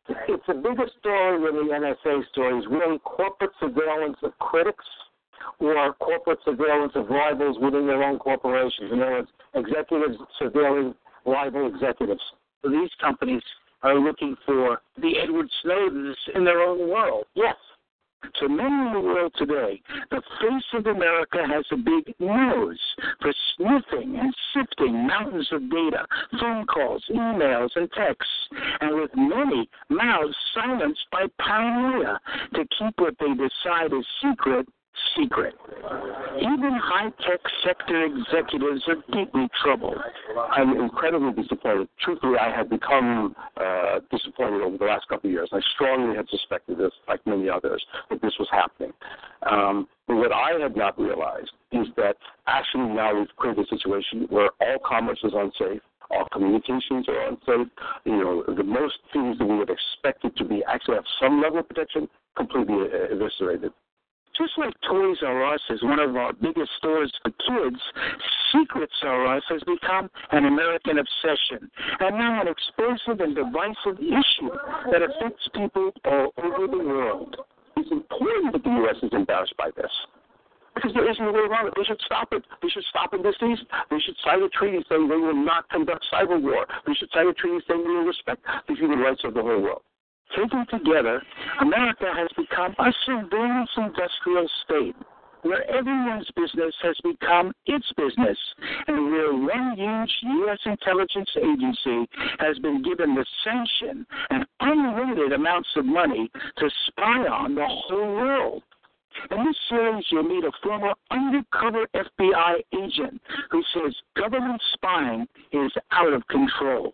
It's a bigger story than the NSA story. is really corporate surveillance of critics or corporate surveillance of rivals within their own corporations. In other words, executives surveilling rival executives. These companies are looking for the Edward Snowdens in their own world. Yes. To many in the world today, the face of America has a big nose for sniffing and sifting mountains of data, phone calls, emails, and texts, and with many mouths silenced by paranoia to keep what they decide is secret secret. Even high tech sector executives are deeply troubled. I'm incredibly disappointed. Truthfully, I had become uh, disappointed over the last couple of years. I strongly had suspected this, like many others, that this was happening. Um, but what I had not realized is that actually now we've created a situation where all commerce is unsafe, all communications are unsafe. You know, the most things that we would expect it to be actually have some level of protection completely eviscerated. Just like Toys R Us is one of our biggest stores for kids, Secrets R Us has become an American obsession and now an explosive and divisive issue that affects people all over the world. It's important that the U.S. is embarrassed by this. Because there isn't a way around it. They should stop it. They should stop it this season. They should sign a treaty saying they will not conduct cyber war. They should sign a treaty saying they will respect the human rights of the whole world. Taken together, America has become a surveillance industrial state where everyone's business has become its business, and where one huge U.S. intelligence agency has been given the sanction and unlimited amounts of money to spy on the whole world. In this series, you'll meet a former undercover FBI agent who says government spying is out of control.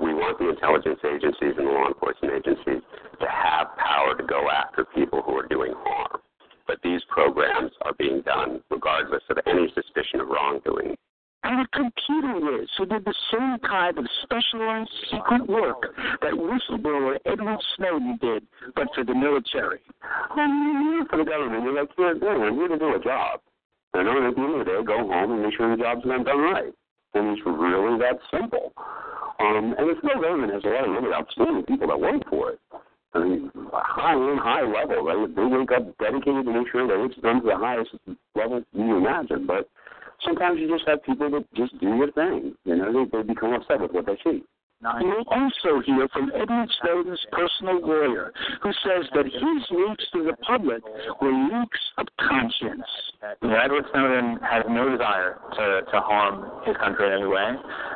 We want the intelligence agencies and the law enforcement agencies to have power to go after people who are doing harm. But these programs are being done regardless of any suspicion of wrongdoing. And a computer whiz who did the same kind of specialized secret work that whistleblower Edward Snowden did, but for the military. Well, you're for the government. You're like, you're, you're here to do a job. And at the end of the day, go home and make sure the job's not done right. And it's really that simple. Um, and the federal government has a lot of really outstanding people that work for it. I mean, high and high level. They they wake up dedicated to make sure that it's done to the highest level you imagine. But sometimes you just have people that just do your thing. You know, they, they become upset with what they see. You will also hear from Edward Snowden's personal lawyer, who says that his leaks to the public were leaks of conscience. Know, Edward Snowden has no desire to, to harm his country in any way.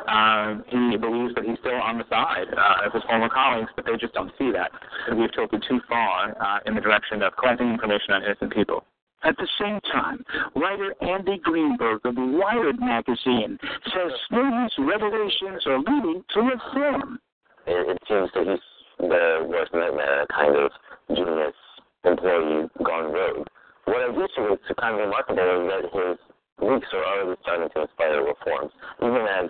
Um, he believes that he's still on the side uh, of his former colleagues, but they just don't see that. We've tilted too far uh, in the direction of collecting information on innocent people. At the same time, writer Andy Greenberg of Wired magazine says Snowden's revelations are leading to reform. It, it seems that he's the worst nightmare kind of genius employee gone rogue. What I think is kind of remarkable is that his leaks are already starting to inspire reforms. Even as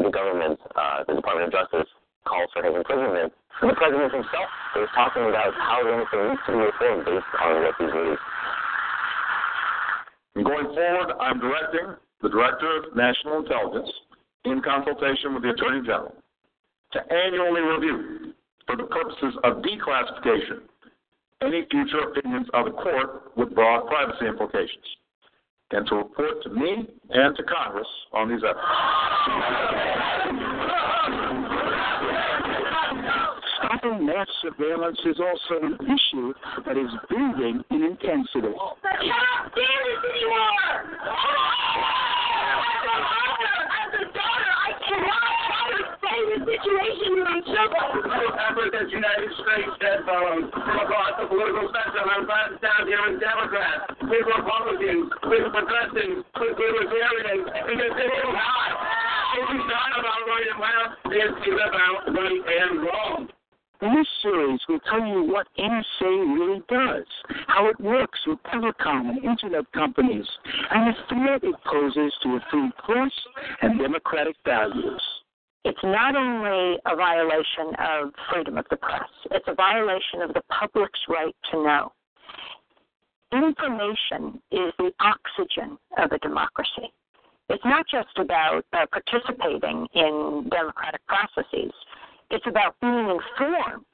the government, uh, the Department of Justice, calls for his imprisonment, the president himself is talking about how anything needs to be reformed based on what he's released. Going forward, I'm directing the Director of National Intelligence, in consultation with the Attorney General, to annually review, for the purposes of declassification, any future opinions of the court with broad privacy implications, and to report to me and to Congress on these efforts. Modern mass surveillance is also an issue that is building in intensity. I cannot stand this anymore! As a daughter, I cannot tolerate the situation to my children. Remember that United States headphones from across the political spectrum and friends down here with Democrats, with Republicans, with progressives, with libertarians, because it is not. It's not about right and left, this is about right and wrong. This series will tell you what NSA really does, how it works with telecom and internet companies, and the threat it poses to a free press and democratic values. It's not only a violation of freedom of the press, it's a violation of the public's right to know. Information is the oxygen of a democracy. It's not just about uh, participating in democratic processes, it's about being informed.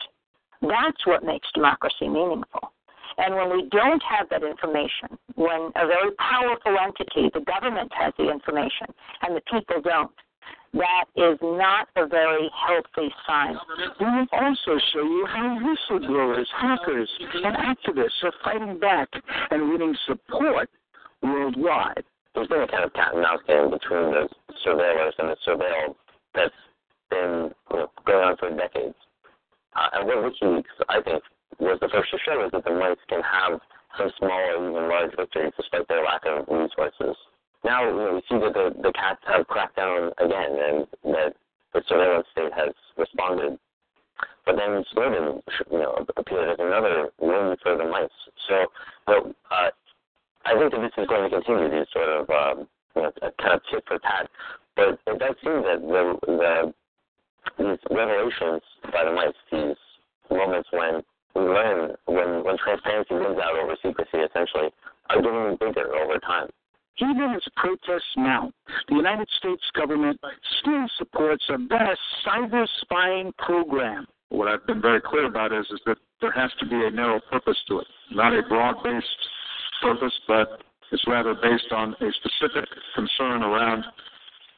That's what makes democracy meaningful. And when we don't have that information, when a very powerful entity, the government has the information, and the people don't, that is not a very healthy sign. We will also show you how whistleblowers, hackers, and activists are fighting back and winning support worldwide. There's been a kind of cat and mouse game between the surveillors and the surveilled that's been you know, going on for decades. Uh, and what WikiLeaks, I think, was the first to show is that the mice can have some small or even large victories despite their lack of resources. Now you know, we see that the, the cats have cracked down again and that the surveillance state has responded. But then Snowden, you know, appeared as another win for the mice. So, know, uh, I think that this is going to continue these sort of um, you know, kind of tit for tat. But it does seem that the, the these revelations by the mice, these moments when we learn, when, when transparency wins out over secrecy, essentially, are getting bigger over time. Even as protests mount, the United States government still supports a vast cyber spying program. What I've been very clear about is, is that there has to be a narrow purpose to it, not a broad-based purpose, but it's rather based on a specific concern around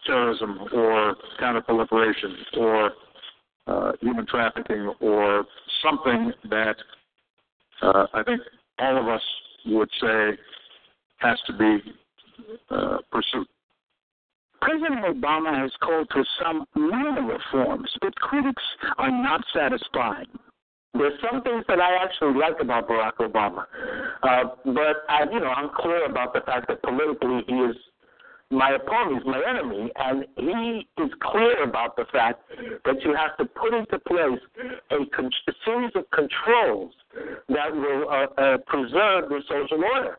terrorism or counterproliferation or uh, human trafficking or something that uh, I think all of us would say has to be uh, pursued. President Obama has called for some minor reforms, but critics are not satisfied. There's some things that I actually like about Barack Obama, uh, but I, you know, I'm clear about the fact that politically he is my opponent, my enemy, and he is clear about the fact that you have to put into place a, con- a series of controls that will uh, uh, preserve the social order.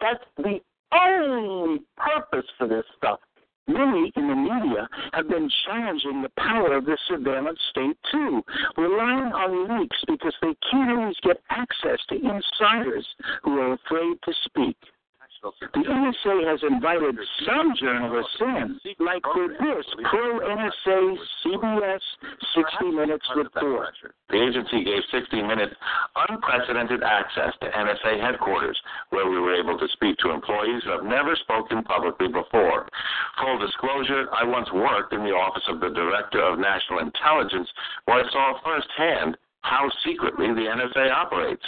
That's the only purpose for this stuff. Many in the media have been challenging the power of the surveillance state too, relying on leaks because they can't always get access to insiders who are afraid to speak. The NSA has invited some journalists in, like for this pro NSA CBS 60 Minutes report. The agency gave 60 Minutes unprecedented access to NSA headquarters, where we were able to speak to employees who have never spoken publicly before. Full disclosure, I once worked in the Office of the Director of National Intelligence, where I saw firsthand how secretly the NSA operates.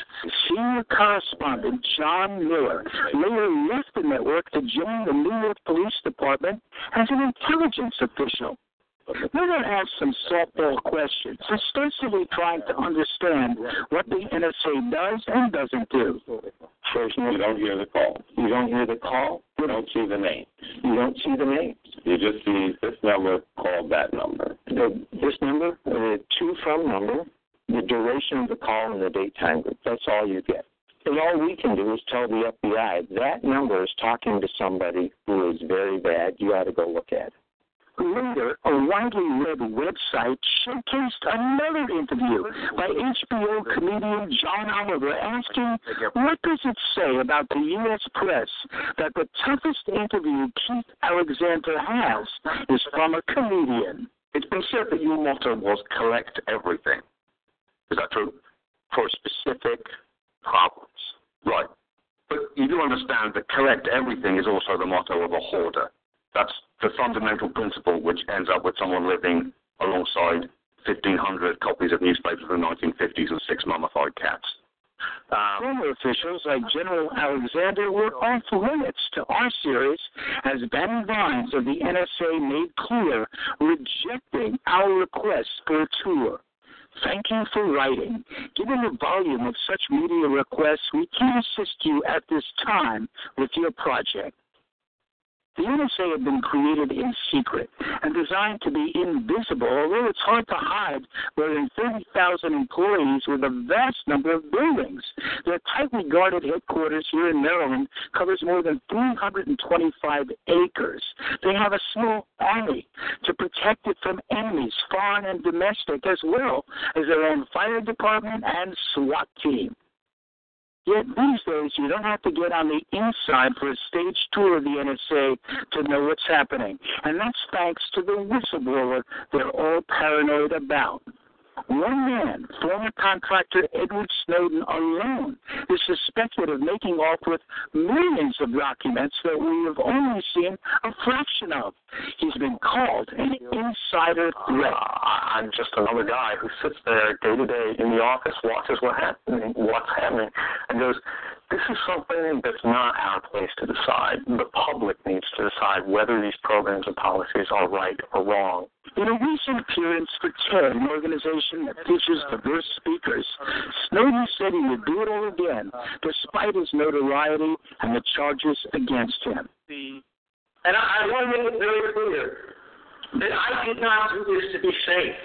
Senior correspondent John Miller later left the network to join the New York Police Department as an intelligence official. Miller asked some softball questions, ostensibly trying to understand what the NSA does and doesn't do. First, you don't hear the call. You don't hear the call. You don't see the name. You don't see the name. You just see this number called that number. The, this number, the two from number, the duration of the call and the date time group. That's all you get. And all we can do is tell the FBI that number is talking to somebody who is very bad. You ought to go look at it. Later, a widely read website showcased another interview by HBO comedian John Oliver asking, What does it say about the U.S. press that the toughest interview Keith Alexander has is from a comedian? It's been said that your motto was collect everything. Is that true? For specific problems. Right. But you do understand that collect everything is also the motto of a hoarder. That's the fundamental principle which ends up with someone living alongside 1,500 copies of newspapers from the 1950s and six mummified cats. Um, Former officials like General Alexander were off limits to our series as Ben Vines of the NSA made clear, rejecting our request for a tour. Thank you for writing. Given the volume of such media requests, we can't assist you at this time with your project. The NSA had been created in secret and designed to be invisible, although it's hard to hide more than 30,000 employees with a vast number of buildings. Their tightly guarded headquarters here in Maryland covers more than 325 acres. They have a small army to protect it from enemies, foreign and domestic, as well as their own fire department and SWAT team. Yet these days, you don't have to get on the inside for a stage tour of the NSA to know what's happening. And that's thanks to the whistleblower they're all paranoid about. One man, former contractor Edward Snowden alone, is suspected of making off with millions of documents that we have only seen a fraction of. He's been called an insider threat. Uh, I'm just another guy who sits there day to day in the office, watches what happening, what's happening, and goes, "This is something that's not our place to decide. The public needs to decide whether these programs and policies are right or wrong." In a recent appearance for TED, an organization that features diverse speakers, Snowden said he would do it all again, despite his notoriety and the charges against him. And I, I want to make it very clear that I did not do this to be safe.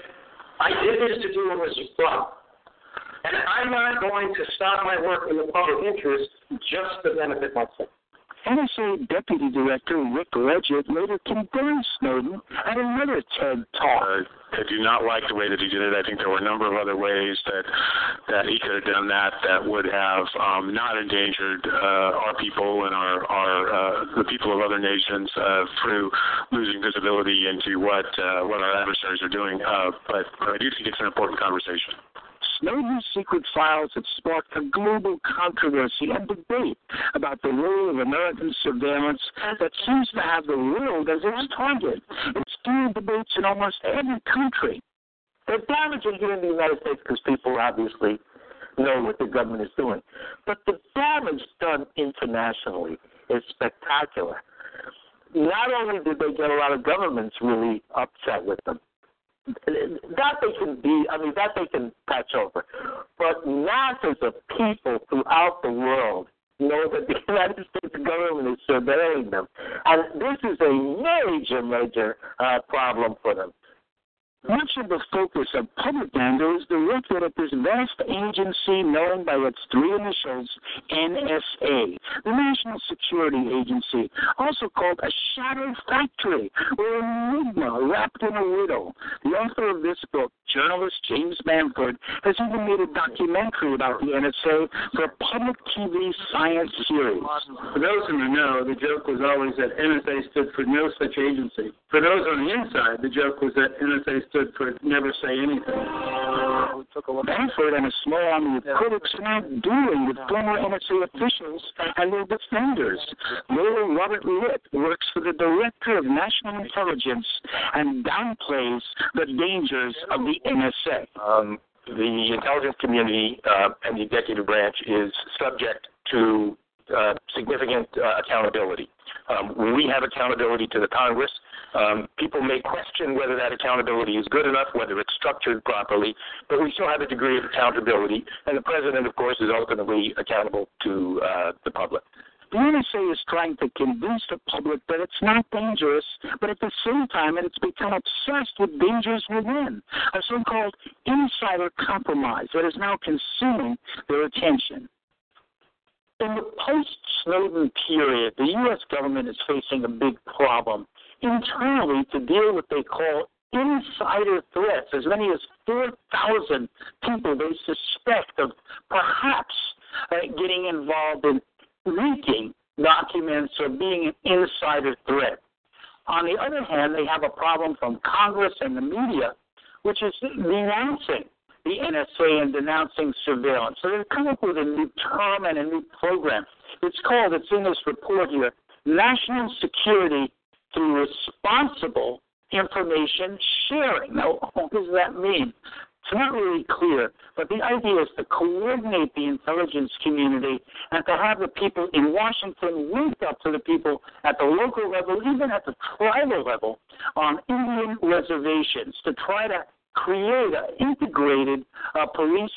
I did this to do what was fun. And I'm not going to stop my work in the public interest just to benefit myself. NSA Deputy Director Rick Ledgett later condemned Snowden at another TED talk. Uh, I do not like the way that he did it. I think there were a number of other ways that that he could have done that that would have um, not endangered uh, our people and our our uh, the people of other nations uh, through losing visibility into what uh, what our adversaries are doing. Uh, but I do think it's an important conversation. Snowden's secret files have sparked a global controversy and debate about the role of American surveillance that seems to have the world as its target. It's fueled debates in almost every country. They're damaging here in the United States because people obviously know what the government is doing. But the damage done internationally is spectacular. Not only did they get a lot of governments really upset with them, that they can be, I mean, that they can patch over. But masses of people throughout the world know that the United States government is surveilling them. And this is a major, major uh, problem for them. Much of the focus of public propaganda is directed at this vast agency known by its three initials, NSA, the National Security Agency, also called a shadow factory or enigma wrapped in a riddle. The author of this book, journalist James Bamford, has even made a documentary about the NSA for a public TV science series. For those who know, the joke was always that NSA stood for no such agency. For those on the inside, the joke was that NSA stood for never say anything. Bamford and a small army of critics are now dealing with former NSA officials and their defenders. Lawyer Robert Litt works for the Director of National Intelligence and downplays the dangers of the NSA. Um, the intelligence community uh, and the executive branch is subject to uh, significant uh, accountability. Um, we have accountability to the Congress. Um, people may question whether that accountability is good enough, whether it's structured properly, but we still have a degree of accountability, and the president, of course, is ultimately accountable to uh, the public. The NSA is trying to convince the public that it's not dangerous, but at the same time, it's become obsessed with dangers within, a so called insider compromise that is now consuming their attention. In the post Snowden period, the U.S. government is facing a big problem internally to deal with what they call insider threats. As many as 4,000 people they suspect of perhaps uh, getting involved in leaking documents or being an insider threat. On the other hand, they have a problem from Congress and the media, which is denouncing the NSA and denouncing surveillance. So they've come up with a new term and a new program. It's called, it's in this report here, National Security through responsible information sharing. Now, what does that mean? It's not really clear, but the idea is to coordinate the intelligence community and to have the people in Washington linked up to the people at the local level, even at the tribal level, on Indian reservations to try to create an integrated uh, police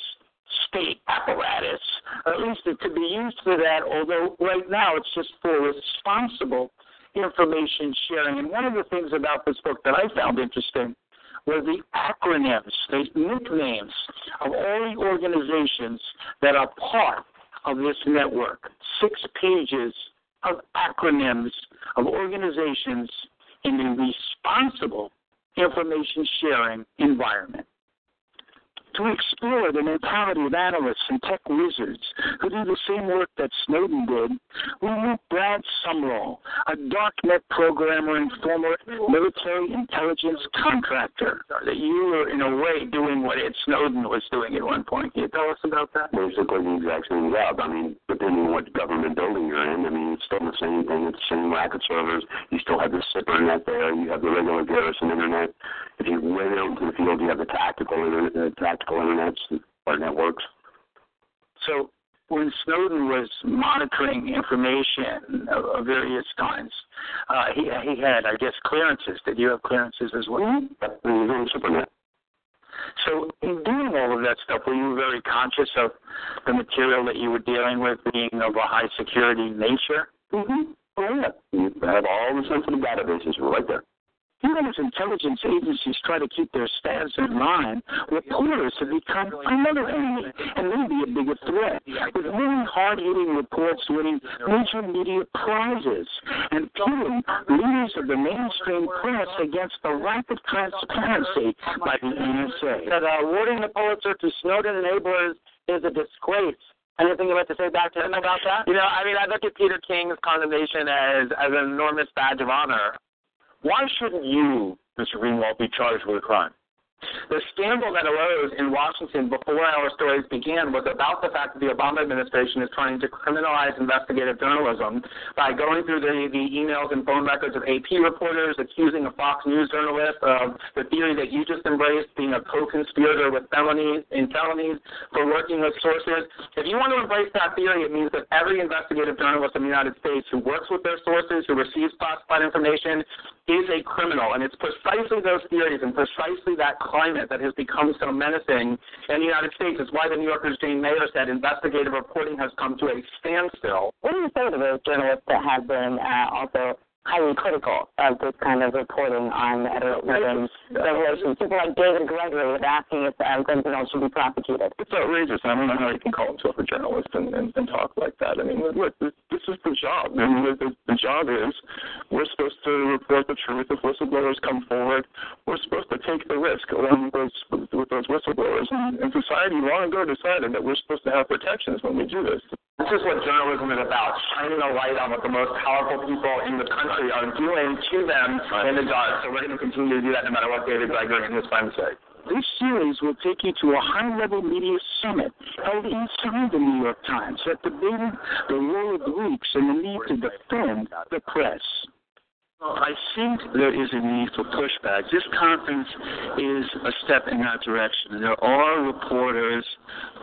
state apparatus, at least it could be used for that, although right now it's just for responsible information sharing. And one of the things about this book that I found interesting were the acronyms, the nicknames of all the organizations that are part of this network. Six pages of acronyms of organizations in a responsible information sharing environment to explore the mentality of analysts and tech wizards who do the same work that Snowden did, we meet Brad Sumrall, a darknet programmer and former military intelligence contractor. That you were, in a way, doing what Ed Snowden was doing at one point. Can you tell us about that? Basically the exact same job. I mean, depending on what government building you're in, I mean, it's still the same thing. It's the same racket servers. You still have the SIPR net there. You have the regular Garrison internet. If you went out into the field, you have the tactical internet, uh, tactical internets or networks. So when Snowden was monitoring information of, of various kinds, uh, he he had, I guess, clearances. Did you have clearances as well? Mm-hmm. So in doing all of that stuff, were you very conscious of the material that you were dealing with being of a high security nature? Mm-hmm. Oh yeah. You have all the sensitive databases right there. Even as intelligence agencies try to keep their stance in line, reporters have become another enemy and maybe a bigger threat, with really hard-hitting reports winning major media prizes and pitting leaders of the mainstream press against the lack of transparency by the NSA. That uh, awarding the Pulitzer to Snowden enablers is a disgrace. Anything you like to say back to him about that? You know, I mean, I look at Peter King's condemnation as as an enormous badge of honor. Why shouldn't you, Mr. Greenwald, be charged with a crime? The scandal that arose in Washington before our stories began was about the fact that the Obama administration is trying to criminalize investigative journalism by going through the, the emails and phone records of AP reporters, accusing a Fox News journalist of the theory that you just embraced, being a co-conspirator with felonies in felonies for working with sources. If you want to embrace that theory, it means that every investigative journalist in the United States who works with their sources, who receives classified information, is a criminal. And it's precisely those theories and precisely that climate that has become so menacing in the United States. It's why the New Yorker's Jane Mayer said investigative reporting has come to a standstill. What do you say to those journalists that have been uh, also highly critical of this kind of reporting on Edward Snowden's revelations. People like David Gregory was asking if uh, Glenn Greenwald should be prosecuted. It's outrageous. I don't know how you can call himself a journalist and, and, and talk like that. I mean, look, this, this is the job. I mean, the, the job is we're supposed to report the truth. If whistleblowers come forward, we're supposed to take the risk along with those, with those whistleblowers. And society long ago decided that we're supposed to have protections when we do this. This is what journalism is about, shining a light on what the most powerful people in the country are doing to them in the dark. So we're going to continue to do that no matter what David Gregory and his friends say. This series will take you to a high-level media summit held inside the New York Times that debated the role of leaks and the need to defend the press. I think there is a need for pushback. This conference is a step in that direction. There are reporters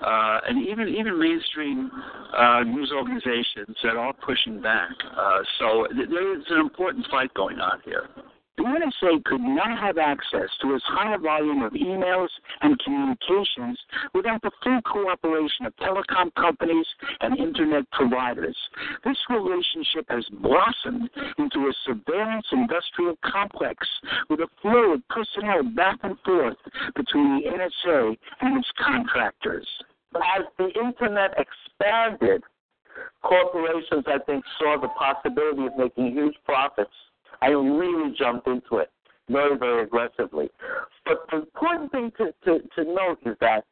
uh, and even even mainstream uh, news organizations that are pushing back. Uh, so th- there is an important fight going on here. The NSA could not have access to as high a volume of emails and communications without the full cooperation of telecom companies and internet providers. This relationship has blossomed into a surveillance industrial complex with a flow of personnel back and forth between the NSA and its contractors. As the internet expanded, corporations, I think, saw the possibility of making huge profits I really jumped into it very, very aggressively. But the important thing to, to, to note is that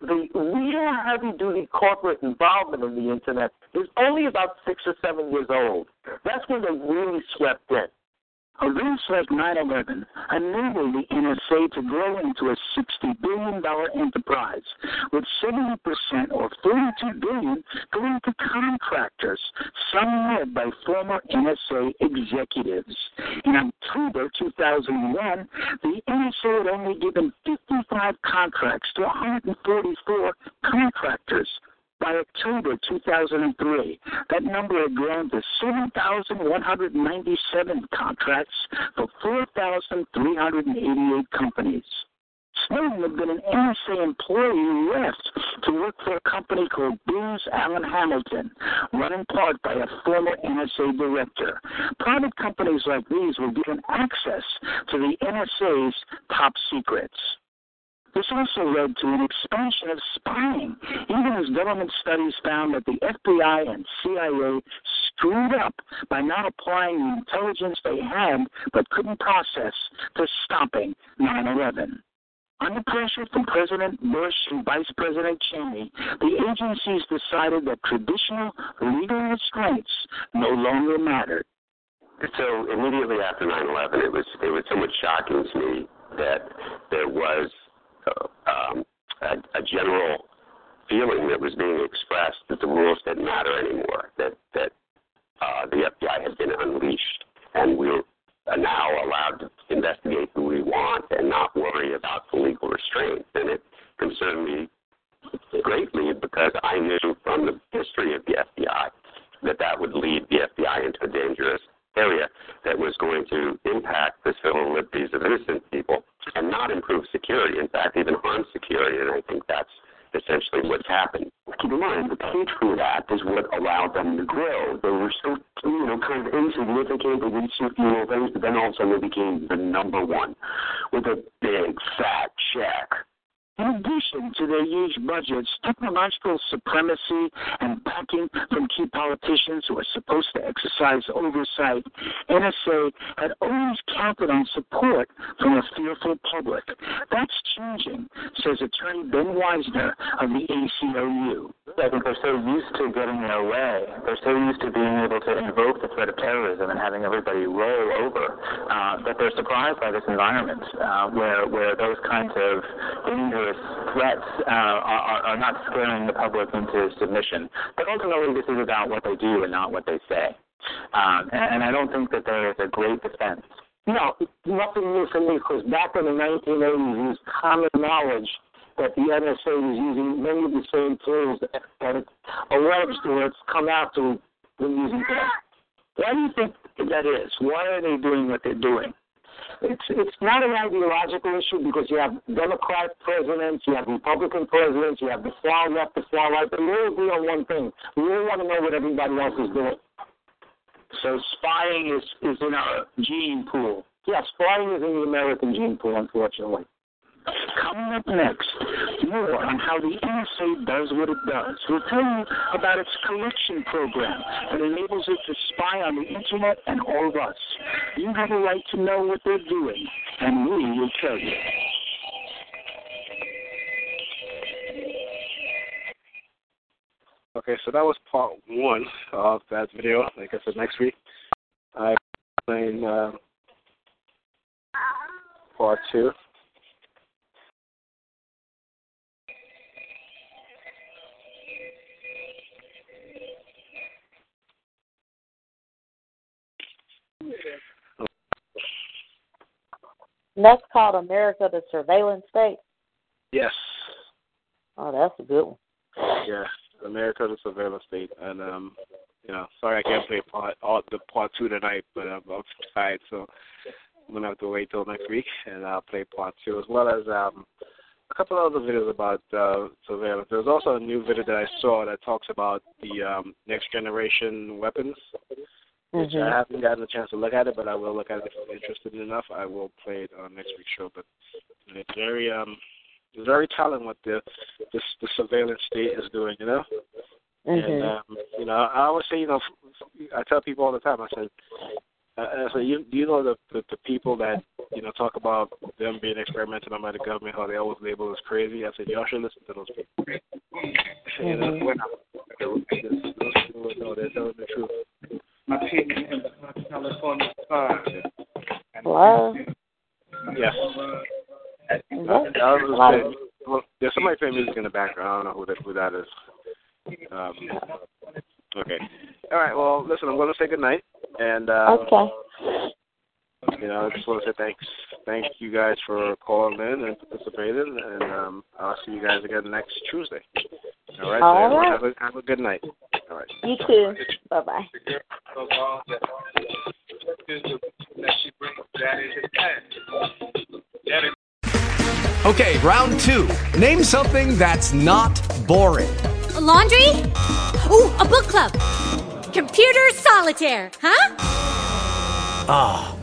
the real heavy duty corporate involvement in the internet is only about six or seven years old. That's when they really swept in. Events like 9-11 enabled the NSA to grow into a $60 billion enterprise, with 70% or $42 billion going to contractors, some led by former NSA executives. In October 2001, the NSA had only given 55 contracts to 144 contractors. By October 2003, that number had grown to 7,197 contracts for 4,388 companies. Snowden had been an NSA employee who left to work for a company called Booz Allen Hamilton, run in part by a former NSA director. Private companies like these were given access to the NSA's top secrets. This also led to an expansion of spying, even as government studies found that the FBI and CIA screwed up by not applying the intelligence they had but couldn't process to stopping 9 11. Under pressure from President Bush and Vice President Cheney, the agencies decided that traditional legal restraints no longer mattered. So immediately after 9/11, it was it was somewhat shocking to me that there was um, a, a general feeling that was being expressed that the rules didn't matter anymore, that that uh, the FBI had been unleashed, and we were now allowed to investigate who we want and not worry about the legal restraints. And it concerned me greatly because I knew from the history of the FBI that that would lead the FBI into a dangerous area that was going to impact the civil liberties of innocent people and not improve security. In fact, even harm security. And I think that's essentially what's happened. Keep in mind, the Patriot Act is what allowed them to grow. They were so, you know, kind of insignificant. They did some few things, but then all of a sudden they became the number one with a big fat check. In addition to their huge budgets, technological supremacy and backing from key politicians who are supposed to exercise oversight, NSA had always counted on support from a fearful public. That's changing, says attorney Ben Wizner of the ACLU. I think they're so used to getting their way. They're so used to being able to invoke the threat of terrorism and having everybody roll over uh, that they're surprised by this environment uh, where where those kinds of dangerous threats uh, are, are not scaring the public into submission. But ultimately, this is about what they do and not what they say. Um, and, and I don't think that there is a great defense. No, nothing new for me because back in the 1980s, it was common knowledge that the NSA was using many of the same tools that, that it's alleged it's come out to been using. Why do you think that is? Why are they doing what they're doing? It's it's not an ideological issue because you have Democrat presidents, you have Republican presidents, you have the far left, the far right, but we all agree on one thing: we all want to know what everybody else is doing. So spying is is in our gene pool. Yeah, spying is in the American gene pool, unfortunately. Coming up next, more on how the NSA does what it does. We'll tell you about its collection program that enables it to spy on the Internet and all of us. You have a right to know what they're doing, and we will tell you. Okay, so that was part one of that video. Like I said, next week I explain uh, part two. And that's called America the Surveillance State. Yes. Oh, that's a good one. Yeah, America the Surveillance State, and um, you know, sorry I can't play part all the part two tonight, but I'm, I'm tired, so I'm gonna have to wait till next week, and I'll play part two as well as um a couple of other videos about uh, surveillance. There's also a new video that I saw that talks about the um, next generation weapons which Mm-hmm. I haven't gotten a chance to look at it, but I will look at it if I'm interested enough. I will play it on next week's show. But it's very um, it's very telling what the this the surveillance state is doing. You know, Mm-hmm. and um, you know, I always say, you know, I tell people all the time. I said, I said, you do you know the, the the people that you know talk about them being experimented on by the government, how they always label as crazy. I said, y'all should listen to those people. You know, Mhm. we're not. Those people know they're telling the truth. My opinion in the California sky. Hello. Yes. Is that- I was Hello? saying- well, there's somebody playing music in the background. I don't know who that who that is. Um, okay. All right. Well, listen. I'm going to say good night, and uh, Okay. You know, I just want to say thanks. Thank you guys for calling in and participating, and um, I'll see you guys again next Tuesday. All right. All so right. Have, a, have a good night. All right. You too. Bye bye. Okay, round two. Name something that's not boring. A laundry? Ooh, a book club. Computer solitaire, huh? Ah,